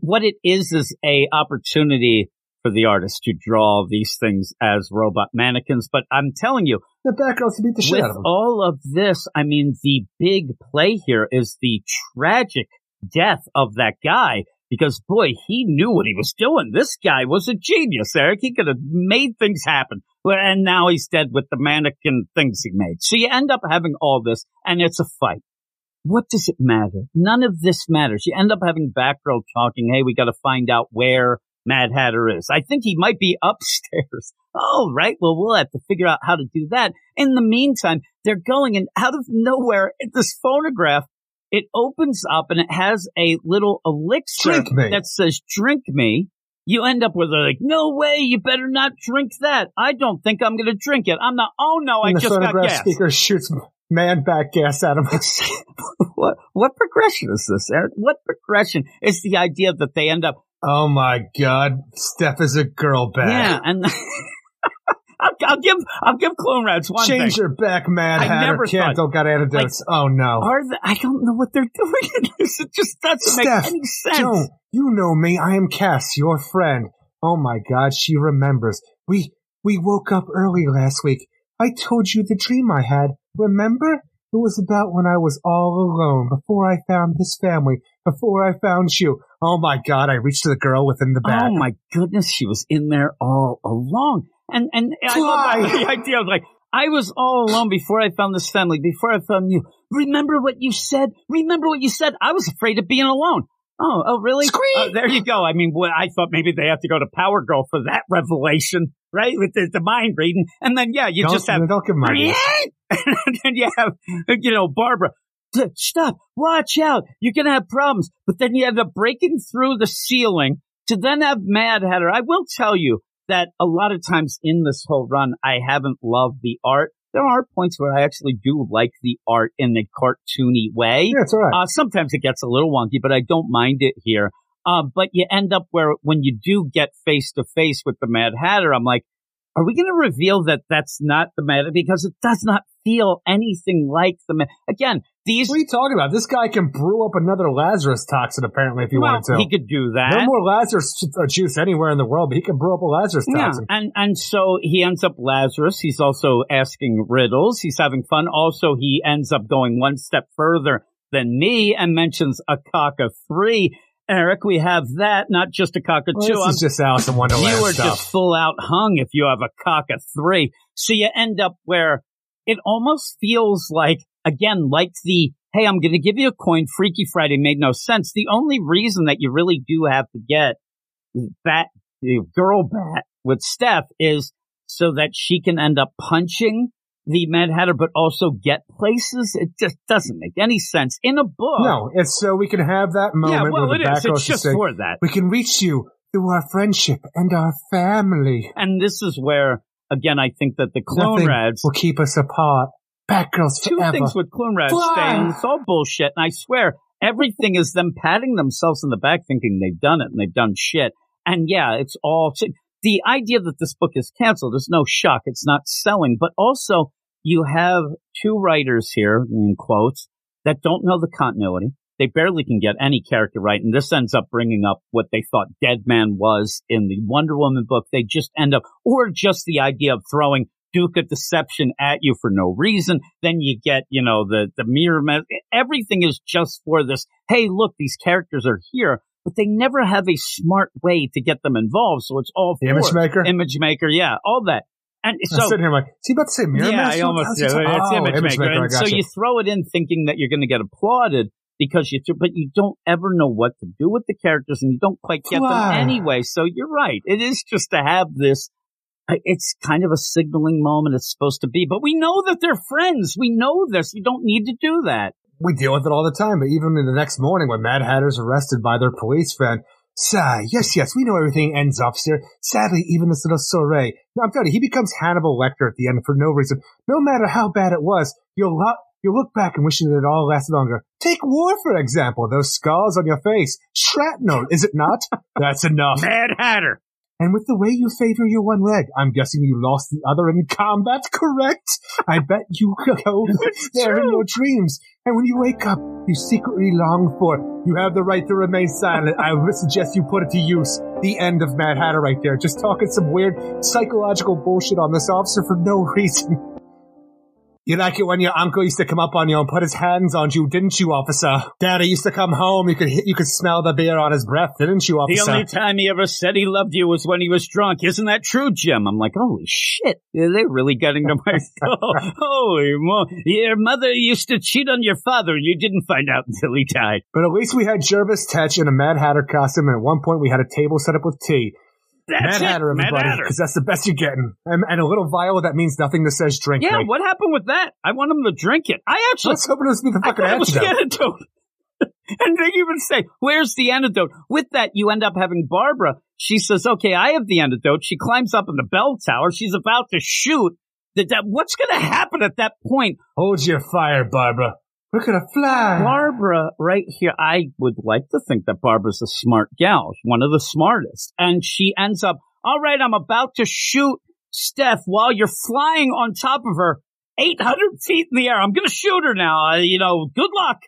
what it is is a opportunity for the artist to draw these things as robot mannequins. But I'm telling you, The Batgirls beat the shit with out of them. all of this, I mean, the big play here is the tragic death of that guy. Because boy, he knew what he was doing. This guy was a genius, Eric. He could have made things happen. And now he's dead with the mannequin things he made. So you end up having all this and it's a fight. What does it matter? None of this matters. You end up having Batgirl talking, hey, we got to find out where Mad Hatter is. I think he might be upstairs. Oh, right. Well, we'll have to figure out how to do that. In the meantime, they're going and out of nowhere, this phonograph, it opens up and it has a little elixir that says drink me. You end up with a like, no way, you better not drink that. I don't think I'm going to drink it. I'm not, oh no, I and the just got gas. speaker shoots man back gas at him. what what progression is this, Eric? What progression is the idea that they end up? Oh my god, Steph is a girl back. Yeah, and I'll, I'll give I'll give Cloonrads one Change thing. your back, Mad I Hatter. never don't got antidotes. oh no. Are the, I don't know what they're doing in this. It just doesn't make any sense. Don't. You know me. I am Cass, your friend. Oh my god, she remembers. We we woke up early last week. I told you the dream I had. Remember? It was about when I was all alone, before I found this family, before I found you. Oh my god, I reached the girl within the bag. Oh my goodness, she was in there all along. And and I love the idea of like I was all alone before I found this family, before I found you. Remember what you said? Remember what you said? I was afraid of being alone. Oh, oh, really? Oh, there you go. I mean, well, I thought maybe they have to go to Power Girl for that revelation, right? With the, the mind reading, and then yeah, you don't, just have don't give my and then you have, you know, Barbara. "D- Stop! Watch out! You're gonna have problems. But then you end up breaking through the ceiling to then have Mad Hatter. I will tell you that a lot of times in this whole run, I haven't loved the art. There are points where I actually do like the art in a cartoony way. Yeah, it's all right. Uh, sometimes it gets a little wonky, but I don't mind it here. Uh, but you end up where when you do get face to face with the Mad Hatter, I'm like, are we going to reveal that that's not the Mad because it does not feel anything like the Mad. Again, these. What are you talking about? This guy can brew up another Lazarus toxin, apparently, if he well, wanted to. he could do that. no more Lazarus uh, juice anywhere in the world, but he can brew up a Lazarus Yeah, toxin. and and so he ends up Lazarus. He's also asking riddles. He's having fun. Also, he ends up going one step further than me and mentions a cock of three. Eric, we have that, not just a cock of Well, two. this is um, just Alice in Wonderland you are stuff. just full out hung if you have a cock of three. So you end up where it almost feels like, again, like the, hey, I'm going to give you a coin. Freaky Friday made no sense. The only reason that you really do have to get that the girl bat with Steph is so that she can end up punching the Mad Hatter, but also get places. It just doesn't make any sense in a book. no, it's so we can have that moment yeah, well, it is. It's just say, for that. we can reach you through our friendship and our family. And this is where, again, I think that the clone Nothing rads will keep us apart. Batgirls two forever. things with Cloonrads Fly. saying it's all bullshit. And I swear, everything is them patting themselves in the back, thinking they've done it and they've done shit. And yeah, it's all the idea that this book is canceled is no shock. It's not selling, but also you have two writers here in quotes that don't know the continuity. They barely can get any character right. And this ends up bringing up what they thought Dead Man was in the Wonder Woman book. They just end up, or just the idea of throwing Duke of Deception at you for no reason. Then you get, you know, the, the mirror, me- everything is just for this. Hey, look, these characters are here, but they never have a smart way to get them involved. So it's all The Image. Maker? Image maker. Yeah. All that. And I'm so, sitting here like, is he about to say Mirror yeah? I almost do. It's oh, image, maker. So you throw it in thinking that you're going to get applauded because you, but you don't ever know what to do with the characters and you don't quite get Why? them anyway. So you're right. It is just to have this. uh, It's kind of a signaling moment. It's supposed to be, but we know that they're friends. We know this. You don't need to do that. We deal with it all the time. But even in the next morning, when Mad Hatter's arrested by their police friend, sigh, yes, yes, we know everything ends up here. Sadly, even this little Soray. No, I'm telling you, he becomes Hannibal Lecter at the end for no reason. No matter how bad it was, you'll lo- you'll look back and that it all lasted longer. Take war, for example. Those scars on your face. Shrapnel, is it not? That's enough. Mad Hatter. And with the way you favor your one leg, I'm guessing you lost the other in combat, correct? I bet you go there in your dreams. And when you wake up, you secretly long for. You have the right to remain silent. I would suggest you put it to use. The end of Mad Hatter right there. Just talking some weird psychological bullshit on this officer for no reason. You like it when your uncle used to come up on you and put his hands on you, didn't you, officer? Daddy used to come home. You could hit, you could smell the beer on his breath, didn't you, officer? The only time he ever said he loved you was when he was drunk. Isn't that true, Jim? I'm like, holy shit. They're really getting to my soul. Holy mo. Your mother used to cheat on your father. And you didn't find out until he died. But at least we had Jervis Tetch in a Mad Hatter costume, and at one point we had a table set up with tea. That's Mad it. Hatter, everybody, because that's the best you're getting. And, and a little vial that means nothing that says drink. Yeah, what happened with that? I want him to drink it. I actually Let's hope it was be the fucking the antidote. antidote. and they even say, where's the antidote? With that, you end up having Barbara. She says, okay, I have the antidote. She climbs up in the bell tower. She's about to shoot That, that what's going to happen at that point? Hold your fire, Barbara. We're gonna fly. Barbara, right here, I would like to think that Barbara's a smart gal, one of the smartest. And she ends up, all right, I'm about to shoot Steph while you're flying on top of her 800 feet in the air. I'm going to shoot her now. Uh, you know, good luck.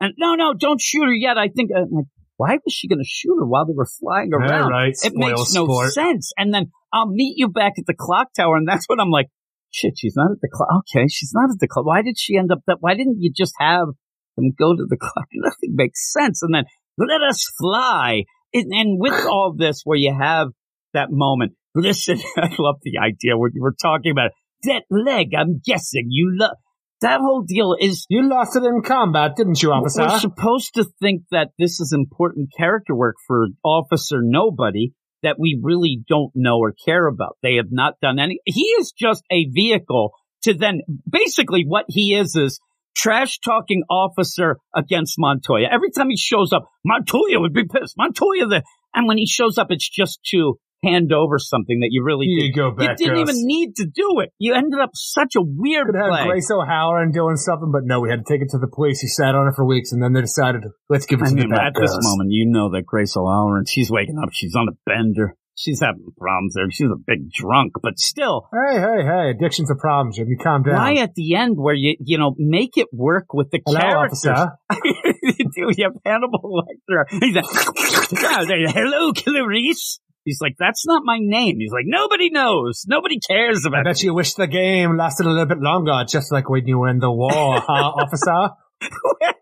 And no, no, don't shoot her yet. I think, uh, like, why was she going to shoot her while they were flying around? right. It makes no sport. sense. And then I'll meet you back at the clock tower. And that's when I'm like, shit, she's not at the club. Okay, she's not at the club. Why did she end up that? Why didn't you just have them go to the club? Nothing makes sense. And then let us fly. And, and with all this, where you have that moment, listen, I love the idea when you were talking about it. that leg. I'm guessing you love that whole deal is You lost it in combat, didn't you, officer? we're supposed to think that this is important character work for Officer Nobody that we really don't know or care about. They have not done any. He is just a vehicle to then basically what he is is trash talking officer against Montoya. Every time he shows up, Montoya would be pissed. Montoya the, and when he shows up, it's just to hand over something that you really you did. go, You back didn't girls. even need to do it. You ended up such a weird could have play. Grace O'Halloran doing something, but no, we had to take it to the police. He sat on it for weeks, and then they decided, let's give it I to mean, the at this moment, you know that Grace O'Halloran, she's waking up, she's on a bender. She's having problems there. She's a big drunk, but still, Hey, hey, hey! Addiction's a problem, Jimmy. Calm down. why at the end where you, you know, make it work with the Hello, characters? you have Hannibal Lecter. He's like, "Yeah, there- hello, Clarice. He's like, that's not my name. He's like, nobody knows. Nobody cares about I bet you wish the game lasted a little bit longer, just like when you were in the war, huh, officer?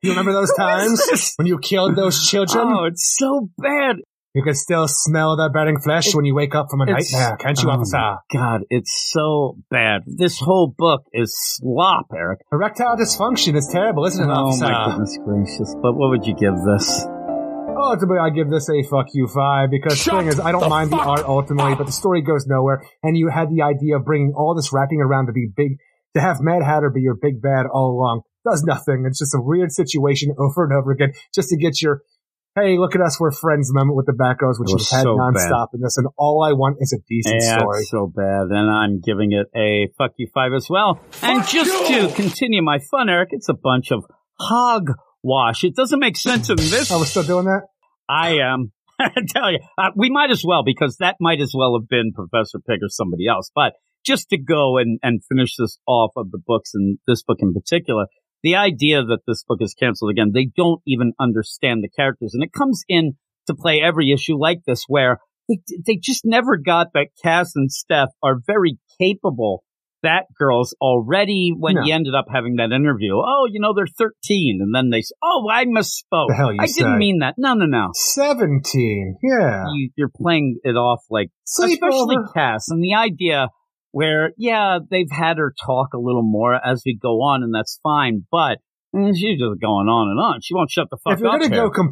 You remember those times when you killed those children? Oh, it's so bad. You can still smell their burning flesh when you wake up from a nightmare, can't you, oh officer? God, it's so bad. This whole book is slop, Eric. Erectile dysfunction is terrible, isn't it, Oh officer? my goodness gracious! But what would you give this? Ultimately, I give this a fuck you five because the thing is, I don't mind the art ultimately, but the story goes nowhere. And you had the idea of bringing all this wrapping around to be big, to have Mad Hatter be your big bad all along. Does nothing. It's just a weird situation over and over again, just to get your, hey, look at us, we're friends moment with the Backos, which It was you've had so nonstop in this. And all I want is a decent Yeah, story. it's so bad, and I'm giving it a fuck you five as well. and just to continue my fun, Eric, it's a bunch of hogwash. It doesn't make sense in this. Oh, we're still doing that? I am. I tell you, uh, we might as well because that might as well have been Professor Pig or somebody else. But just to go and, and finish this off of the books and this book in particular, the idea that this book is canceled again, they don't even understand the characters. And it comes in to play every issue like this where they, they just never got that Cass and Steph are very capable Batgirls already when No. you ended up having that interview. Oh, you know, they're 13. And then they say, oh, I misspoke. The hell you I didn't mean that. No, no, no. 17. Yeah. You, you're playing it off like, especially Sleepover. Cass, and the idea where, yeah, they've had her talk a little more as we go on, and that's fine, but eh, she's just going on and on. She won't shut the fuck if you're up. gonna go com-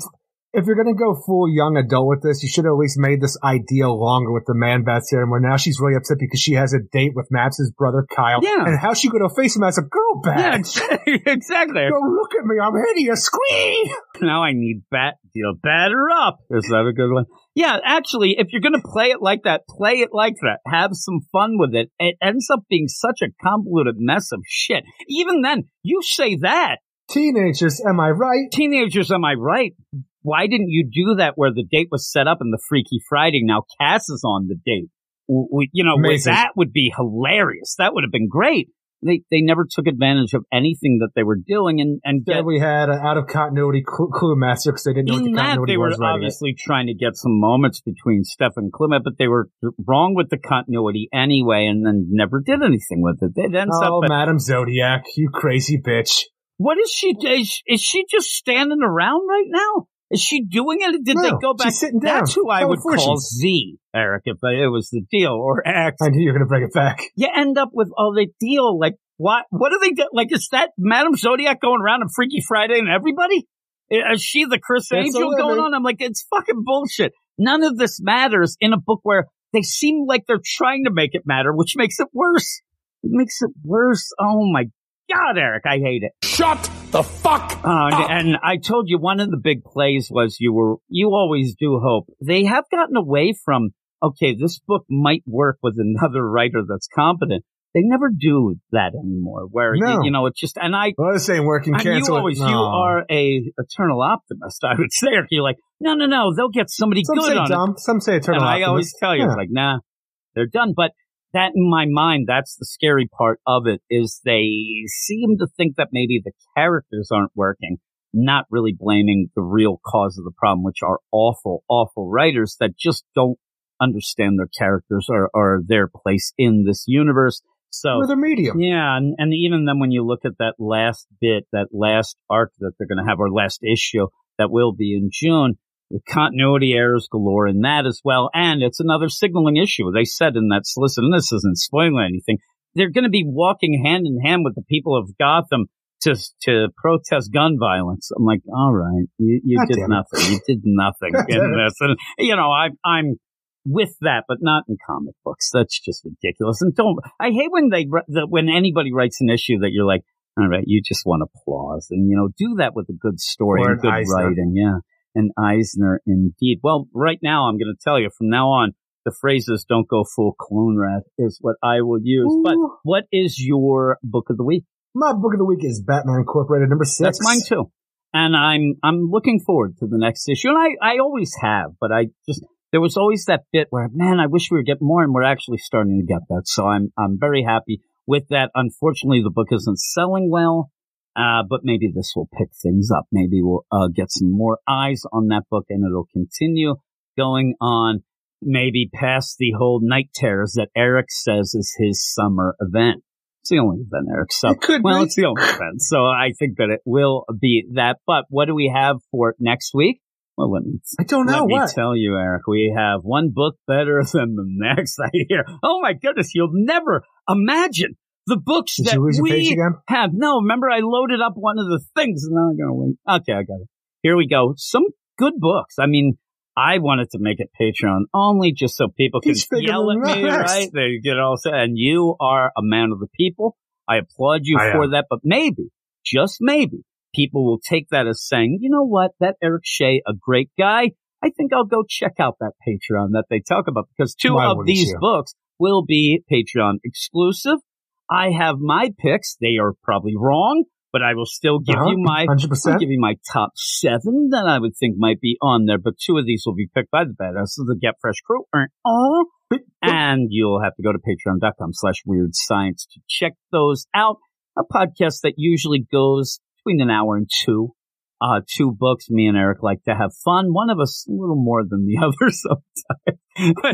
if you're gonna go full young adult with this, you should have at least made this idea longer with the man bat serum. Where now she's really upset because she has a date with Maps' brother Kyle. Yeah. and how she gonna face him as a girl bat? yeah, exactly. exactly. Go look at me, I'm hideous. Squee. Now I need bat, you know, batter up. Is that a good one? Yeah, actually, if you're gonna play it like that, play it like that. Have some fun with it. It ends up being such a convoluted mess of shit. Even then, you say that. Teenagers, am I right? teenagers, am I right? Why didn't you do that where the date was set up in the Freaky Friday? Now Cass is on the date. W- w- you know, that would be hilarious. That would have been great. They they never took advantage of anything that they were doing, and and Then get, we had an out of continuity clue, clue master because they didn't know what the that continuity they were obviously trying to get some moments between Steph and Clement, but they were wrong with the continuity anyway, and then never did anything with it. It ends Oh, up. Madam Zodiac, you crazy bitch! what is she? Is, is she just standing around right now? Is she doing it? Did they go back? she's sitting down. That's who I would call Z, Eric, if it was the deal, or X. I knew you were gonna bring it back. You end up with oh, the deal. Like what? What do they do? Like is that Madam Zodiac going around on Freaky Friday and everybody? Is she the Chris That's Angel going on? I'm like, it's fucking bullshit. None of this matters in a book where they seem like they're trying to make it matter, which makes it worse. It makes it worse. Oh my God, Eric, I hate it. Shut the fuck Uh, and, and I told you one of the big plays was you were, you always do hope. They have gotten away from, okay, this book might work with another writer that's competent. they never do that anymore. Where you, No. you know it's just and I. Well, this ain't working. Cancel you always No. you are a eternal optimist. I would say you're like no no no they'll get somebody Some good say on it. Some say eternal. And I always tell you, Yeah. it's like, nah, they're done. But that in my mind, that's the scary part of it is they seem to think that maybe the characters aren't working, not really blaming the real cause of the problem, which are awful, awful writers that just don't understand their characters or, or their place in this universe. So the medium. yeah, and, and even then, when you look at that last bit, that last arc that they're going to have, or last issue that will be in June, continuity errors galore in that as well. And it's another signaling issue. They said in that solicit, and this isn't spoiling anything, they're going to be walking hand in hand with the people of Gotham to to protest gun violence. I'm like, all right, you, you did nothing. You did nothing in this. And, you know, I, I'm with that, but not in comic books. That's just ridiculous. And don't, I hate when they, the, when anybody writes an issue that you're like, all right, you just want applause and, you know, do that with a good story Or and good writing. Yeah. And Eisner indeed. Well, right now I'm going to tell you from now on, the phrases don't go full Cloonrad is what I will use. But what is your book of the week? My book of the week is Batman Incorporated number six. That's mine too. And I'm I'm looking forward to the next issue. And I, I always have, but I just there was always that bit where, man, I wish we would get more and we're actually starting to get that. So I'm I'm very happy with that. Unfortunately the book isn't selling well. Uh, but maybe this will pick things up. Maybe we'll uh, get some more eyes on that book and it'll continue going on maybe past the whole night terrors that Eric says is his summer event. It's the only event, Eric. So, It could well, be. it's the only event. So I think that it will be that. But what do we have for next week? Well, let me, I don't know let me tell you, Eric. We have one book better than the next. I hear. Oh my goodness. You'll never imagine the books Did that you lose we page again? have. No, remember I loaded up one of the things and I'm going to wait. Okay, I got it. Here we go. Some good books. I mean, I wanted to make it Patreon only just so people can He's yell at me, right? They get all set. And you are a man of the people. I applaud you I for am. that. But maybe, just maybe, people will take that as saying, you know what? That Eric Shea, a great guy. I think I'll go check out that Patreon that they talk about because two Why of these you? books will be Patreon exclusive. I have my picks. They are probably wrong, but I will still give Uh-huh. you my Hundred I'll give you my top seven that I would think might be on there, but two of these will be picked by the badasses, the Get Fresh crew. And you'll have to go to patreon.com slash weird science to check those out. A podcast that usually goes between an hour and two. Uh, two books. Me and Eric like to have fun. One of us a little more than the other sometimes.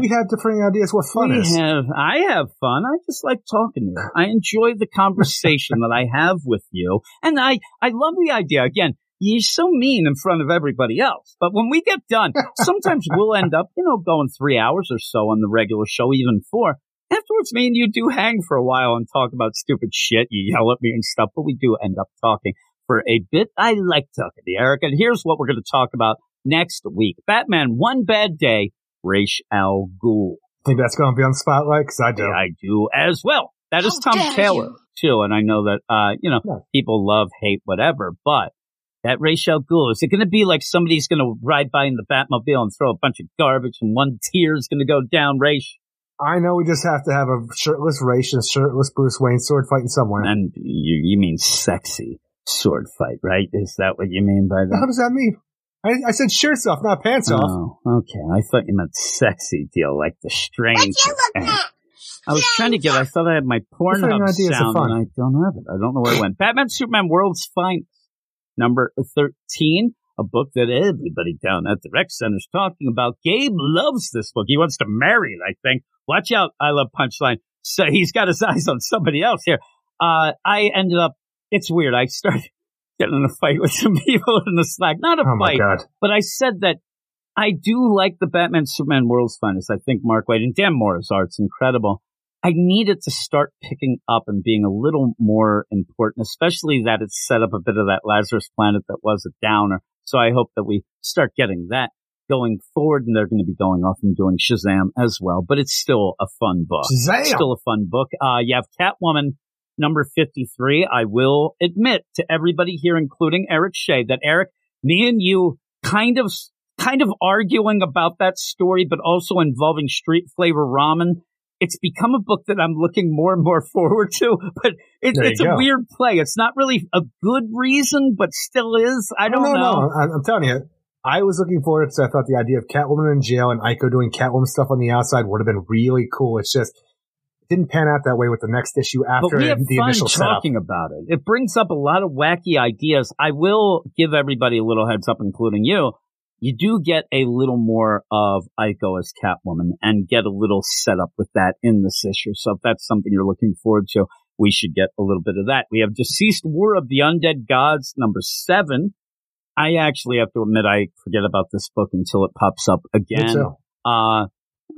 We have different ideas what fun we is. have, I have fun. I just like talking to you. I enjoy the conversation that I have with you. And I, I love the idea. Again, you're so mean in front of everybody else. But when we get done, sometimes we'll end up, you know, going three hours or so on the regular show, even four. Afterwards, me and you do hang for a while and talk about stupid shit. You yell at me and stuff, but we do end up talking for a bit. I like talking to you, Eric. And here's what we're going to talk about next week. Batman, One Bad Day, Ra's al Ghul. Think that's going to be on Spotlight? Because I do. I do as well. That is How Tom dare Taylor too, and I know that uh, you know No. people love, hate, whatever, but that Ra's al Ghul is it going to be like somebody's going to ride by in the Batmobile and throw a bunch of garbage, and one tear is going to go down Ra's, I know we just have to have a shirtless Ra's and shirtless Bruce Wayne sword fighting somewhere. and you you mean sexy sword fight, right? Is that what you mean by What the hell that? does that mean? I, I said shirts off, not pants off. Oh, okay. I thought you meant sexy deal, like the strange. I was trying to get. I thought I had my Different Pornhub ideas are sound, fun. and I don't have it. I don't know where it went. Batman, Superman, World's Finest, number thirteen, a book that everybody down at the rec center is talking about. Gabe loves this book. He wants to marry it. I think. Watch out! I love Punchline. So he's got his eyes on somebody else here. Uh, I ended up. It's weird. I started getting in a fight with some people in the Slack. Not a Oh fight, god. but I said that I do like the Batman Superman World's Finest. I think Mark Waid and Dan Mora's art's incredible. I need it to start picking up and being a little more important, especially that it's set up a bit of that Lazarus planet that was a downer. So I hope that we start getting that going forward and they're going to be going off and doing Shazam as well, but it's still a fun book. Shazam! Still a fun book. Uh, you have Catwoman number 53. I will admit to everybody here, including Eric Shea, that Eric, me and you kind of, kind of arguing about that story, but also involving street flavor ramen it's become a book that I'm looking more and more forward to. But it, There you it's a go. weird play. It's not really a good reason, but still is. I don't no, know. No, I'm, I'm telling you, I was looking forward because I thought the idea of Catwoman in jail and Eiko doing Catwoman stuff on the outside would have been really cool. It's just didn't pan out that way with the next issue after But we have the fun initial setup. talking about it. It brings up a lot of wacky ideas. I will give everybody a little heads up, including you. You do get a little more of Eiko as Catwoman and get a little setup with that in this issue. So if that's something you're looking forward to, we should get a little bit of that. We have DCeased War of the Undead Gods, number seven. I actually have to admit I forget about this book until it pops up Me again. too. Uh,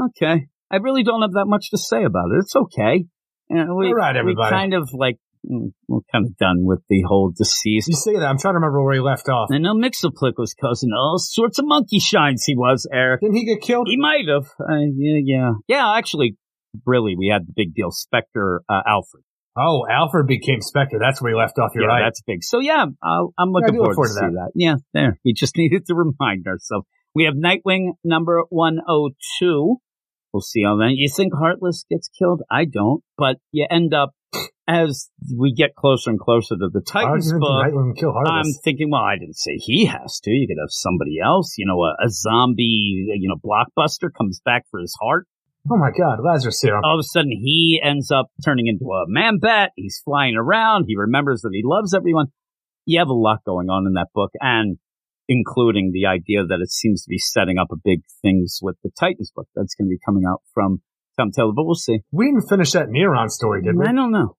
okay. I really don't have that much to say about it. It's okay. And we, All right, we kind of like, mm, we're kind of done with the whole disease. You say that. I'm trying to remember where he left off. I know Mxyzptlk was causing all sorts of monkey shines he was, Eric. Didn't he get killed? He might have. Uh, yeah, yeah. Yeah, actually, really, we had the big deal. Spectre, uh, Alfred. Oh, Alfred became Spectre. That's where he left off. You're yeah, right. that's big. So yeah, I'll, I'm Yeah, I looking look forward, forward to, to see that. Yeah, there. We just needed to remind ourselves. We have Nightwing number 102. We'll see how that. You think Heartless gets killed? I don't, but you end up as we get closer and closer to the Titans book. I'm thinking, well, I didn't say he has to. You could have somebody else, you know, a, a zombie, you know, blockbuster comes back for his heart. oh my God, Lazarus serum. All of a sudden, he ends up turning into a man bat. He's flying around. He remembers that he loves everyone. You have a lot going on in that book, and including the idea that it seems to be setting up a big things with the Titans book that's going to be coming out from Tom Taylor, but we'll see. We didn't finish that Neron story, did we? I don't know.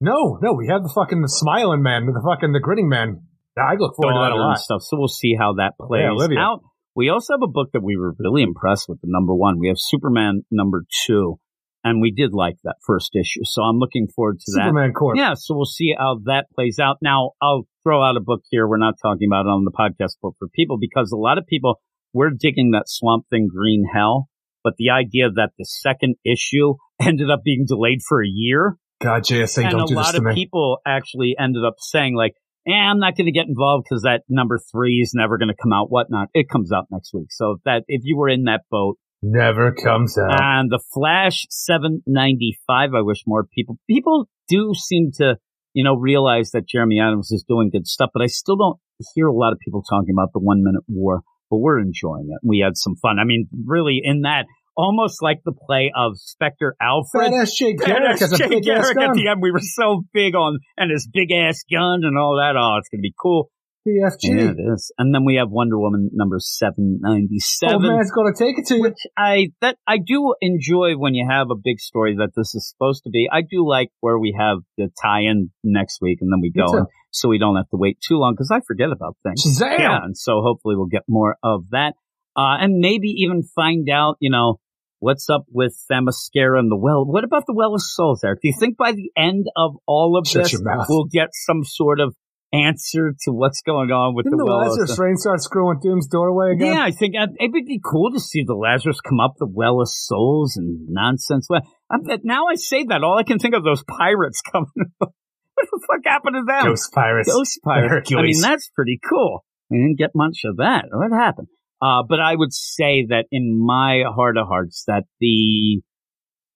No, no, we had the fucking the smiling man, the fucking the grinning man. I look forward to that a lot. stuff. So we'll see how that plays Yeah, Olivia. out. We also have a book that we were really impressed with. The number one, we have Superman number two, and we did like that first issue. So I'm looking forward to that. Superman Corp. Yeah, so we'll see how that plays out. Now, I'll throw out a book here. We're not talking about it on the podcast book for people because a lot of people we're digging that Swamp Thing Green Hell, but the idea that the second issue ended up being delayed for a year God, JSA, and don't a do this lot to of me. people actually ended up saying like, eh, I'm not going to get involved because that number three is never going to come out, whatnot. It comes out next week. So if that, if you were in that boat Never comes out. and the Flash 795, I wish more people, people do seem to, you know, realize that Jeremy Adams is doing good stuff, but I still don't hear a lot of people talking about the one minute war, but we're enjoying it. We had some fun. I mean, really in that, almost like the play of Spectre Alfred. Badass Jay Garrick has a Jay big ass Garrick at the end. We were so big on and his big ass gun and all that. Oh, it's gonna be cool. BFG. Yeah, it is. And then we have Wonder Woman number seven ninety seven. Man's gonna take it to you. Which I that I do enjoy when you have a big story that this is supposed to be. I do like where we have the tie-in next week and then we go, so we don't have to wait too long because I forget about things. Shazam! Yeah, and so hopefully we'll get more of that, uh, and maybe even find out, you know, what's up with Themyscira and the well. What about the Well of Souls, Eric? Do you think by the end of all of Shut this we'll get some sort of answer to what's going on with Didn't the the Well Lazarus? Rain start screwing Doom's doorway again? Yeah, I think uh, it would be cool to see the Lazarus come up the Well of Souls and nonsense. Well, I'm, now I say that, all I can think of those pirates coming. what the fuck happened to them? Ghost Pirates. Ghost pirates. I mean, that's pretty cool. We didn't get much of that. What happened? Uh, but I would say that in my heart of hearts, that the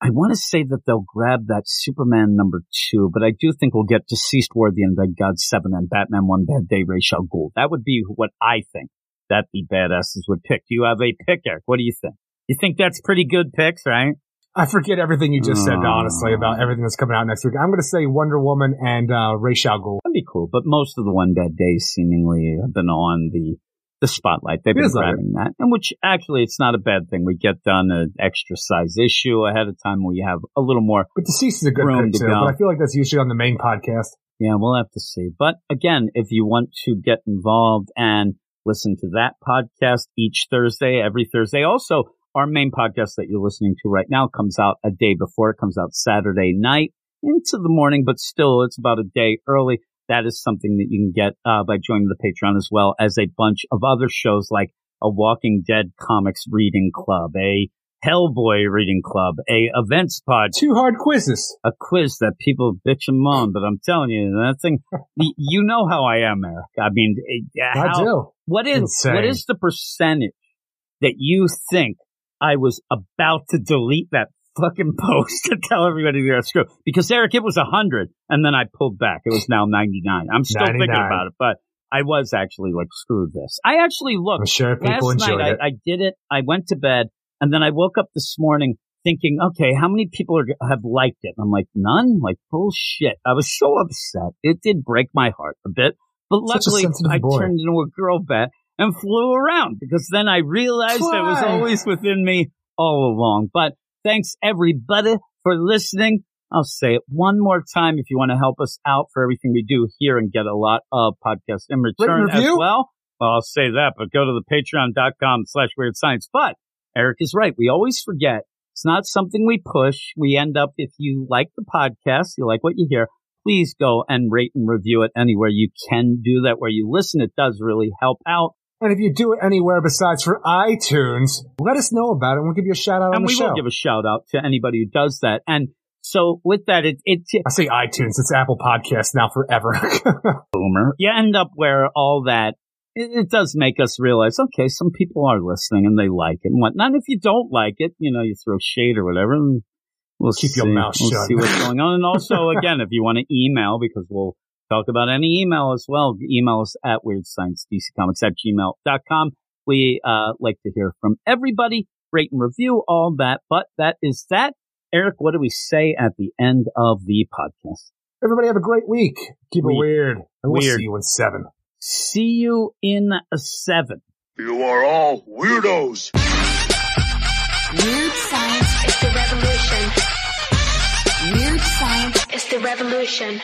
I want to say that they'll grab that Superman number two, but I do think we'll get DCeased War the Undead Gods seven and Batman One Bad Day al Ghul. That would be what I think that the badasses would pick. Do you have a pick, Eric? What do you think? You think that's pretty good picks, right? I forget everything you just said, Oh. honestly, about everything that's coming out next week. I'm going to say Wonder Woman and uh, Ra's al Ghul. That'd be cool. But most of the One Bad Days seemingly have been on the the spotlight. They've been grabbing that, and which actually it's not a bad thing. We get done an extra size issue ahead of time where you have a little more. But DCeased is a good Room to too. go. But I feel like that's usually on the main podcast. Yeah, we'll have to see. But again, if you want to get involved and listen to that podcast each Thursday, every Thursday, also our main podcast that you're listening to right now comes out a day before it comes out Saturday night into the morning, but still it's about a day early. That is something that you can get uh, by joining the Patreon as well as a bunch of other shows like a Walking Dead comics reading club, a Hellboy reading club, a events pod, Two hard quizzes. a quiz that people bitch and moan, but I'm telling you, that thing, you know how I am, Eric. I mean, eh, I do. what is, Insane. what is the percentage that you think I was about to delete that fucking post to tell everybody they're screw because Eric, it was a hundred, and then I pulled back. It was now ninety nine. I'm still thinking about it, but I was actually like, screw this. I actually I'm looked sure people last night. it. I, I did it. I went to bed, and then I woke up this morning thinking, okay, how many people are, have liked it? I'm like, none. Like bullshit. I was so upset. It did break my heart a bit, but luckily I boy. turned into a girl bat and flew around because then I realized it was always within me all along. But thanks everybody for listening. I'll say it one more time if you want to help us out for everything we do here and get a lot of podcasts in return as well. Well, I'll say that, but go to the patreon.com slash weird science. But Eric is right. We always forget. It's not something we push. We end up, if you like the podcast, you like what you hear, please go and rate and review it anywhere you can do that where you listen. It does really help out. And if you do it anywhere besides for iTunes, let us know about it and we'll give you a shout out on the show. and we show. will give a shout out to anybody who does that. And so with that, it, it, I say iTunes, it's Apple Podcasts now forever. boomer. You end up where all that it, it does make us realize, okay, some people are listening and they like it and whatnot. And if you don't like it, you know, you throw shade or whatever, and we'll Keep see, your mouth we'll shut. see what's going on. And also, again, if you want to email, because we'll talk about any email as well, email us at weirdsciencedccomics at gmail.com. We uh, like to hear from everybody, rate and review, all that. But that is that. Eric, what do we say at the end of the podcast? Everybody have a great week. Keep Week. it weird. And we'll Weird. see you in seven. See you in a seven. You are all weirdos. Weird science It's the revolution. Weird science It's the revolution.